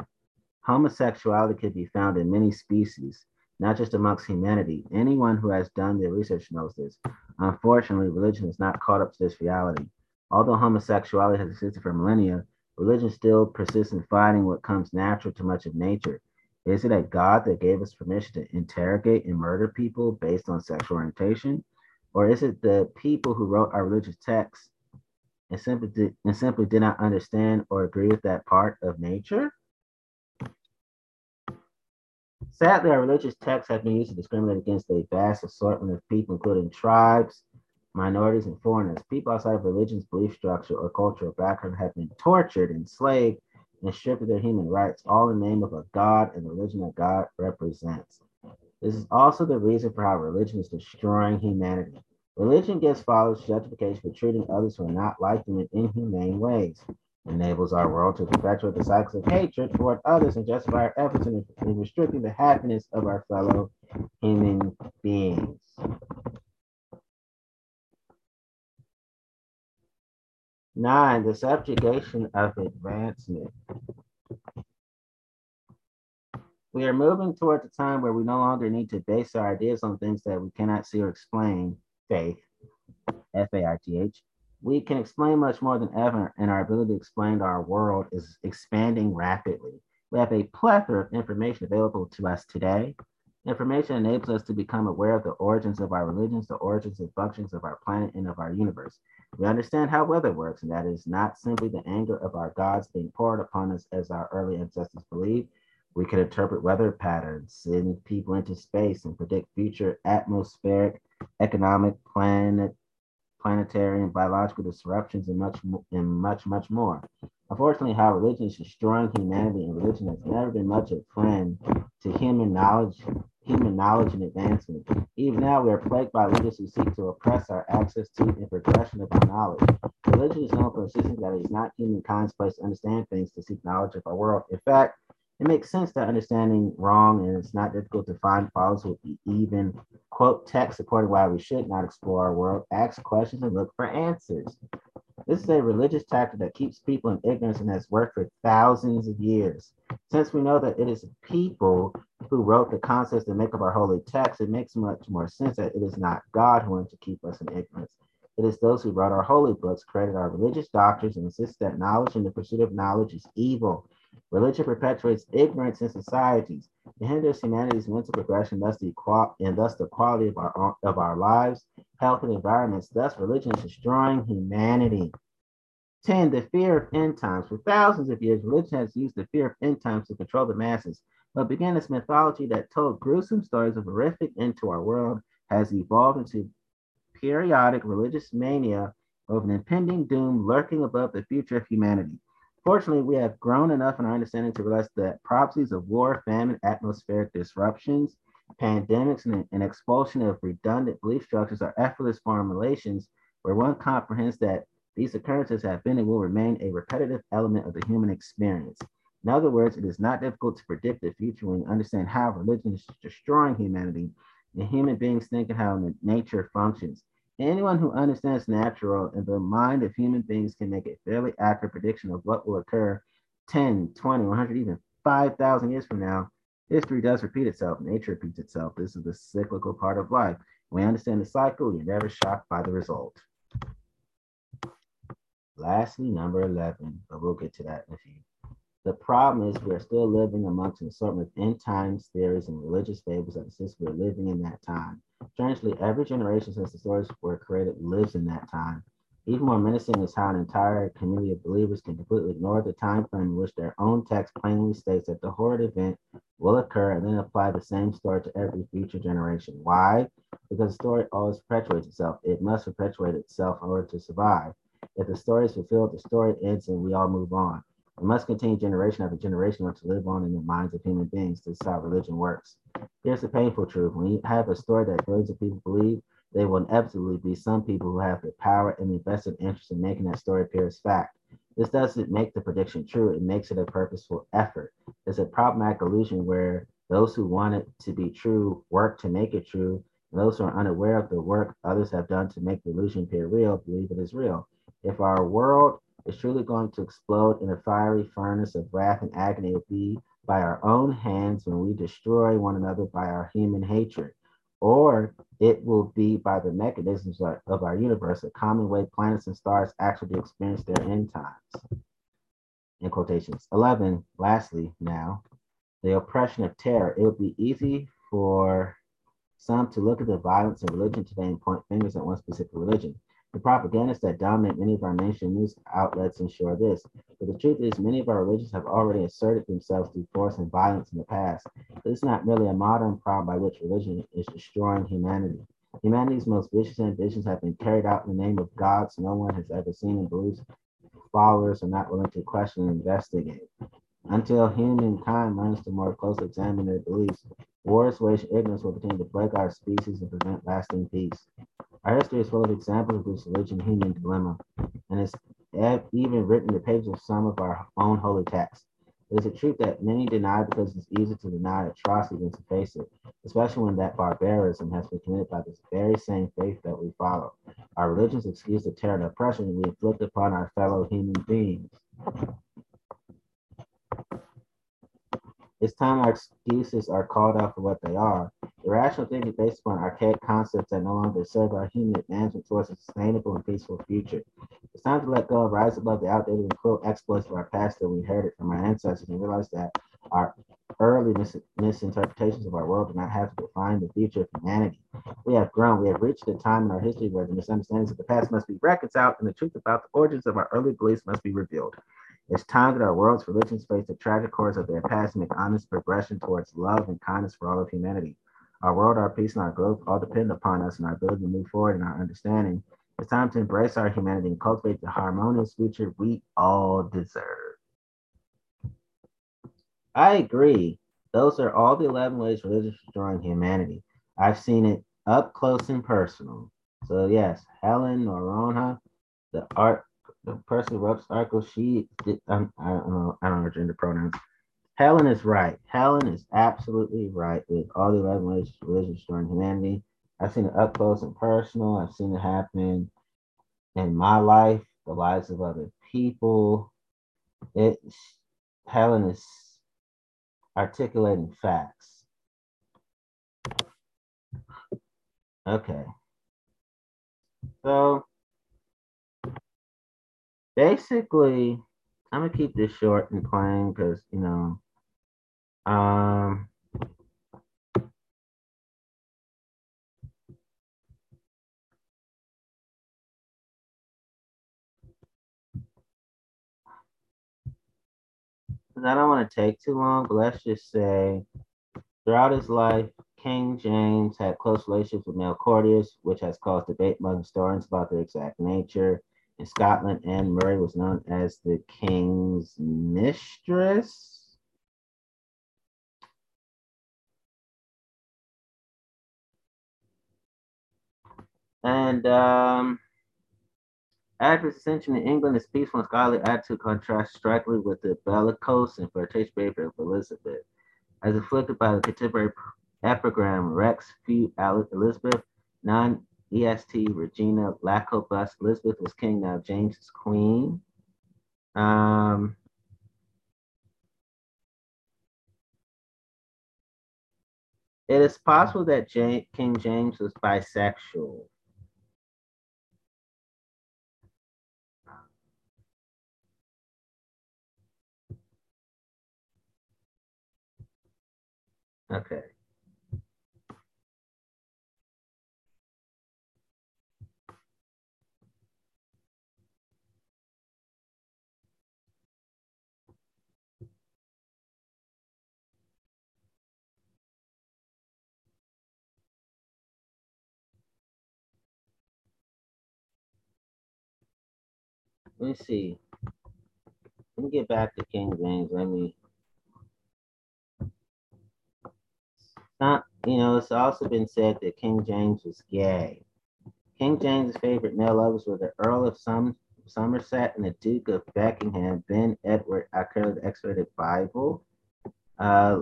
homosexuality could be found in many species, not just amongst humanity. Anyone who has done their research knows this. Unfortunately, religion has not caught up to this reality. Although homosexuality has existed for millennia, religion still persists in fighting what comes natural to much of nature. Is it a God that gave us permission to interrogate and murder people based on sexual orientation? Or is it the people who wrote our religious texts and simply did, and simply did not understand or agree with that part of nature? Sadly, our religious texts have been used to discriminate against a vast assortment of people, including tribes, minorities, and foreigners. People outside of religion's belief structure or cultural background have been tortured, enslaved, and stripped of their human rights, all in the name of a God and the religion that God represents. This is also the reason for how religion is destroying humanity. Religion gives followers justification for treating others who are not like them in inhumane ways, enables our world to perpetuate the cycles of hatred toward others and justify our efforts in, in restricting the happiness of our fellow human beings. Nine, the subjugation of advancement. We are moving towards a time where we no longer need to base our ideas on things that we cannot see or explain, faith, F A I T H. We can explain much more than ever, and our ability to explain our world is expanding rapidly. We have a plethora of information available to us today. Information enables us to become aware of the origins of our religions, the origins and functions of our planet and of our universe. We understand how weather works, and that is not simply the anger of our gods being poured upon us as our early ancestors believed. We can interpret weather patterns, send people into space, and predict future atmospheric, economic, planet, planetary, and biological disruptions, and much, and much, much more. Unfortunately, how religion is destroying humanity, and religion has never been much a friend to human knowledge, human knowledge and advancement. Even now, we are plagued by leaders who seek to oppress our access to and progression of our knowledge. Religion is known for insisting that it is not humankind's place to understand things to seek knowledge of our world. In fact, it makes sense that understanding wrong and it's not difficult to find followers who even quote text supporting why we should not explore our world, ask questions, and look for answers. This is a religious tactic that keeps people in ignorance and has worked for thousands of years. Since we know that it is people who wrote the concepts that make up our holy text, it makes much more sense that it is not God who wants to keep us in ignorance. It is those who wrote our holy books, created our religious doctrines, and insist that knowledge and the pursuit of knowledge is evil. Religion perpetuates ignorance in societies. It hinders humanity's mental progression, thus the and thus the quality of our of our lives, health, and environments. Thus, religion is destroying humanity. 10. The fear of end times. For thousands of years, religion has used the fear of end times to control the masses. But began as mythology that told gruesome stories of horrific end to our world, has evolved into periodic religious mania of an impending doom lurking above the future of humanity. Fortunately, we have grown enough in our understanding to realize that prophecies of war, famine, atmospheric disruptions, pandemics, and an expulsion of redundant belief structures are effortless formulations where one comprehends that these occurrences have been and will remain a repetitive element of the human experience. In other words, it is not difficult to predict the future when you understand how religion is destroying humanity and human beings think and how nature functions. Anyone who understands natural and the mind of human beings can make a fairly accurate prediction of what will occur 10, 20, 100, even 5,000 years from now. History does repeat itself. Nature repeats itself. This is the cyclical part of life. When we understand the cycle, you're never shocked by the result. Lastly, number 11, but we'll get to that in a few. The problem is we're still living amongst an assortment of end times theories and religious fables that insist we're living in that time. Strangely, every generation since the stories were created lives in that time. Even more menacing is how an entire community of believers can completely ignore the time frame in which their own text plainly states that the horrid event will occur and then apply the same story to every future generation. Why? Because the story always perpetuates itself. It must perpetuate itself in order to survive. If the story is fulfilled, the story ends and we all move on. It must continue generation after generation to live on in the minds of human beings. This is how religion works. Here's the painful truth. When you have a story that billions of people believe, there will inevitably be some people who have the power and the vested interest in making that story appear as fact. This doesn't make the prediction true, it makes it a purposeful effort. It's a problematic illusion where those who want it to be true work to make it true, and those who are unaware of the work others have done to make the illusion appear real believe it is real. If our world is truly going to explode in a fiery furnace of wrath and agony, will be by our own hands when we destroy one another by our human hatred. Or it will be by the mechanisms of our universe, a common way planets and stars actually experience their end times. In quotations. 11, lastly, now, the oppression of terror. It would be easy for some to look at the violence of religion today and point fingers at one specific religion. The propagandists that dominate many of our mainstream news outlets ensure this. But the truth is, many of our religions have already asserted themselves through force and violence in the past. This is not merely a modern problem by which religion is destroying humanity. Humanity's most vicious ambitions have been carried out in the name of gods no one has ever seen and believes followers are not willing to question and investigate. Until humankind learns to more closely examine their beliefs, wars waged ignorance will continue to break our species and prevent lasting peace. Our history is full of examples of this religion human dilemma, and it's even written the pages of some of our own holy texts. It is a truth that many deny because it's easy to deny atrocity than to face it, especially when that barbarism has been committed by this very same faith that we follow. Our religions excuse the terror and oppression we inflict upon our fellow human beings. It's time our excuses are called out for what they are. Irrational thinking based upon archaic concepts that no longer serve our human advancement towards a sustainable and peaceful future. It's time to let go and rise above the outdated and cruel exploits of our past that we inherited from our ancestors and realize that our early mis- misinterpretations of our world do not have to define the future of humanity. We have grown. We have reached a time in our history where the misunderstandings of the past must be reconciled and the truth about the origins of our early beliefs must be revealed. It's time that our world's religions face the tragic course of their past and make honest progression towards love and kindness for all of humanity. Our world, our peace, and our growth all depend upon us and our ability to move forward in our understanding. It's time to embrace our humanity and cultivate the harmonious future we all deserve. I agree. Those are all the 11 ways religion is destroying humanity. I've seen it up close and personal. So, yes, Helen Noronha, the art the person wrote this article, she did, um, I don't know, I don't know her gender pronouns. Helen is right. Helen is absolutely right with all the 11 ways religion destroying humanity. I've seen it up close and personal. I've seen it happen in my life. the lives of other people. It's Helen is articulating facts. Okay. So basically, I'm gonna keep this short and plain because you know, um, I don't want to take too long, but let's just say throughout his life, King James had close relationships with Melchordius, which has caused debate among historians about their exact nature. In Scotland, Anne Murray was known as the king's mistress. And um, his ascension in England, his peaceful and scholarly attitude contrasts strikingly with the bellicose and flirtatious behavior of Elizabeth. As afflicted by the contemporary epigram Rex Fu Elizabeth, non EST Regina Lacobus, Elizabeth was king, now James is queen. Um, it is possible that King James was bisexual. Okay. Let me see. Let me get back to King James. Let me not, you know, it's also been said that King James was gay. King James's favorite male lovers were the Earl of Som- Somerset and the Duke of Buckingham, Ben Edward, of the X-rated Bible. Uh,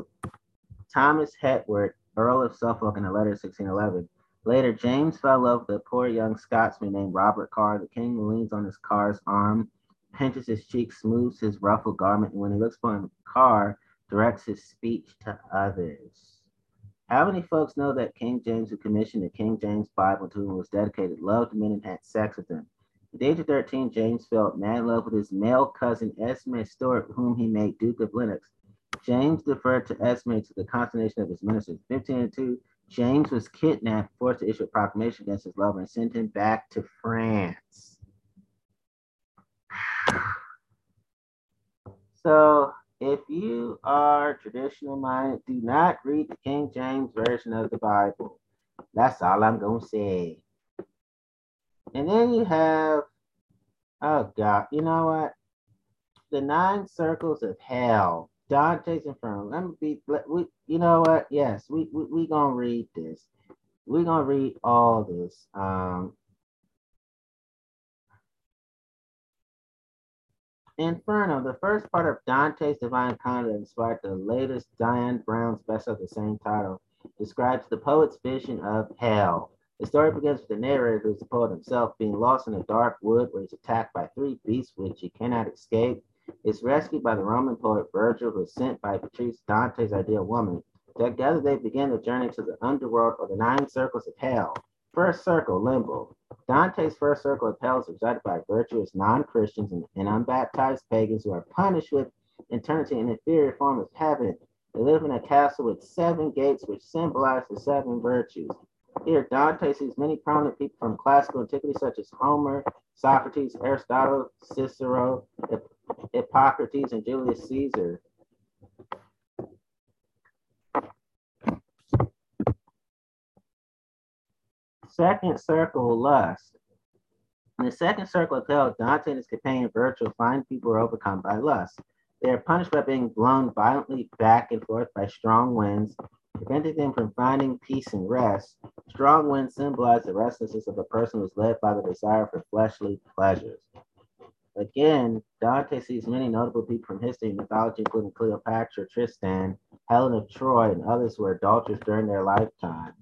Thomas Hetworth, Earl of Suffolk in a letter 1611. Later, James fell in love with a poor young Scotsman named Robert Carr. The king leans on his Carr's arm, pinches his cheek, smooths his ruffled garment, and when he looks upon Carr, directs his speech to others. How many folks know that King James, who commissioned the King James Bible to whom was dedicated, loved men and had sex with them? At the age of 13, James fell mad in love with his male cousin Esme Stuart, whom he made Duke of Lennox. James deferred to Esme to the consternation of his ministers. 1502, James was kidnapped, forced to issue a proclamation against his lover, and sent him back to France. So if you are traditional minded, do not read the King James Version of the Bible. That's all I'm going to say. And then you have, oh God, you know what? The Nine Circles of Hell. Dante's Inferno. Let me be, let, we, you know what? Yes, we, we, we to read this. Going to read all this. Um, Inferno, the first part of Dante's Divine Comedy inspired the latest Diane Brown's best of the same title, describes the poet's vision of hell. The story begins with the narrator, who is the poet himself, being lost in a dark wood where he's attacked by three beasts which he cannot escape. Is rescued by the Roman poet Virgil, who is sent by Beatrice, Dante's ideal woman. Together they begin the journey to the underworld or the nine circles of hell. First circle, limbo. Dante's first circle of hell is resided by virtuous non-Christians and, and, unbaptized pagans who are punished with eternity in inferior form of heaven. They live in a castle with seven gates, which symbolize the seven virtues. Here, Dante sees many prominent people from classical antiquity, such as Homer, Socrates, Aristotle, Cicero, Hippocrates, and Julius Caesar. second circle lust. In the second circle of hell, Dante and his companion Virgil find people are overcome by lust. They are punished by being blown violently back and forth by strong winds, preventing them from finding peace and rest. Strong winds symbolize the restlessness of a person who's led by the desire for fleshly pleasures. Again, Dante sees many notable people from history and mythology, including Cleopatra, Tristan, Helen of Troy, and others who were adulterers during their lifetime.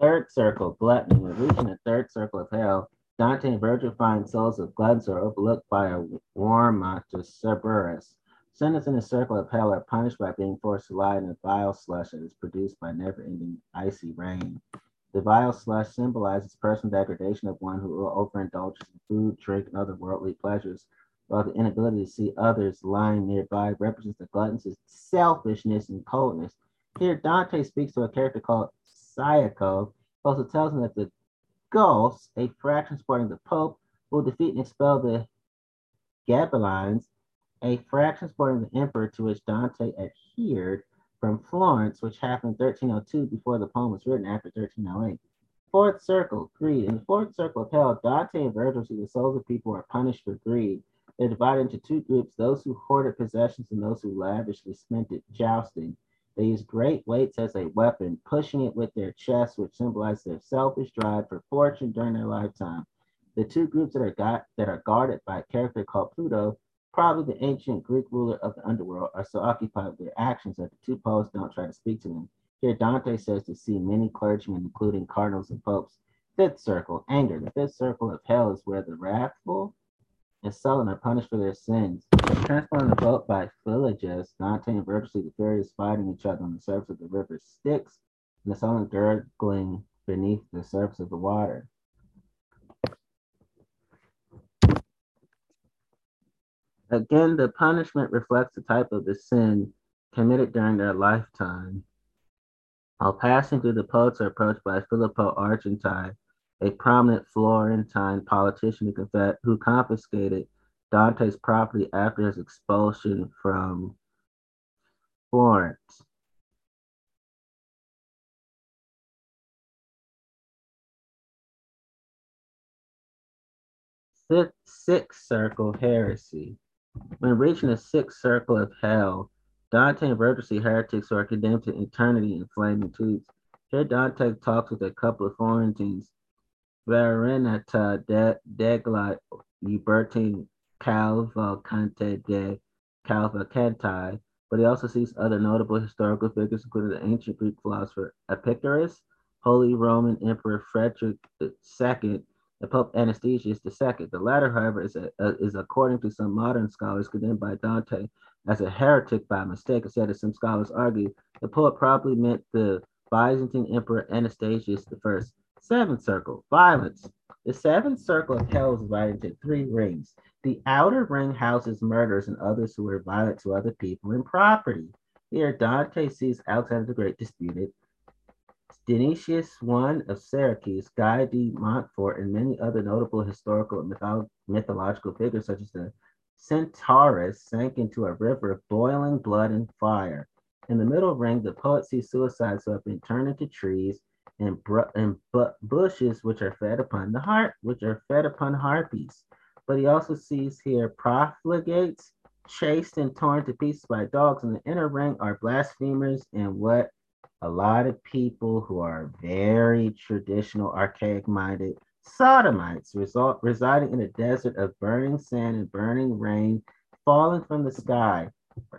Third circle, gluttony, reaching the third circle of hell Dante and Virgil find souls of gluttons are overlooked by a warm monster, Cerberus. Sinners in the circle of hell are punished by being forced to lie in a vile slush that is produced by never-ending icy rain. The vile slush symbolizes personal degradation of one who overindulges in food, drink, and other worldly pleasures, while the inability to see others lying nearby represents the glutton's selfishness and coldness. Here, Dante speaks to a character called Ciacco, also tells him that the Gauls, a fraction supporting the Pope, will defeat and expel the Ghibellines, a fraction supporting the emperor to which Dante adhered from Florence, which happened in 1302 before the poem was written after 1308. Fourth circle, greed. In the fourth circle of hell, Dante and Virgil see the souls of people are punished for greed. They're divided into two groups those who hoarded possessions and those who lavishly spent it jousting. They use great weights as a weapon, pushing it with their chests, which symbolizes their selfish drive for fortune during their lifetime. The two groups that are got, that are guarded by a character called Pluto Probably the ancient Greek ruler of the underworld are so occupied with their actions that the two poets don't try to speak to them. Here, Dante says to see many clergymen, including cardinals and popes. Fifth circle, anger. The fifth circle of hell is where the wrathful and sullen are punished for their sins. Transported the boat by Philologus, Dante and Virgil the fairies fighting each other on the surface of the river Styx, and the sullen gurgling beneath the surface of the water. Again, the punishment reflects the type of the sin committed during their lifetime. While passing through, the poets are approached by Filippo Argentine, a prominent Florentine politician who, confiscated Dante's property after his expulsion from Florence. Sixth circle heresy. When reaching the sixth circle of hell, Dante and see heretics who are condemned to eternity in flaming tubes. Here, Dante talks with a couple of Florentines, Farinata de, degli Ubertine Cavalcante de Cavalcanti, but he also sees other notable historical figures, including the ancient Greek philosopher Epicurus, Holy Roman Emperor Frederick II, and Pope Anastasius II. The latter, however, is, a, a, is according to some modern scholars condemned by Dante as a heretic by mistake. Instead, as some scholars argue, the poet probably meant the Byzantine Emperor Anastasius I. Seventh circle, violence. The seventh circle of hell is divided into three rings. The outer ring houses murderers and others who are violent to other people and property. Here, Dante sees Alexander the Great disputed Dionysius I of Syracuse, Guy de Montfort, and many other notable historical and mytholo- mythological figures, such as the Centaurus, sank into a river of boiling blood and fire. In the middle ring, the poet sees suicides who have been turned into trees and, br- and bu- bushes, which are fed upon the heart, which are fed upon harpies. But he also sees here profligates chased and torn to pieces by dogs. In the inner ring are blasphemers and what a lot of people who are very traditional, archaic minded sodomites result, residing in a desert of burning sand and burning rain falling from the sky.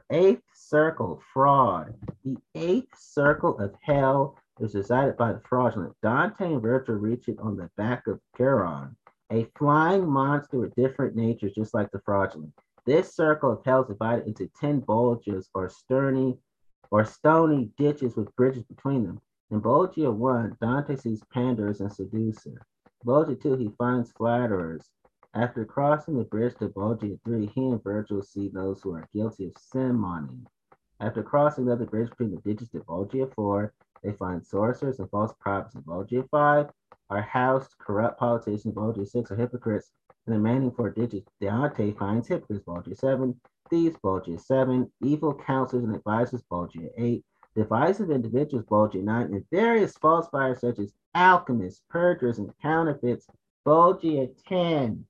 Eighth circle, fraud. The eighth circle of hell is decided by the fraudulent. Dante and Virgil reach it on the back of Charon, a flying monster with different natures, just like the fraudulent. This circle of hell is divided into 10 bulges or sterny or stony ditches with bridges between them. In Bolgia 1, Dante sees panders and seducer. Bolgia 2, he finds flatterers. After crossing the bridge to Bolgia 3, he and Virgil see those who are guilty of simony. After crossing the bridge between the ditches to Bolgia 4, they find sorcerers and false prophets. In Bolgia 5, are housed corrupt politicians. Bolgia 6 are hypocrites. And the remaining four digits, Dante finds hypocrites. Bolgia 7, thieves, Bolgia 7, evil counselors and advisors, Bolgia 8, divisive individuals, Bolgia 9, and various false buyers such as alchemists, perjurers, and counterfeits, Bolgia 10.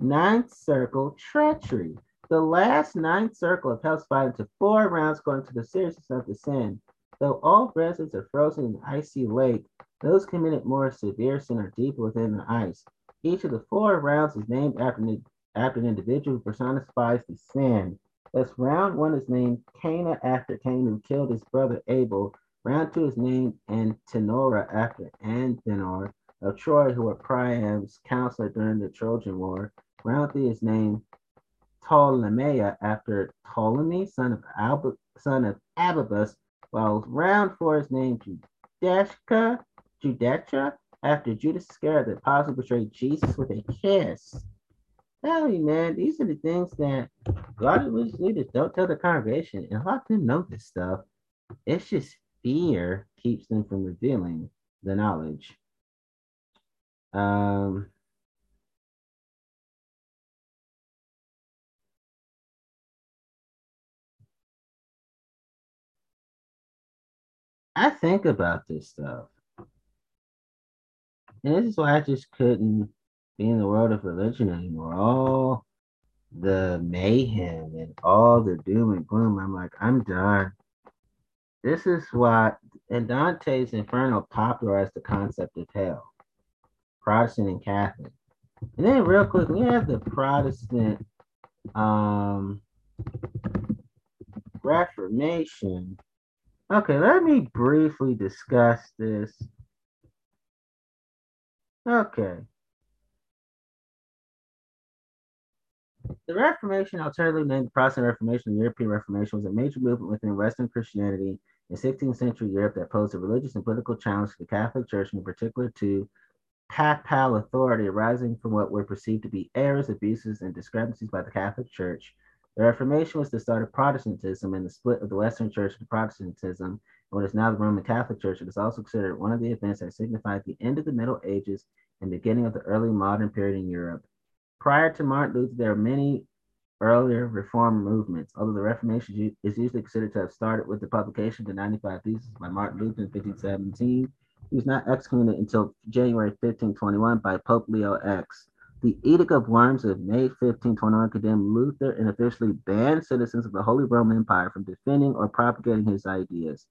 Ninth circle, treachery. The last ninth circle of hell divided into four rounds going to the seriousness of the sin. Though all residents are frozen in icy lake, those committed more severe sin are deep within the ice. Each of the four rounds is named after an after an individual who personifies the sin. Thus, round one is named Cana after Cain, who killed his brother Abel. Round two is named Antenora after Antenor of Troy, who was Priam's counselor during the Trojan War. Round three is named Ptolemaea after Ptolemy, son of Alba, son of Ababus, while round four is named Judashka, Judetra after Judas Iscariot, the apostle betrayed Jesus with a kiss. Tell me, man, these are the things that of religious leaders don't tell the congregation, and a lot of them know this stuff. It's just fear keeps them from revealing the knowledge. Um, I think about this stuff. And this is why I just couldn't be in the world of religion anymore. All the mayhem and all the doom and gloom. I'm like, I'm done. This is why, and Dante's Inferno popularized the concept of hell, Protestant and Catholic. And then, real quick, we have the Protestant um, Reformation. Okay, let me briefly discuss this. Okay. The Reformation, alternatively named the Protestant Reformation, the European Reformation, was a major movement within Western Christianity in 16th century Europe that posed a religious and political challenge to the Catholic Church, and in particular to papal authority arising from what were perceived to be errors, abuses, and discrepancies by the Catholic Church. The Reformation was the start of Protestantism and the split of the Western Church into Protestantism and what is now the Roman Catholic Church. It is also considered one of the events that signified the end of the Middle Ages and beginning of the early modern period in Europe. Prior to Martin Luther, there are many earlier reform movements, although the Reformation is usually considered to have started with the publication of the 95 Theses by Martin Luther in 1517. He was not excommunicated until January 1521 by Pope Leo X. The Edict of Worms of May 1521 condemned Luther and officially banned citizens of the Holy Roman Empire from defending or propagating his ideas.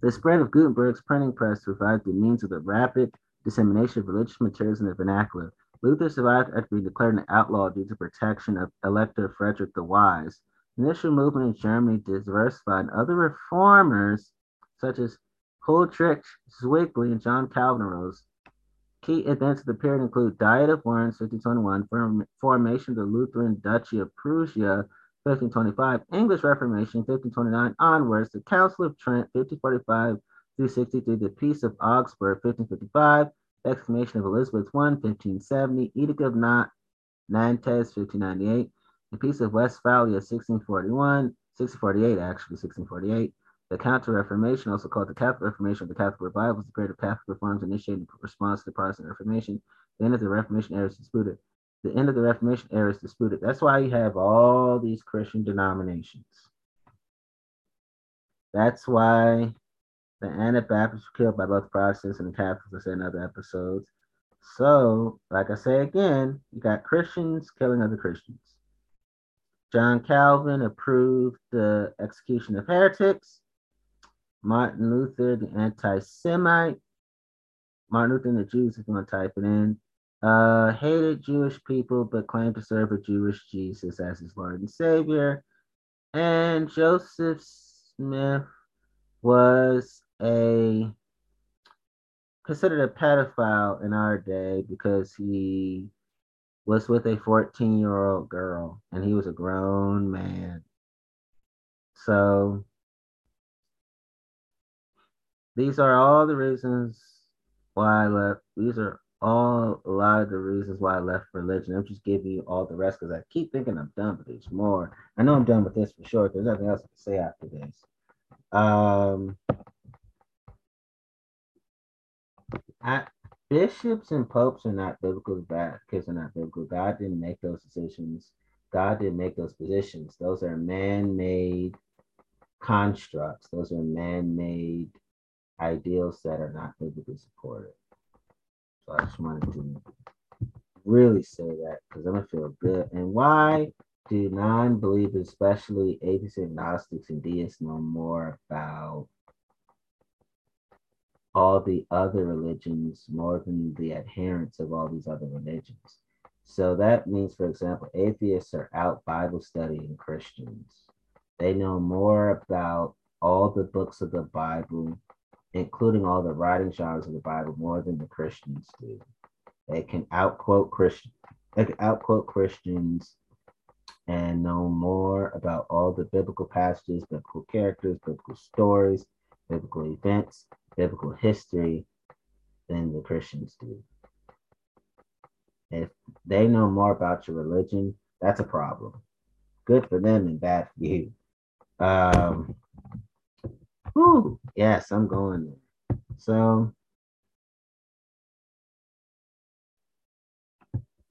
The spread of Gutenberg's printing press provided the means of the rapid dissemination of religious materials in the vernacular. Luther survived after being declared an outlaw due to protection of Elector Frederick the Wise. The initial movement in Germany diversified, and other reformers, such as Huldrych Zwingli and John Calvin, arose. Key events of the period include Diet of Worms, 1521, formation of the Lutheran Duchy of Prussia, 1525, English Reformation, 1529 onwards, the Council of Trent, 1545 through 63, the Peace of Augsburg, 1555, Exclamation of Elizabeth I, 1570, Edict of Nantes, 1598, the Peace of Westphalia, 1641, 1648, actually, 1648. The Counter Reformation, also called the Catholic Reformation or the Catholic Revival, is the period of Catholic reforms initiated in response to the Protestant Reformation. The end of the Reformation era is disputed. The end of the Reformation era is disputed. That's why you have all these Christian denominations. That's why the Anabaptists were killed by both Protestants and the Catholics, I said in other episodes. So, like I say again, you got Christians killing other Christians. John Calvin approved the execution of heretics. Martin Luther, the anti Semite. Martin Luther and the Jews, if you want to type it in, uh, hated Jewish people but claimed to serve a Jewish Jesus as his Lord and Savior. And Joseph Smith was a considered a pedophile in our day because he was with a 14 year old girl and he was a grown man. So these are all the reasons why I left. These are all a lot of the reasons why I left religion. I'm just giving you all the rest because I keep thinking I'm done, but there's more. I know I'm done with this for sure. There's nothing else to say after this. Um, I, bishops and popes are not biblical bad because they're not biblical. God didn't make those decisions. God didn't make those positions. Those are man-made constructs. Those are man-made ideals that are not biblically supported. So I just wanted to really say that because I'm gonna feel good. And why do non-believers, especially atheists, agnostics, and deists, know more about all the other religions more than the adherents of all these other religions? So that means, for example, atheists are out Bible studying Christians. They know more about all the books of the Bible including all the writing genres of the Bible, more than the Christians do. They can outquote Christian, they can outquote Christians and know more about all the biblical passages, biblical characters, biblical stories, biblical events, biblical history than the Christians do. If they know more about your religion, that's a problem. Good for them and bad for you. Um, whew, yes, I'm going there. So,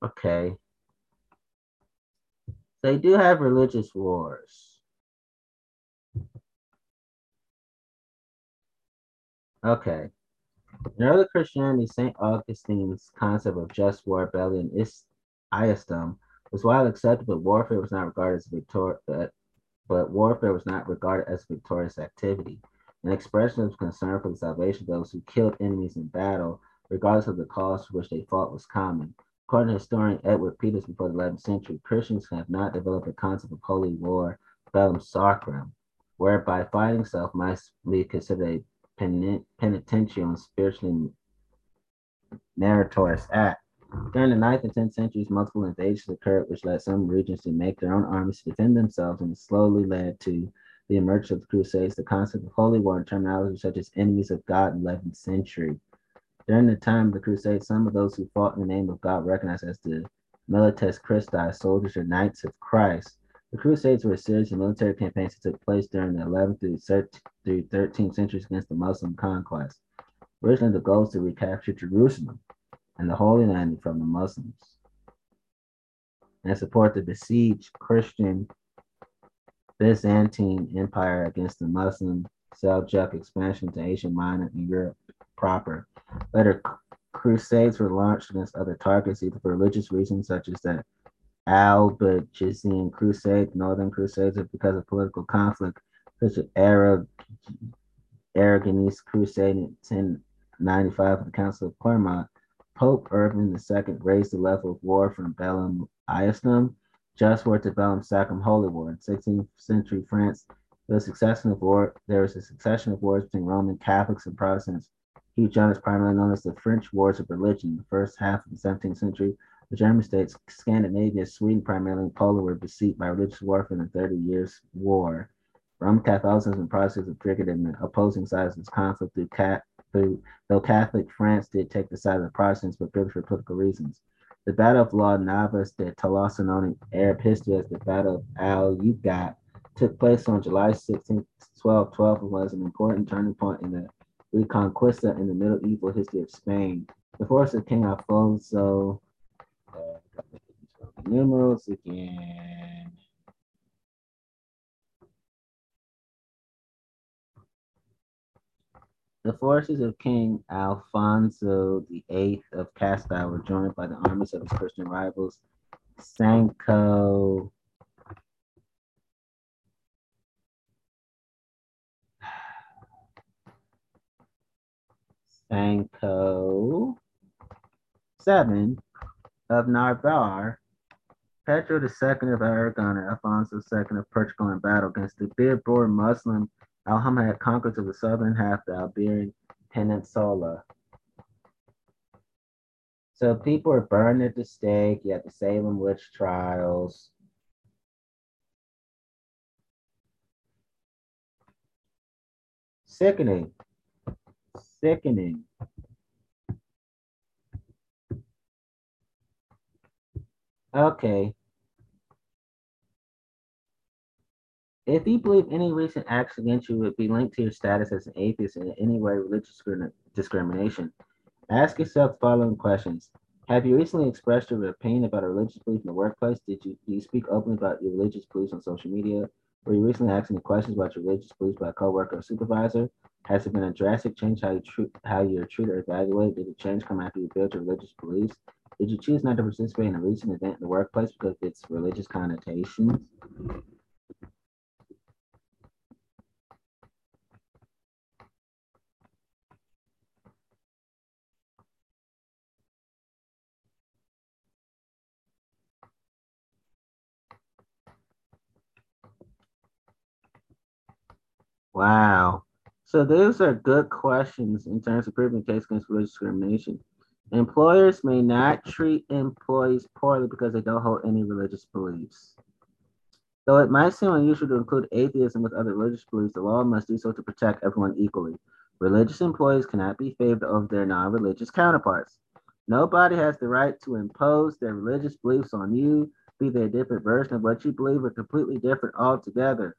okay. They do have religious wars. Okay. In early Christianity, St. Augustine's concept of just war, rebellion, is iastum, was widely accepted, but warfare was not regarded as victor- but, but warfare was not regarded as victorious activity. An expression of concern for the salvation of those who killed enemies in battle, regardless of the cause for which they fought, was common. According to historian Edward Peters before the 11th century, Christians have not developed a concept of holy war, bellum sacrum, whereby fighting self might be considered a penitential and spiritually meritorious act. During the 9th and 10th centuries, multiple invasions occurred, which led some regions to make their own armies to defend themselves, and slowly led to the emergence of the Crusades. The concept of holy war and terminology such as enemies of God in the 11th century. During the time of the Crusades, some of those who fought in the name of God recognized as the Milites Christi, soldiers or knights of Christ. The Crusades were a series of military campaigns that took place during the 11th through 13th centuries against the Muslim conquest. Originally, the goal was to recapture Jerusalem and the Holy Land from the Muslims and support the besieged Christian Byzantine Empire against the Muslim Seljuk expansion to Asia Minor and Europe proper. Later crusades were launched against other targets, either for religious reasons, such as the Albigensian Crusade, Northern Crusades, or because of political conflict, such as Arab Aragonese Crusade in 1095 of the Council of Clermont. Pope Urban II raised the level of war from Bellum Iastum, just to Bellum Sacrum Holy War. In 16th century France, was, succession of war, there was a succession of wars between Roman Catholics and Protestants. Huge John is primarily known as the French Wars of Religion. The first half of the 17th century, the German states, Scandinavia, Sweden, primarily and Poland, were besieged by religious warfare in the Thirty Years' War. Roman Catholicism and Protestantism triggered in the opposing sides of this conflict through, through though Catholic France did take the side of the Protestants, but purely for political reasons. The Battle of La Navas de Tolosa, known in as the Battle of Al Ugat, took place on July 16, 1212, and was an important turning point in the Reconquista in the medieval history of Spain. The force of King Alfonso uh, numerals again. The forces of King Alfonso VIII of Castile were joined by the armies of his Christian rivals, Sancho Sancho 7 of Navarre, Pedro II of Aragon and Alfonso II of Portugal in battle against the Berber Muslim Alhamid conquerors of the southern half of the Iberian Peninsula. So people were burned at the stake. You had the Salem witch trials. Sickening. Sickening. Okay. If you believe any recent acts against you would be linked to your status as an atheist in any way religious discrimination, ask yourself the following questions. Have you recently expressed your opinion about a religious belief in the workplace? Did you, do you speak openly about your religious beliefs on social media? Were you recently asked any questions about your religious beliefs by a coworker or supervisor? Has it been a drastic change how you treat how you're treated or evaluated? Did the change come after you built your religious beliefs? Did you choose not to participate in a recent event in the workplace because of its religious connotations? Wow. So those are good questions in terms of proving case against religious discrimination. Employers may not treat employees poorly because they don't hold any religious beliefs. Though it might seem unusual to include atheism with other religious beliefs, the law must do so to protect everyone equally. Religious employees cannot be favored over their non religious counterparts. Nobody has the right to impose their religious beliefs on you, be they a different version of what you believe or completely different altogether.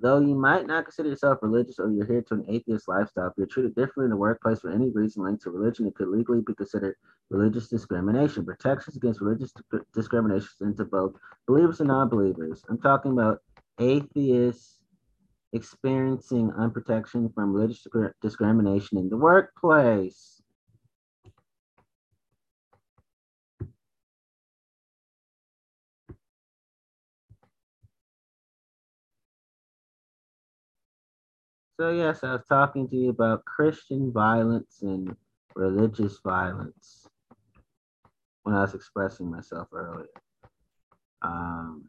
Though you might not consider yourself religious or you're here to an atheist lifestyle, if you're treated differently in the workplace for any reason linked to religion, it could legally be considered religious discrimination. Protections against religious discrimination into both believers and non-believers. I'm talking about atheists experiencing unprotection from religious discrimination in the workplace. So yes, I was talking to you about Christian violence and religious violence when I was expressing myself earlier. Um,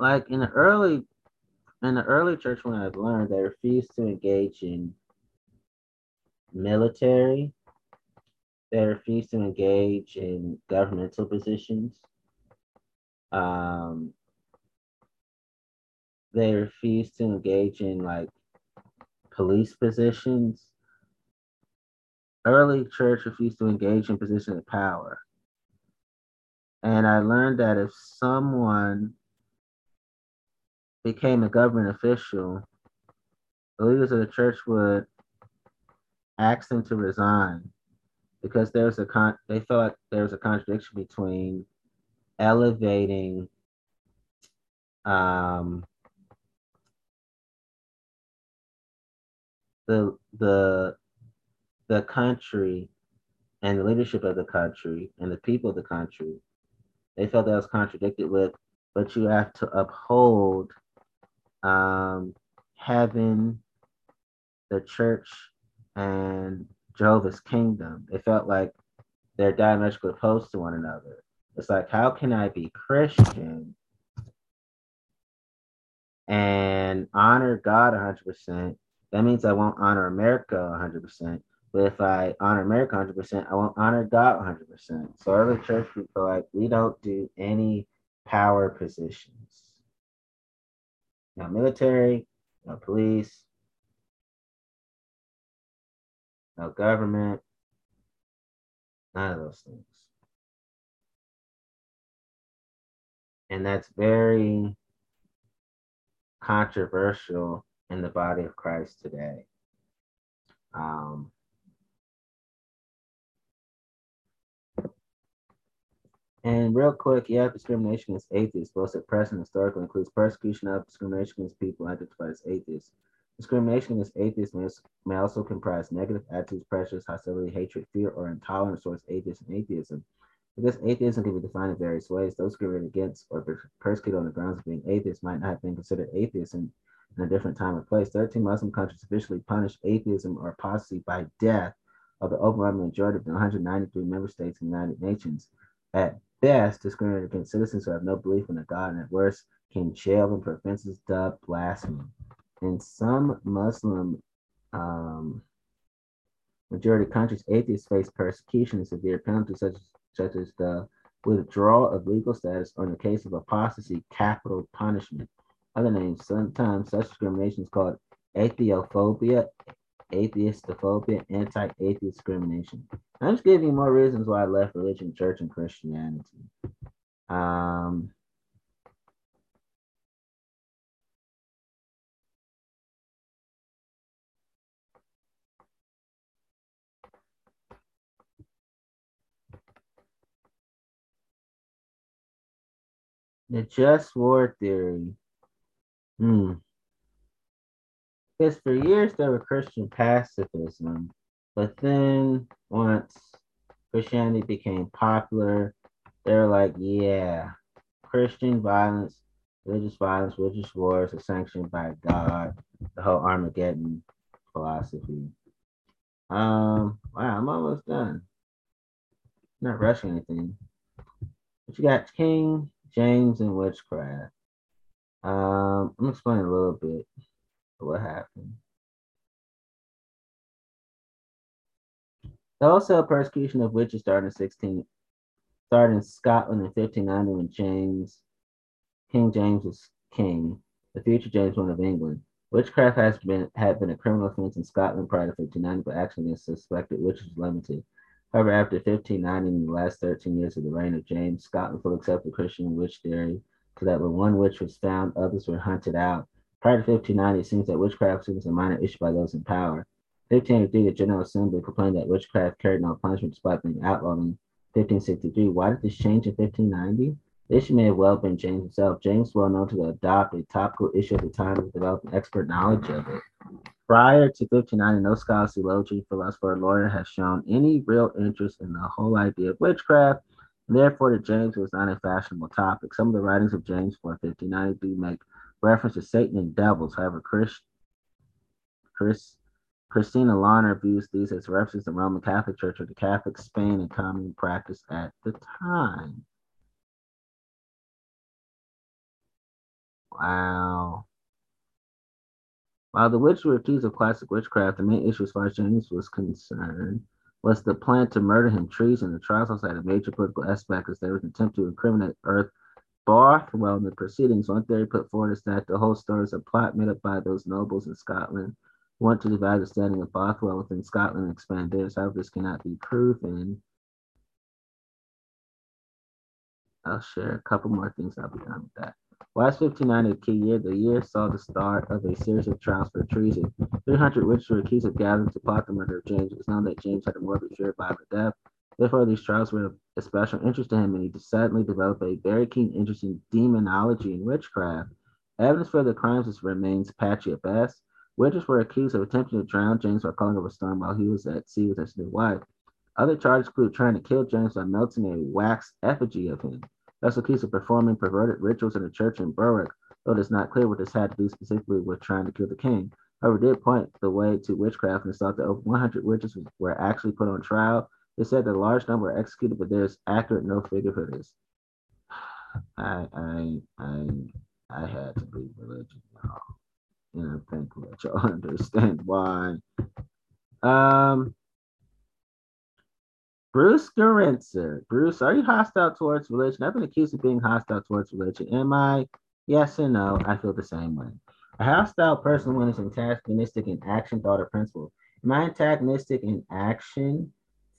like in the early in the early church when I've learned they refused to engage in military, they refused to engage in governmental positions. Um, they refuse to engage in like police positions. Early church refused to engage in positions of power. And I learned that if someone became a government official, the leaders of the church would ask them to resign because there's a con they like there was a contradiction between elevating um, the the the country and the leadership of the country and the people of the country, they felt that was contradicted with, but you have to uphold um, the church, and Jehovah's kingdom. They felt like they're diametrically opposed to one another. It's like, how can I be Christian and honor God 100%, that means I won't honor America 100%. But if I honor America 100%, I won't honor God 100%. So early church people like, we don't do any power positions. No military, no police, no government, none of those things. And that's very controversial in the body of Christ today. Um, and real quick, yeah, discrimination against atheists, both at present and historically, includes persecution of discrimination against people identified as atheists. Discrimination against atheists may, may also comprise negative attitudes, pressures, hostility, hatred, fear, or intolerance towards atheists and atheism. Because atheism can be defined in various ways, those discriminated against or persecuted on the grounds of being atheists might not have been considered atheists in in a different time and place. 13 Muslim countries officially punished atheism or apostasy by death of the overwhelming majority of the 193 member states of the United Nations. At best, discriminate against citizens who have no belief in a God, and at worst, can jail them for offenses dubbed blasphemy. In some Muslim um, majority countries, atheists face persecution and severe penalties such such as the withdrawal of legal status or in the case of apostasy, capital punishment other names. Sometimes such discrimination is called atheophobia, atheistophobia, anti-atheist discrimination. I'm just giving you more reasons why I left religion, church, and Christianity. Um, the just war theory Hmm. Because for years there were Christian pacifism, but then once Christianity became popular, they're like, yeah, Christian violence, religious violence, religious wars are sanctioned by God, the whole Armageddon philosophy. Um, wow, I'm almost done. Not rushing anything. But you got King James and witchcraft. Um, I'm explaining a little bit what happened. The wholesale persecution of witches started in 16, started in Scotland in 1590 when James, King James was king, the future James I of England. Witchcraft has been had been a criminal offense in Scotland prior to 1590, but action against suspected witches was limited. However, after 1590 and the last 13 years of the reign of James, Scotland fully accepted Christian witch theory, that when one witch was found, others were hunted out. Prior to 1590, it seems that witchcraft was a minor issue by those in power. 1583, the General Assembly proclaimed that witchcraft carried no punishment despite being outlawed in 1563. Why did this change in 1590? The issue may have well been James himself. James, well known to adopt a topical issue at the time, was developing expert knowledge of it. Prior to 1590, no scholar, theologian, philosopher, or lawyer has shown any real interest in the whole idea of witchcraft. Therefore, the James was not a fashionable topic. Some of the writings of James before 1590 do make reference to Satan and devils. However, Chris, Chris Christina Larner views these as references to Roman Catholic Church or the Catholic Spain in common practice at the time. Wow. While the witches were accused of classic witchcraft, the main issue as far as James was concerned was the plan to murder him. Treason. The trials also had a major political aspect as there was an attempt to incriminate Earl Bothwell in the proceedings. One theory put forward is that the whole story is a plot made up by those nobles in Scotland who want to divide the standing of Bothwell within Scotland and expand theirs. However, this cannot be proven. I'll share a couple more things. I'll be done with that. Last 1590 key year, the year saw the start of a series of trials for treason. 300 witches were accused of gathering to plot the murder of James. It was known that James had a morbid fear of violent death. Therefore, these trials were of special interest to him, and he suddenly developed a very keen interest in demonology and witchcraft. Evidence for the crimes remains patchy at best. Witches were accused of attempting to drown James by calling up a storm while he was at sea with his new wife. Other charges include trying to kill James by melting a wax effigy of him. Also accused of performing perverted rituals in a church in Berwick, though it is not clear what this had to do specifically with trying to kill the king. However, did point the way to witchcraft and thought that over 100 witches were actually put on trial. They said that a large number were executed, but there's accurate no figure for this. I I I I had to leave religion, y'all. And I think that y'all understand why. Um Bruce Gerencser. Bruce, are you hostile towards religion? I've been accused of being hostile towards religion. Am I? Yes and no. I feel the same way. A hostile person when it's antagonistic in action, thought, or principle. Am I antagonistic in action,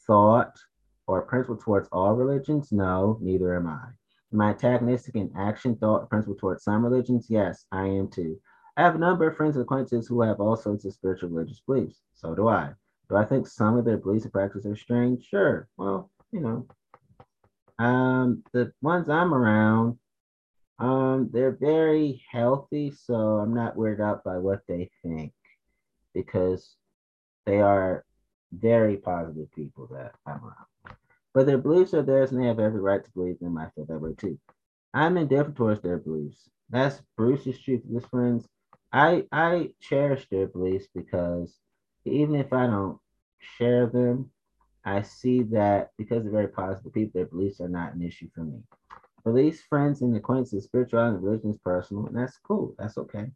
thought, or principle towards all religions? No, neither am I. Am I antagonistic in action, thought, or principle towards some religions? Yes, I am too. I have a number of friends and acquaintances who have all sorts of spiritual religious beliefs. So do I. Do I think some of their beliefs and practices are strange? Sure. Well, you know, um, the ones I'm around, um, they're very healthy, so I'm not weirded out by what they think because they are very positive people that I'm around. But their beliefs are theirs and they have every right to believe them. I feel that way too. I'm indifferent towards their beliefs. That's Bruce's truth. His friends, I I cherish their beliefs because even if I don't share them, I see that because they're very positive people, their beliefs are not an issue for me. Beliefs, friends, and acquaintances, spirituality and religion is personal, and that's cool. That's okay.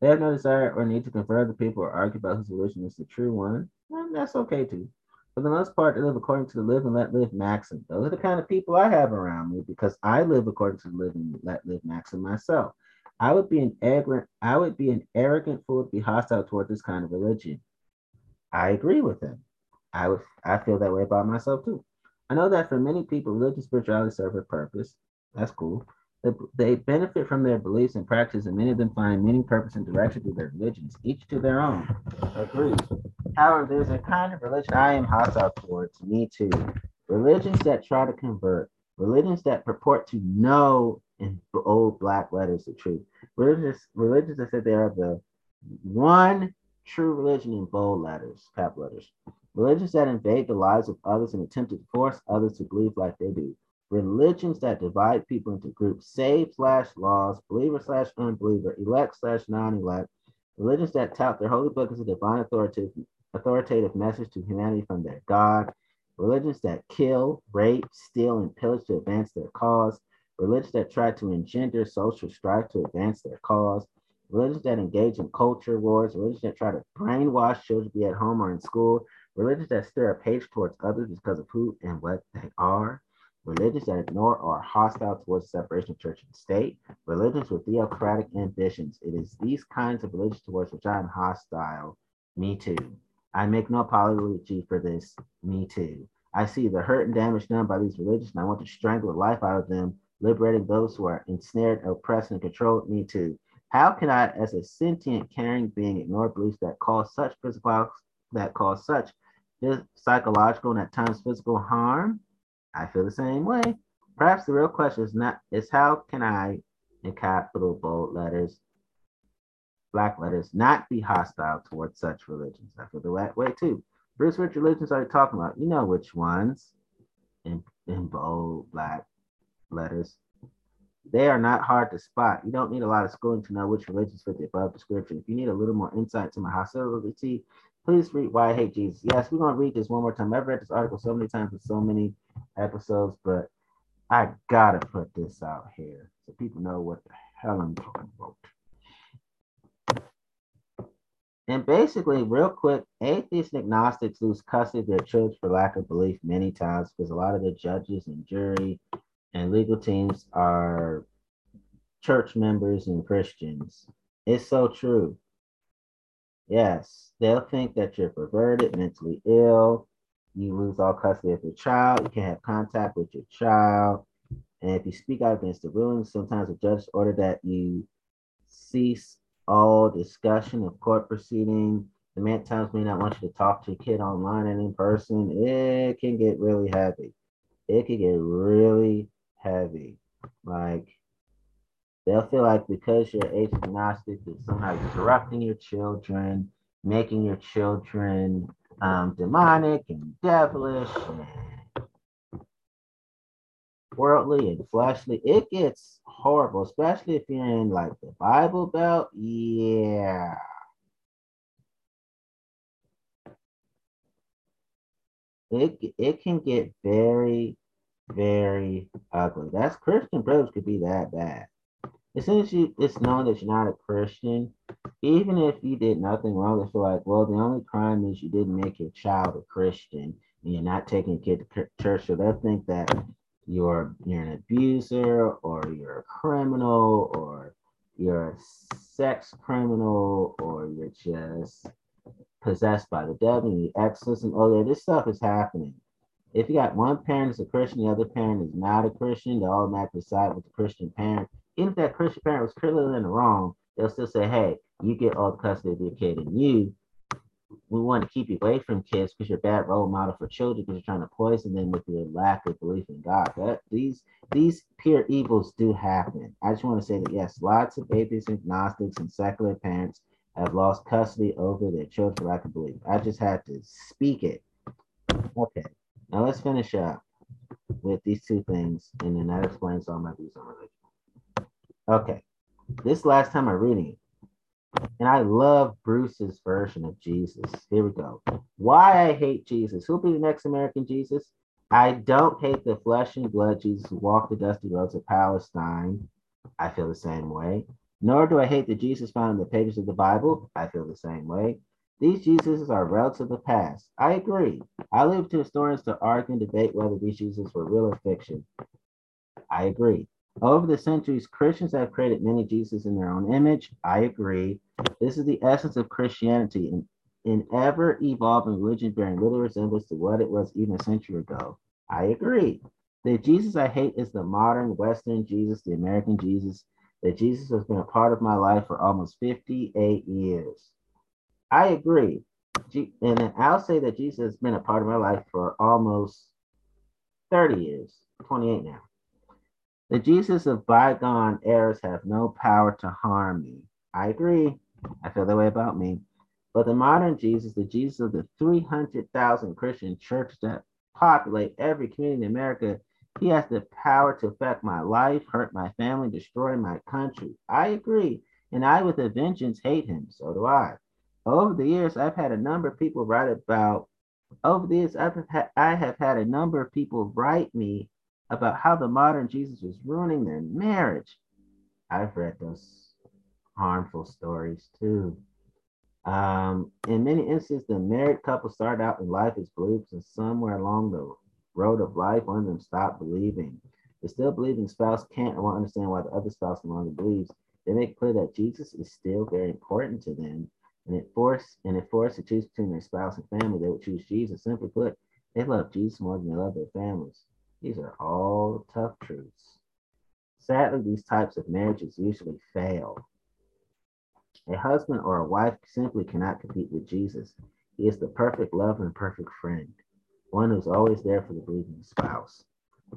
They have no desire or need to convert other people or argue about whose religion is the true one, and that's okay too. For the most part, they live according to the live and let live maxim. Those are the kind of people I have around me because I live according to the live and let live maxim myself. I would be an arrogant, I would be an arrogant fool to be hostile toward this kind of religion. I agree with them. I would I feel that way about myself too. I know that for many people, religion spirituality serve a purpose. That's cool. They, they benefit from their beliefs and practices, and many of them find meaning, purpose, and direction through their religions, each to their own. Agreed. However, there's a kind of religion I am hostile towards, me too. Religions that try to convert, religions that purport to know in old black letters the truth. Religions, religions that say they are the one true religion in bold letters, cap letters. Religions that invade the lives of others and attempt to force others to believe like they do. Religions that divide people into groups, save slash laws, believer slash unbeliever, elect slash non-elect. Religions that tout their holy book as a divine authoritative, authoritative message to humanity from their God. Religions that kill, rape, steal, and pillage to advance their cause. Religions that religions that try to engender social strife to advance their cause, religions that engage in culture wars, religions that try to brainwash children to be at home or in school, religions that stir up hate towards others because of who and what they are, religions that ignore or are hostile towards separation of church and state, religions with theocratic ambitions. It is these kinds of religions towards which I am hostile. Me too. I make no apology for this. Me too. I see the hurt and damage done by these religions, and I want to strangle the life out of them, liberating those who are ensnared, oppressed, and controlled. Me too. How can I, as a sentient, caring being, ignore beliefs that cause such physical that cause such psychological and at times physical harm? I feel the same way. Perhaps the real question is not is how can I, in capital bold letters, black letters, not be hostile towards such religions? I feel the way too. Bruce, which religions are you talking about? You know which ones in, in bold black letters. They are not hard to spot. You don't need a lot of schooling to know which religions fit the above description. If you need a little more insight to my hostility, please read Why I Hate Jesus. Yes, we're going to read this one more time. I've read this article so many times in so many episodes, but I gotta put this out here so people know what the hell I'm talking about. And basically, real quick, atheists and agnostics lose custody of their children for lack of belief many times because a lot of the judges and jury and legal teams are church members and Christians. It's so true. Yes, they'll think that you're perverted, mentally ill, you lose all custody of your child. You can't have contact with your child. And if you speak out against the ruling, sometimes the judge order that you cease all discussion of court proceeding. The man times may not want you to talk to a kid online and in person. It can get really heavy. It can get really heavy. Like they'll feel like because you're agnostic, that somehow corrupting your children, making your children um, demonic and devilish and worldly and fleshly. It gets horrible, especially if you're in like the Bible Belt. Yeah. It, it can get very, very ugly. That's Christian privilege could be that bad as soon as you it's known that you're not a Christian, even if you did nothing wrong, feel like, well, the only crime is you didn't make your child a Christian and you're not taking a kid to church. So they'll think that you're you're an abuser or you're a criminal or you're a sex criminal or you're just possessed by the devil and you exorcism. Oh, yeah, this stuff is happening. If you got one parent is a Christian, the other parent is not a Christian, they automatically side with the Christian parent even if that Christian parent was clearly in the wrong, they'll still say, hey, you get all the custody of your kid. And you, we want to keep you away from kids because you're a bad role model for children because you're trying to poison them with your lack of belief in God. That these these pure evils do happen. I just want to say that yes, lots of atheists, agnostics, and secular parents have lost custody over their children for lack of belief. I just had to speak it. Okay, now let's finish up with these two things, and then that explains all my views on religion. Okay, this last time I'm reading it, and I love Bruce's version of Jesus. Here we go. Why I hate Jesus. Who'll be the next American Jesus? I don't hate the flesh and blood Jesus who walked the dusty roads of Palestine. I feel the same way. Nor do I hate the Jesus found in the pages of the Bible. I feel the same way. These Jesuses are relics of the past. I agree. I leave to historians to argue and debate whether these Jesus were real or fiction. I agree. Over the centuries, Christians have created many Jesus in their own image. I agree. This is the essence of Christianity, an, an ever evolving religion bearing little resemblance to what it was even a century ago. I agree. The Jesus I hate is the modern Western Jesus, the American Jesus. That Jesus has been a part of my life for almost 58 years. I agree. And I'll say that Jesus has been a part of my life for almost 30 years, 28 now. The Jesus of bygone eras have no power to harm me. I agree. I feel that way about me. But the modern Jesus, the Jesus of the 300,000 Christian churches that populate every community in America, he has the power to affect my life, hurt my family, destroy my country. I agree. And I, with a vengeance, hate him. So do I. Over the years, I've had a number of people write about, over the years, I've had, I have had a number of people write me about how the modern Jesus was ruining their marriage. I've read those harmful stories too. Um, in many instances, the married couple started out in life as believers, and somewhere along the road of life, one of them stopped believing. The still believing spouse can't or won't understand why the other spouse no longer believes. They make clear that Jesus is still very important to them, and it forced and it forced to choose between their spouse and family. They would choose Jesus. Simply put, they love Jesus more than they love their families. These are all tough truths. Sadly, these types of marriages usually fail. A husband or a wife simply cannot compete with Jesus. He is the perfect lover and perfect friend, one who's always there for the believing spouse.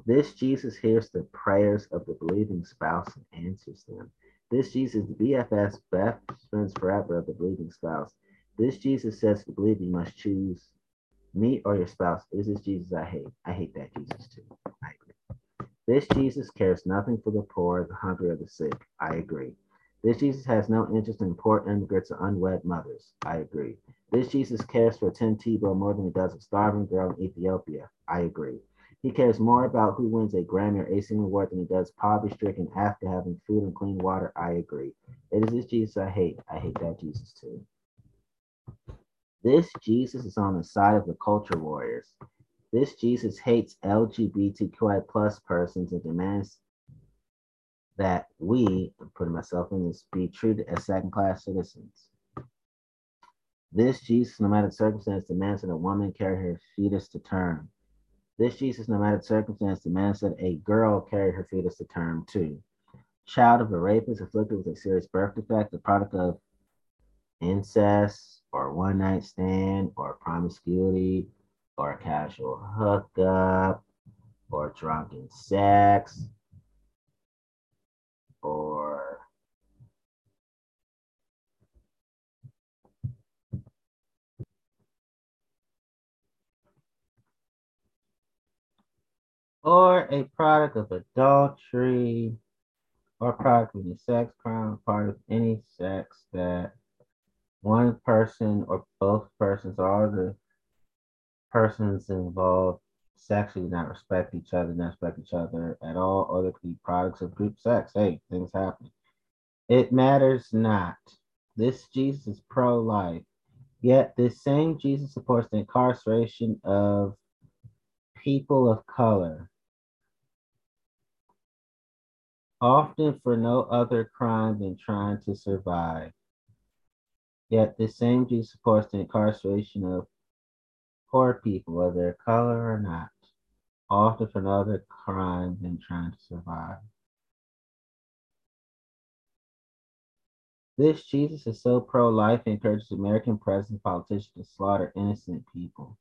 This Jesus hears the prayers of the believing spouse and answers them. This Jesus, the BFS, best friends forever of the believing spouse. This Jesus says the believing must choose me or your spouse. Is this is Jesus I hate. I hate that Jesus too. I agree. This Jesus cares nothing for the poor, the hungry, or the sick. I agree. This Jesus has no interest in poor immigrants or unwed mothers. I agree. This Jesus cares for Tim Tebow more than he does a starving girl in Ethiopia. I agree. He cares more about who wins a Grammy or a ACM award than he does poverty stricken after having food and clean water. I agree. It is this Jesus I hate. I hate that Jesus too. This Jesus is on the side of the culture warriors. This Jesus hates LGBTQI plus persons and demands that we, I'm putting myself in this, be treated as second class citizens. This Jesus, no matter the circumstance, demands that a woman carry her fetus to term. This Jesus, no matter the circumstance, demands that a girl carry her fetus to term too. Child of a rapist afflicted with a serious birth defect, the product of incest or one night stand or promiscuity or casual hookup or drunken sex or or a product of adultery or product of any sex crime, part of any sex that one person or both persons or the persons involved sexually do not respect each other, not respect each other at all, or there could be products of group sex. Hey, things happen. It matters not. This Jesus is pro life. Yet this same Jesus supports the incarceration of people of color, often for no other crime than trying to survive. Yet this same Jesus supports the incarceration of poor people, whether they're color or not, often for no other crime than trying to survive. This Jesus is so pro-life and encourages American president politicians to slaughter innocent people.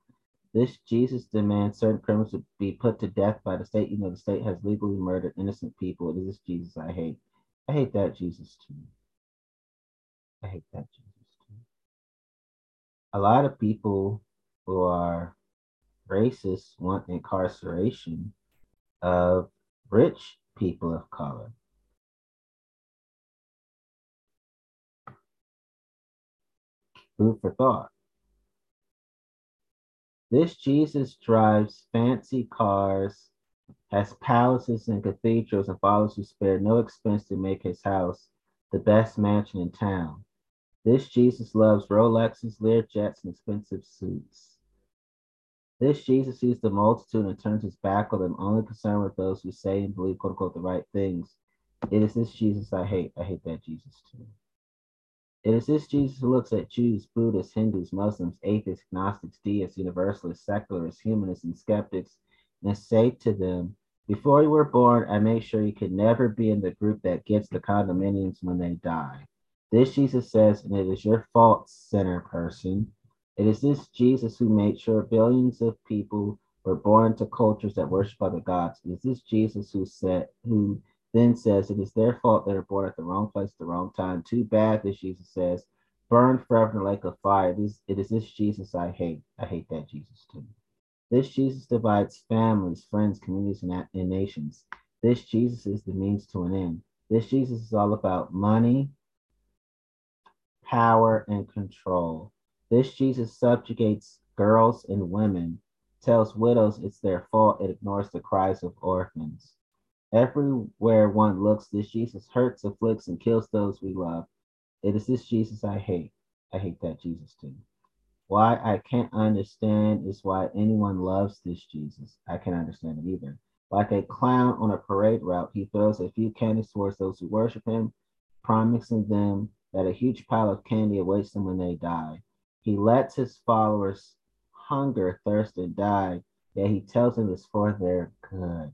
This Jesus demands certain criminals to be put to death by the state, even though the state has legally murdered innocent people. It is this Jesus I hate. I hate that Jesus too. I hate that Jesus too. A lot of people who are racist want incarceration of rich people of color. Food for thought. This Jesus drives fancy cars, has palaces and cathedrals, and follows who spare no expense to make his house the best mansion in town. This Jesus loves Rolexes, Learjets, and expensive suits. This Jesus sees the multitude and turns his back on them, only concerned with those who say and believe, quote unquote, the right things. It is this Jesus I hate. I hate that Jesus too. It is this Jesus who looks at Jews, Buddhists, Hindus, Muslims, atheists, Gnostics, deists, universalists, secularists, humanists, and skeptics, and say to them, Before you were born, I made sure you could never be in the group that gets the condominiums when they die. This Jesus says, and it is your fault, sinner person. It is this Jesus who made sure billions of people were born into cultures that worship other gods. It is this Jesus who said, who then says it is their fault they are born at the wrong place at the wrong time. Too bad, this Jesus says, burn forever lake of fire. It is, it is this Jesus I hate. I hate that Jesus too. This Jesus divides families, friends, communities, and, and nations. This Jesus is the means to an end. This Jesus is all about money, power, and control. This Jesus subjugates girls and women tells widows it's their fault, it ignores the cries of orphans. Everywhere one looks, this Jesus hurts, afflicts, and kills those we love. It is this Jesus I hate. I hate that Jesus too. Why I can't understand is why anyone loves this Jesus. I can't understand it either. Like a clown on a parade route, he throws a few candies towards those who worship him, promising them that a huge pile of candy awaits them when they die. He lets his followers hunger, thirst, and die, yet he tells them it's for their good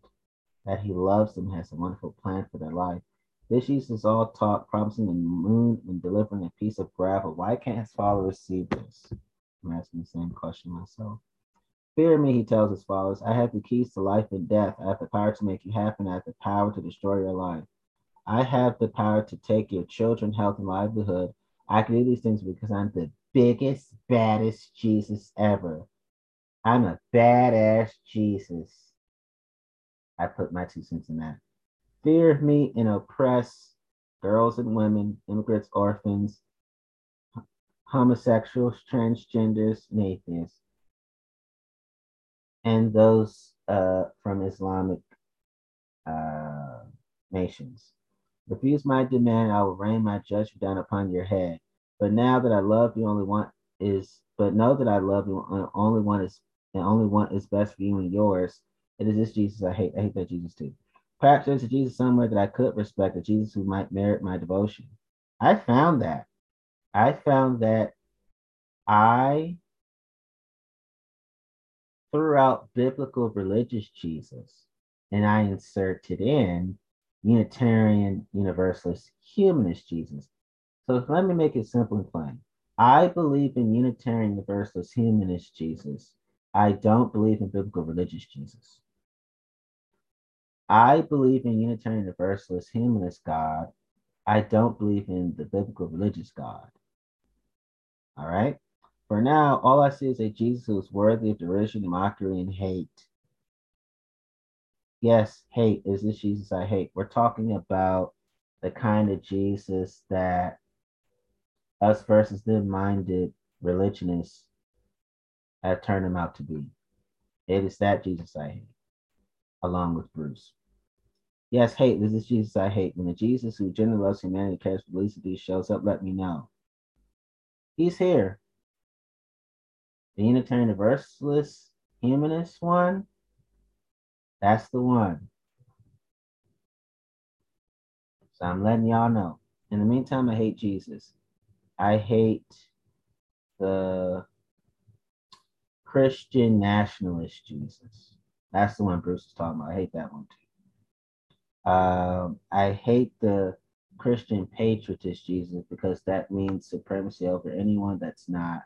that he loves them, has a wonderful plan for their life. This Jesus all talk, promising the moon and delivering a piece of gravel. Why can't his followers see this? I'm asking the same question myself. Fear me, he tells his followers. I have the keys to life and death. I have the power to make you happy, and I have the power to destroy your life. I have the power to take your children, health, and livelihood. I can do these things because I'm the biggest, baddest Jesus ever. I'm a badass Jesus. I put my two cents in that. Fear me and oppress girls and women, immigrants, orphans, homosexuals, transgenders, and atheists, and those uh, from Islamic uh, nations. Refuse my demand, I will rain my judgment down upon your head. But now that I love you, only one is. But know that I love you, only one is, and only one is best for you and yours. It is this Jesus I hate. I hate that Jesus too. Perhaps there's a Jesus somewhere that I could respect, a Jesus who might merit my devotion. I found that. I found that I threw out biblical religious Jesus and I inserted in Unitarian Universalist Humanist Jesus. So let me make it simple and plain. I believe in Unitarian Universalist Humanist Jesus. I don't believe in biblical religious Jesus. I believe in Unitarian Universalist Humanist God. I don't believe in the biblical religious God. All right. For now, all I see is a Jesus who is worthy of derision, mockery, and hate. Yes, hate is this Jesus I hate. We're talking about the kind of Jesus that us versus them minded religionists have turned him out to be. It is that Jesus I hate, along with Bruce. Yes, hate. This is Jesus I hate. When the Jesus who genuinely loves humanity, cares for the least of these shows up, let me know. He's here. The Unitarian Universalist Humanist one, that's the one. So I'm letting y'all know. In the meantime, I hate Jesus. I hate the Christian nationalist Jesus. That's the one Bruce is talking about. I hate that one too. Um, I hate the Christian patriotist Jesus because that means supremacy over anyone that's not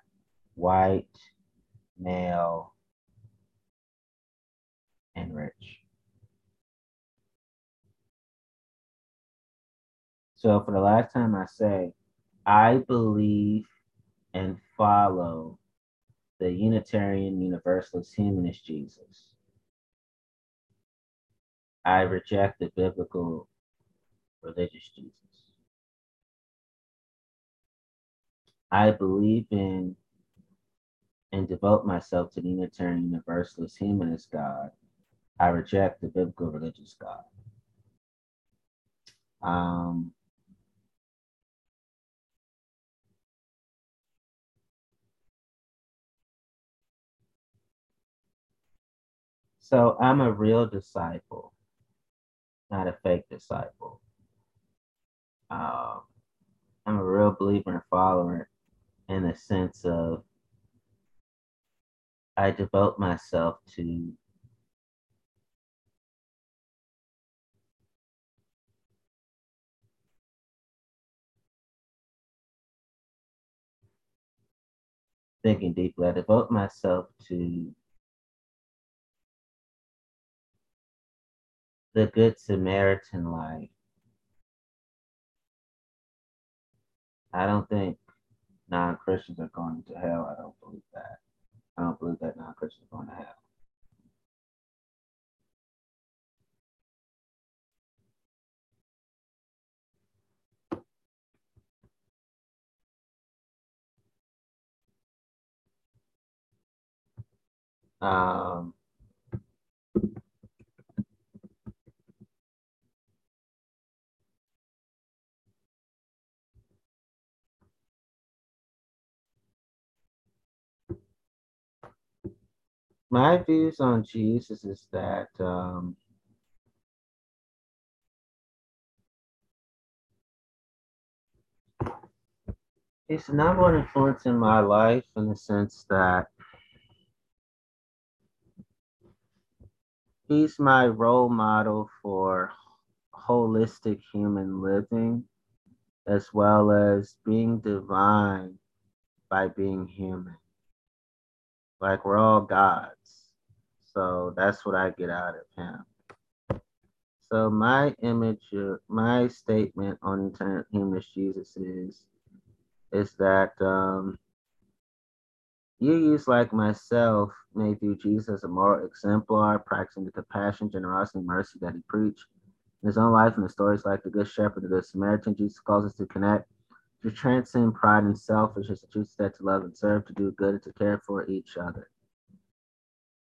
white, male, and rich. So, for the last time, I say, I believe and follow the Unitarian Universalist Humanist Jesus. I reject the biblical religious Jesus. I believe in and devote myself to the Unitarian Universalist Humanist God. I reject the biblical religious God. Um, so I'm a real disciple not a fake disciple. Um, I'm a real believer and follower in the sense of I devote myself to thinking deeply. I devote myself to the Good Samaritan life. I don't think non Christians are going to hell. I don't believe that. I don't believe that non Christians are going to hell. Um, my views on Jesus is that um, he's the number one influence in my life in the sense that he's my role model for holistic human living as well as being divine by being human. Like we're all gods. So that's what I get out of him. So my image, my statement on him Jesus is, is that um, you use like myself may view Jesus a moral exemplar, practicing the compassion, generosity, and mercy that he preached. In his own life and the stories like the Good Shepherd, the Good Samaritan, Jesus calls us to connect, to transcend pride and selfishness, to that to love and serve, to do good, and to care for each other.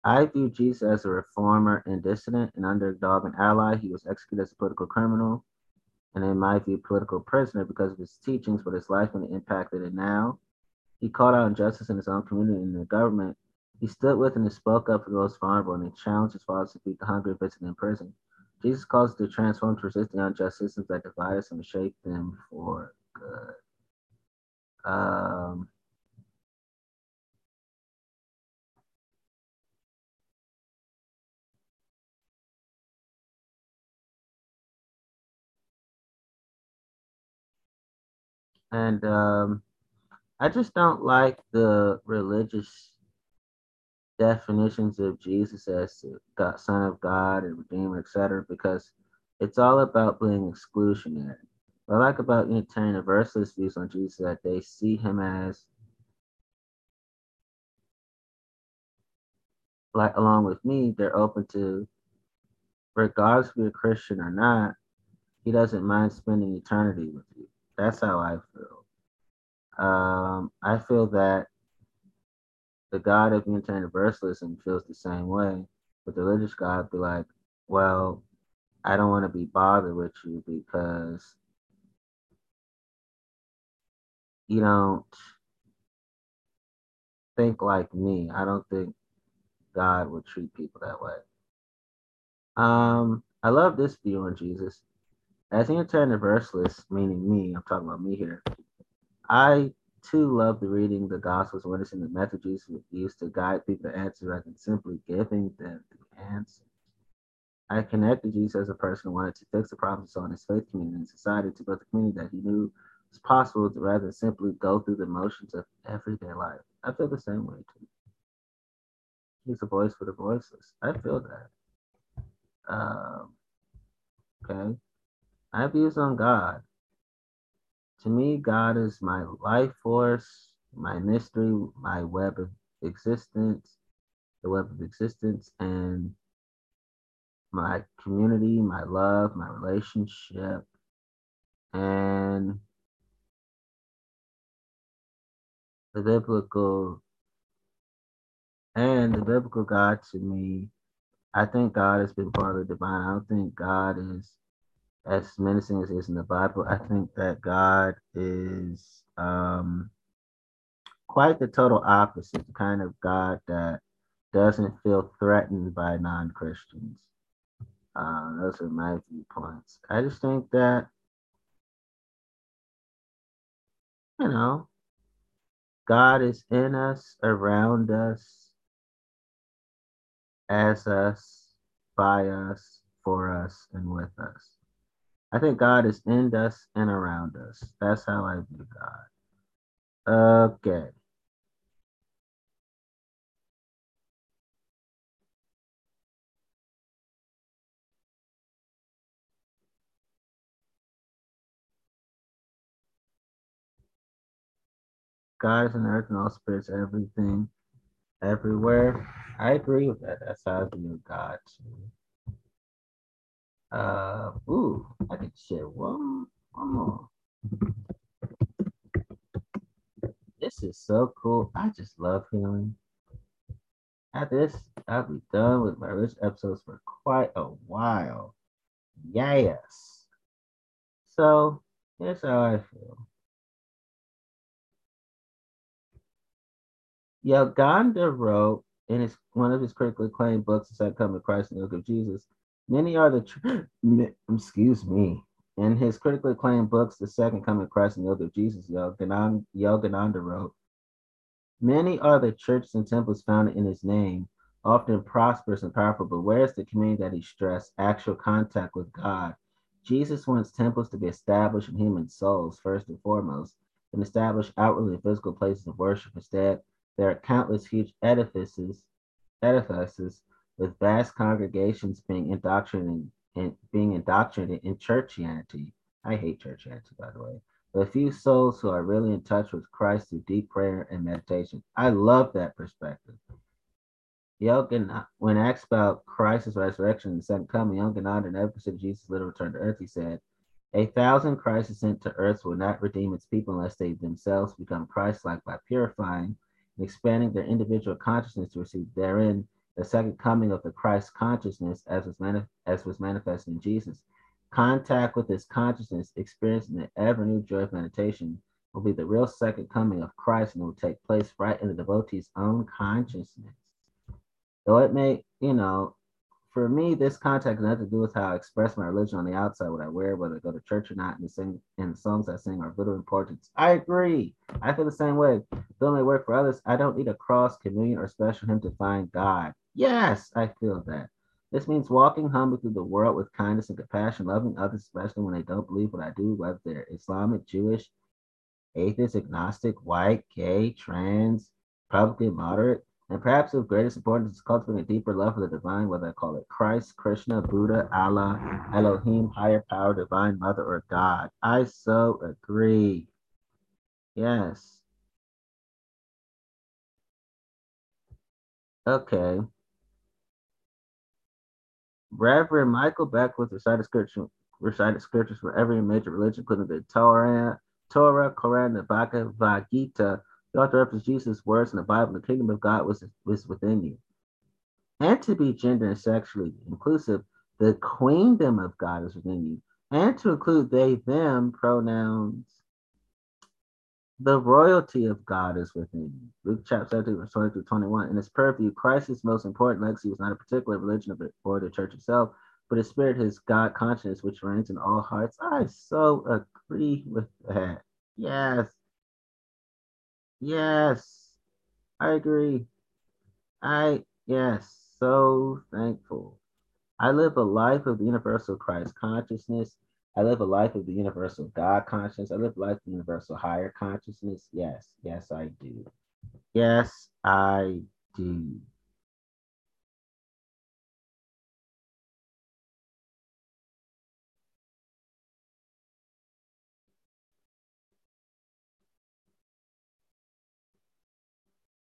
I view Jesus as a reformer and dissident, an underdog and ally. He was executed as a political criminal, and in my view, political prisoner because of his teachings, but his life and the impact that it now. He called out injustice in his own community and the government. He stood with and spoke up for those vulnerable, and he challenged his followers to feed the hungry, visited in prison. Jesus calls us to transform to resist the unjust systems that divide us and shape them for good. Um, And um, I just don't like the religious definitions of Jesus as God, Son of God and Redeemer, etc., because it's all about being exclusionary. What I like about Unitarian Universalist views on Jesus that they see him as like along with me, they're open to regardless if you're a Christian or not, he doesn't mind spending eternity with you. That's how I feel. Um, I feel that the God of Unitarian Universalism feels the same way, but the religious God be like, well, I don't want to be bothered with you because you don't think like me. I don't think God would treat people that way. Um, I love this view on Jesus. As an Universalist, meaning me, I'm talking about me here, I too love the reading the Gospels, witnessing the method Jesus used to guide people to answer rather than simply giving them the answers. I connected Jesus as a person who wanted to fix the problems on his faith community and society to build a community that he knew was possible to rather simply go through the motions of everyday life. I feel the same way too. He's a voice for the voiceless. I feel that. Um, okay. I have views on God. To me, God is my life force, my mystery, my web of existence, the web of existence, and my community, my love, my relationship, and the biblical and the biblical God to me, I think God has been part of the divine. I don't think God is as menacing as is in the Bible. I think that God is um, quite the total opposite, the kind of God that doesn't feel threatened by non Christians. Uh, those are my viewpoints. I just think that, you know, God is in us, around us, as us, by us, for us, and with us. I think God is in us and around us. That's how I view God. Okay. Is in earth and all spirits, everything, everywhere. I agree with that. That's how I view God. Uh, ooh, I can share one, one more. This is so cool. I just love healing. after this, I'll be done with my rich episodes for quite a while. Yes. So here's how I feel. Yogananda wrote in his one of his critically acclaimed books, The Second Coming of Christ and the Yoga of Jesus. Many are the tr- excuse me. In his critically acclaimed books, The Second Coming of Christ and the Yoga of Jesus, Yogananda, Yogananda wrote, Many are the churches and temples founded in his name, often prosperous and powerful, but where's the community that he stressed? Actual contact with God. Jesus wants temples to be established in human souls, first and foremost, and established outwardly physical places of worship. Instead, there are countless huge edifices, edifices with vast congregations being indoctrinated and being indoctrinated in churchianity. I hate churchianity, by the way. But a few souls who are really in touch with Christ through deep prayer and meditation. I love that perspective. Yogan, when asked about Christ's resurrection and second coming, Yogananda never considered Jesus' literal return to earth. He said, A thousand Christs sent to earth will not redeem its people unless they themselves become Christ like by purifying and expanding their individual consciousness to receive therein the second coming of the Christ consciousness as was, manif- as was manifested in Jesus. Contact with this consciousness, experiencing the ever new joy of meditation, will be the real second coming of Christ and will take place right in the devotee's own consciousness. Though it may, you know, for me, this contact has nothing to do with how I express my religion on the outside, what I wear, whether I go to church or not, and the sing and the songs I sing are of little importance. I agree. I feel the same way. Though may work for others, I don't need a cross, communion, or special hymn to find God. Yes, I feel that. This means walking humbly through the world with kindness and compassion, loving others, especially when they don't believe what I do, whether they're Islamic, Jewish, atheist, agnostic, white, gay, trans, Republican, moderate, and perhaps of greatest importance is cultivating a deeper love for the divine, whether I call it Christ, Krishna, Buddha, Allah, Elohim, higher power, divine mother, or God. I so agree. Yes. Okay. Reverend Michael Beckwith recited scripture, recited scriptures for every major religion, including the Torah, Torah, Quran, the Bhagavad Gita, the author referenced Jesus' words in the Bible, the kingdom of God was, was within you. And to be gender and sexually inclusive, the queendom of God is within you. And to include they, them pronouns, the royalty of God is within you. Luke chapter 17, verse 20 through 21. In its purview, Christ's most important legacy was not a particular religion of or the church itself, but his spirit, his God consciousness, which reigns in all hearts. I so agree with that. Yes. Yes, I agree. I, yes, so thankful. I live a life of the universal Christ consciousness. I live a life of the universal God consciousness. I live a life of universal higher consciousness. Yes, yes, I do. Yes, I do.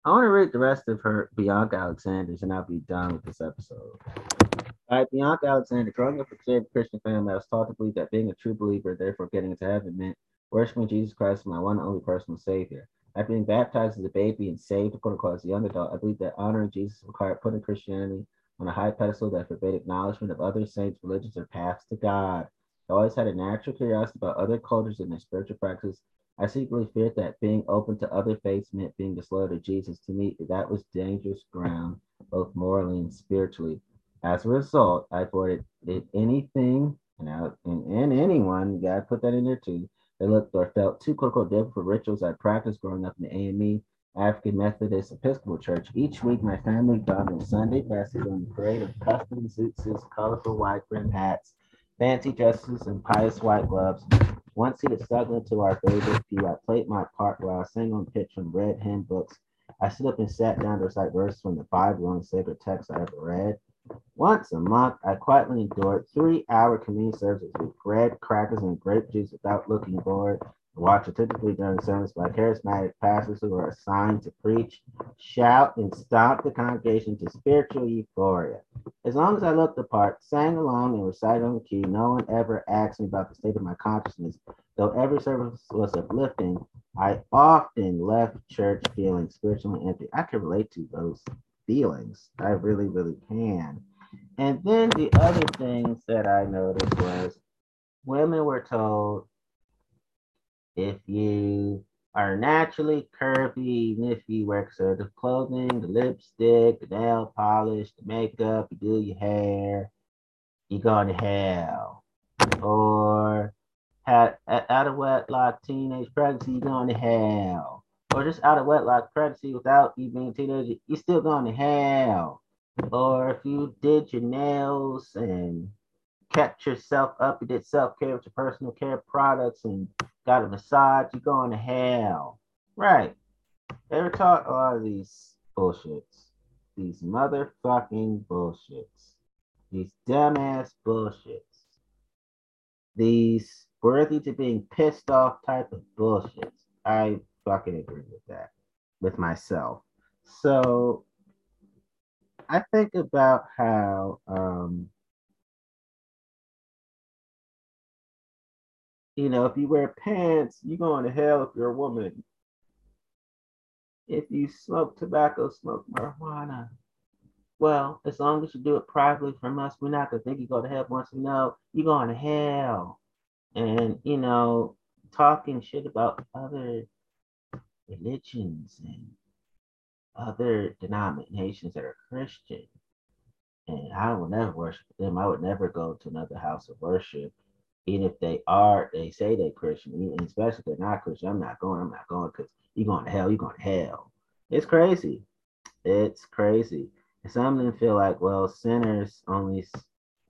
I want to read the rest of her Bianca Alexander's and I'll be done with this episode. All right, Bianca Alexander, growing up in a Christian family, I was taught to believe that being a true believer, therefore getting into heaven, meant worshiping Jesus Christ as my one and only personal Savior. After being baptized as a baby and saved, quote unquote, as a young adult, I believe that honoring Jesus required putting Christianity on a high pedestal that forbade acknowledgement of other saints, religions, or paths to God. I always had a natural curiosity about other cultures and their spiritual practices. I secretly feared that being open to other faiths meant being disloyal to Jesus. To me, that was dangerous ground, both morally and spiritually. As a result, I avoided anything and, and, and anyone, gotta put that in there too, that looked or felt too quote unquote different for rituals I practiced growing up in the AME African Methodist Episcopal Church. Each week, my family found on Sunday passes on the parade of custom suits, colorful white brim hats, fancy dresses, and pious white gloves. Once he was snuggled into our favorite pew, uh, I played my part while I sang on pitch from red hymn books. I stood up and sat down to recite verses from the Bible and sacred text I ever read. Once a month, I quietly endured three hour community services with bread, crackers, and grape juice without looking bored. Watch attentively during service by charismatic pastors who are assigned to preach, shout, and stomp the congregation to spiritual euphoria. As long as I looked the part, sang along, and recited on key, no one ever asked me about the state of my consciousness. Though every service was uplifting, I often left church feeling spiritually empty. I can relate to those feelings. I really, really can. And then the other things that I noticed was women were told if you are naturally curvy, even if you wear conservative clothing, the lipstick, the nail polish, the makeup, you do your hair, you're going to hell. Or had out of wedlock teenage pregnancy, you're going to hell. Or just out of wedlock pregnancy without you being a teenager, you're still going to hell. Or if you did your nails and kept yourself up, you did self care with your personal care products and got a massage, You're going to hell. Right. Ever taught all of these bullshits? These motherfucking bullshits. These dumbass bullshits. These worthy to being pissed off type of bullshits. I fucking agree with that with myself. So I think about how um you know, if you wear pants, you're going to hell if you're a woman. If you smoke tobacco, smoke marijuana. Well, as long as you do it privately from us, we're not gonna think you go to hell once we know you're going to hell. And you know, talking shit about other religions and other denominations that are Christian. And I would never worship them. I would never go to another house of worship even if they are, they say they're Christian, and especially if they're not Christian, I'm not going, I'm not going because you're going to hell, you're going to hell. It's crazy. It's crazy. And some of them feel like, well, sinners only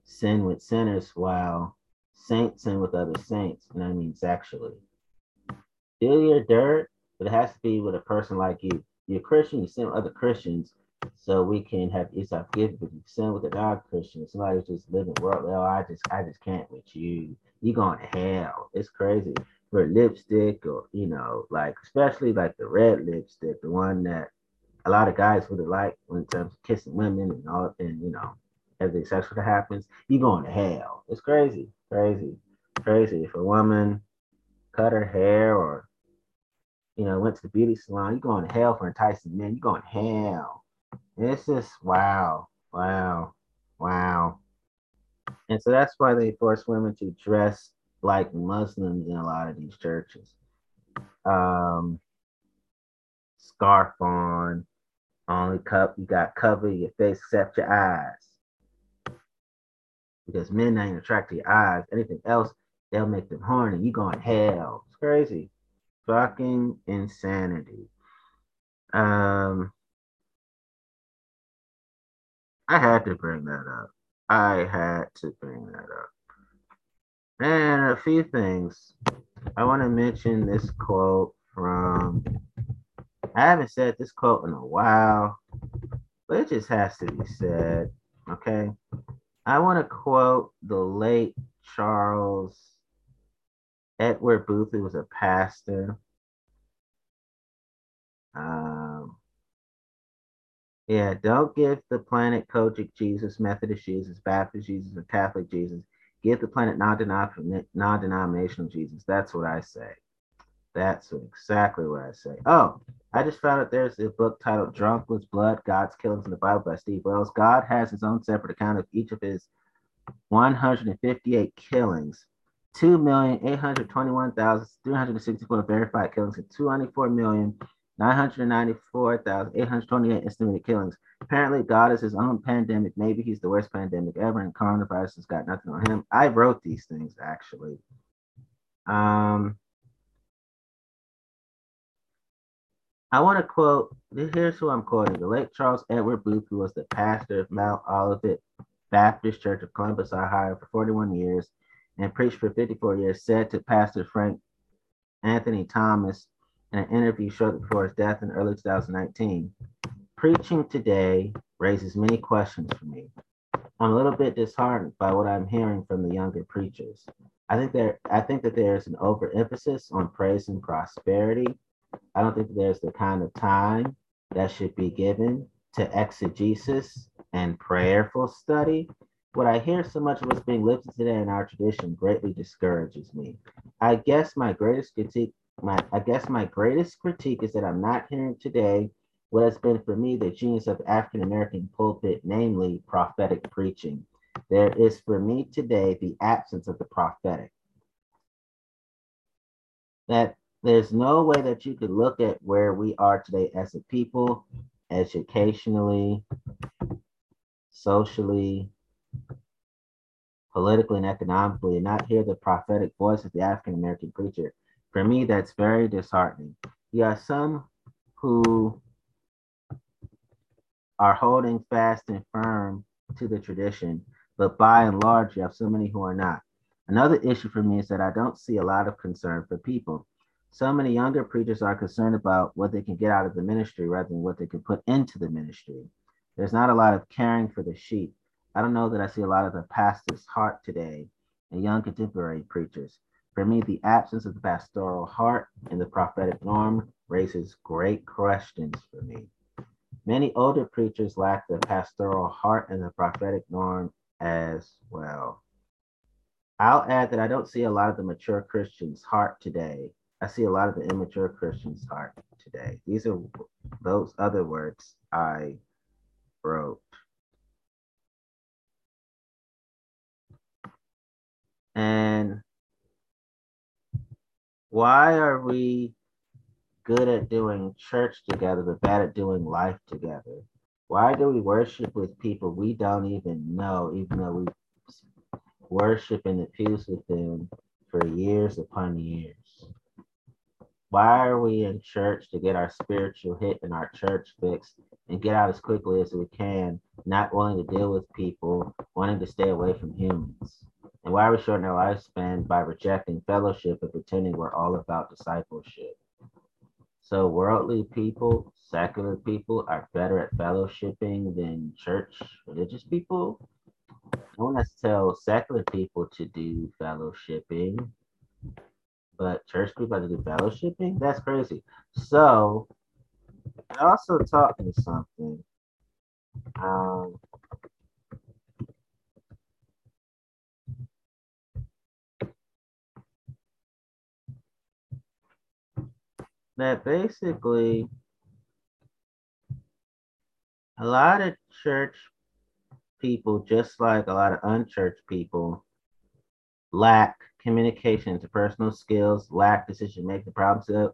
sin with sinners while saints sin with other saints. And I mean sexually. Do your dirt, but it has to be with a person like you. You're Christian, you sin with other Christians, so we can have it's our gift. but you sin with a non-Christian, somebody's just living world. Oh, I just I just can't with you. You going to hell. It's crazy. For lipstick or you know, like especially like the red lipstick, the one that a lot of guys would have liked when it comes to kissing women and all and you know, everything sexual that happens, you going to hell. It's crazy, crazy, crazy. If a woman cut her hair or you know, went to the beauty salon, you're going to hell for enticing men, you're going to hell it's is wow, wow, wow. And so that's why they force women to dress like Muslims in a lot of these churches. Um, scarf on, only cup you got cover your face except your eyes. Because men ain't attracted to your eyes. Anything else, they'll make them horny. You going hell. It's crazy. Fucking insanity. Um I had to bring that up. I had to bring that up. And a few things. I want to mention this quote from, I haven't said this quote in a while, but it just has to be said. Okay. I want to quote the late Charles Edward Booth, who was a pastor. Um, yeah, don't give the planet COGIC Jesus, Methodist Jesus, Baptist Jesus, or Catholic Jesus. Give the planet non-denominational Jesus. That's what I say. That's exactly what I say. Oh, I just found out there's a book titled Drunk with Blood, God's Killings in the Bible by Steve Wells. God has his own separate account of each of his 158 killings. 2,821,364 verified killings and 294 million 994,828 estimated killings. Apparently, God is his own pandemic. Maybe he's the worst pandemic ever, and coronavirus has got nothing on him. I wrote these things actually. Um, I want to quote. Here's who I'm quoting: the late Charles Edward Booth, who was the pastor of Mount Olivet Baptist Church of Columbus, Ohio, for 41 years and preached for 54 years, said to Pastor Frank Anthony Thomas in an interview shortly before his death in early 2019. Preaching today raises many questions for me. I'm a little bit disheartened by what I'm hearing from the younger preachers. I think there I think that there's an overemphasis on praise and prosperity. I don't think there's the kind of time that should be given to exegesis and prayerful study. What I hear so much of what's being lifted today in our tradition greatly discourages me. I guess my greatest critique my I guess my greatest critique is that I'm not hearing today what has been for me the genius of African American pulpit, namely prophetic preaching. There is for me today the absence of the prophetic. That there's no way that you could look at where we are today as a people, educationally, socially, politically, and economically, and not hear the prophetic voice of the African American preacher. For me, that's very disheartening. You have some who are holding fast and firm to the tradition, but by and large, you have so many who are not. Another issue for me is that I don't see a lot of concern for people. So many younger preachers are concerned about what they can get out of the ministry rather than what they can put into the ministry. There's not a lot of caring for the sheep. I don't know that I see a lot of the pastor's heart today in young contemporary preachers. For me, the absence of the pastoral heart in the prophetic norm raises great questions for me. Many older preachers lack the pastoral heart and the prophetic norm as well. I'll add that I don't see a lot of the mature Christian's heart today I see a lot of the immature Christians heart today. These are those other words I wrote. And why are we good at doing church together, but bad at doing life together? Why do we worship with people we don't even know, even though we worship in the pews with them for years upon years? Why are we in church to get our spiritual hit and our church fixed and get out as quickly as we can, not wanting to deal with people, wanting to stay away from humans? And why are we shortening our lifespan by rejecting fellowship and pretending we're all about discipleship? So, worldly people, secular people are better at fellowshipping than church religious people. I want to tell secular people to do fellowshipping but church people have to do fellowshipping? That's crazy. So it also taught me something. Um, that basically a lot of church people, just like a lot of unchurched people, lack communication, interpersonal skills, lack decision making, problem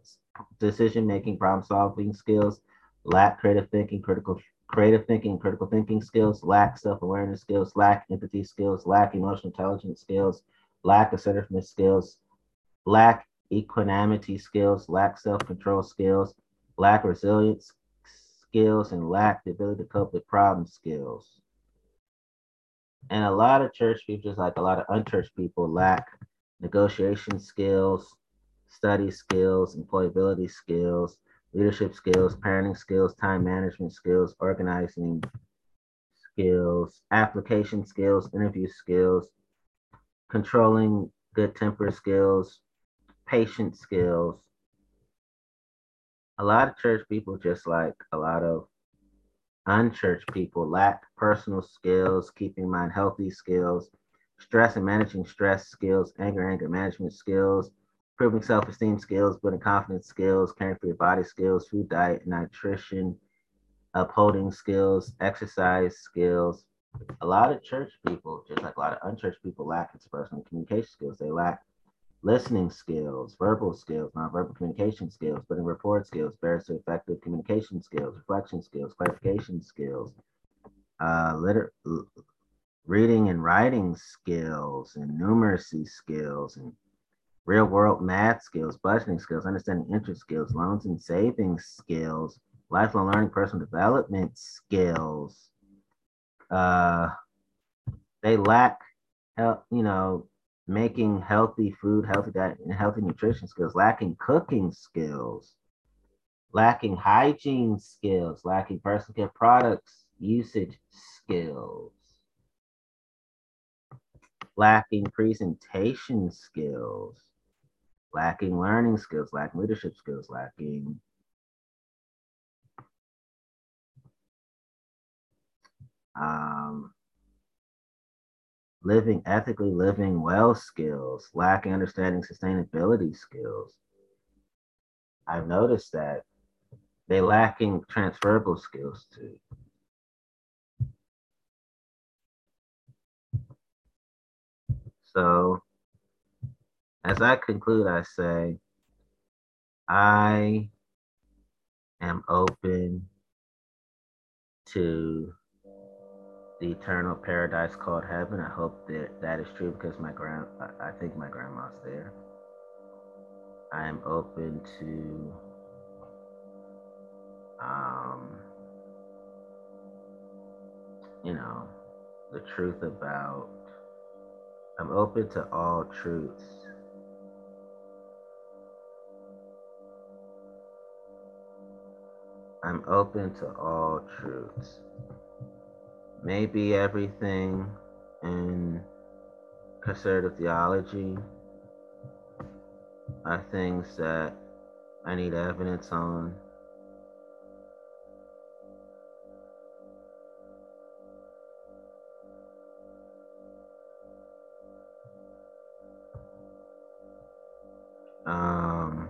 decision making, problem solving skills, lack creative thinking, critical creative thinking, critical thinking skills, lack self awareness skills, lack empathy skills, lack emotional intelligence skills, lack assertiveness skills, lack equanimity skills, lack self control skills, lack resilience skills, and lack the ability to cope with problem skills. And a lot of church people, just like a lot of unchurched people, lack negotiation skills, study skills, employability skills, leadership skills, parenting skills, time management skills, organizing skills, application skills, interview skills, controlling good temper skills, patient skills. A lot of church people, just like a lot of unchurched people, lack personal skills, keeping mind healthy skills, stress and managing stress skills, anger, anger management skills, improving self-esteem skills, building confidence skills, caring for your body skills, food diet, nutrition, upholding skills, exercise skills. A lot of church people, just like a lot of unchurched people, lack interpersonal communication skills. They lack listening skills, verbal skills, nonverbal communication skills, building rapport skills, barriers effective communication skills, reflection skills, clarification skills, uh, liter- reading and writing skills and numeracy skills and real world math skills, budgeting skills, understanding interest skills, loans and savings skills, lifelong learning, personal development skills. Uh, they lack, help, you know, making healthy food, healthy diet, and healthy nutrition skills, lacking cooking skills, lacking hygiene skills, lacking personal care products usage skills lacking presentation skills, lacking learning skills, lacking leadership skills, lacking um, living ethically, living well skills, lacking understanding sustainability skills. I've noticed that they lacking transferable skills too. So, as I conclude, I say, I am open to the eternal paradise called heaven. I hope that that is true because my grand, I think my grandma's there. I am open to um, you know, the truth about, I'm open to all truths. I'm open to all truths. Maybe everything in conservative theology are things that I need evidence on. Um,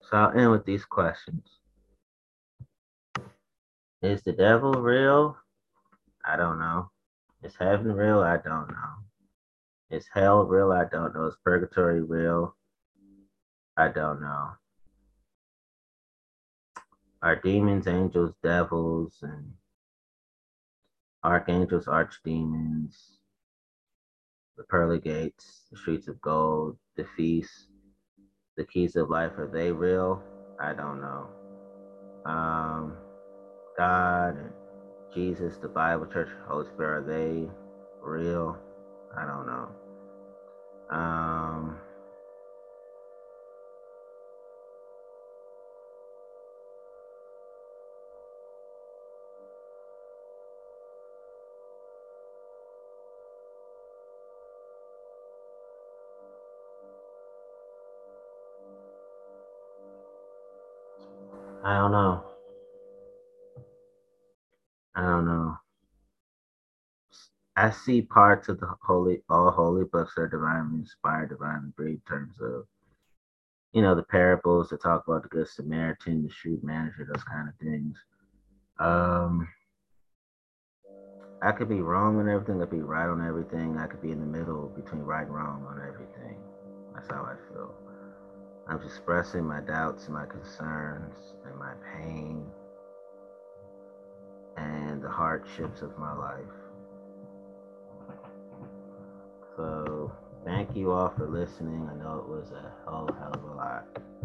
so I'll end with these questions. Is the devil real? I don't know. Is heaven real? I don't know. Is hell real? I don't know. Is purgatory real? I don't know. Are demons, angels, devils, and archangels, archdemons, the pearly gates, the streets of gold, the feast, the keys of life, are they real? I don't know. Um, God and Jesus, the Bible, Church, Holy Spirit, are they real? I don't know. Um, I don't know. I don't know. I see parts of the holy, all holy books are divinely inspired, divinely breathed in terms of, you know, the parables that talk about the good Samaritan, the shrewd manager, those kind of things. Um, I could be wrong on everything. I could be right on everything. I could be in the middle between right and wrong on everything. That's how I feel. I'm expressing my doubts and my concerns and my pain and the hardships of my life. So, thank you all for listening. I know it was a whole hell of a lot.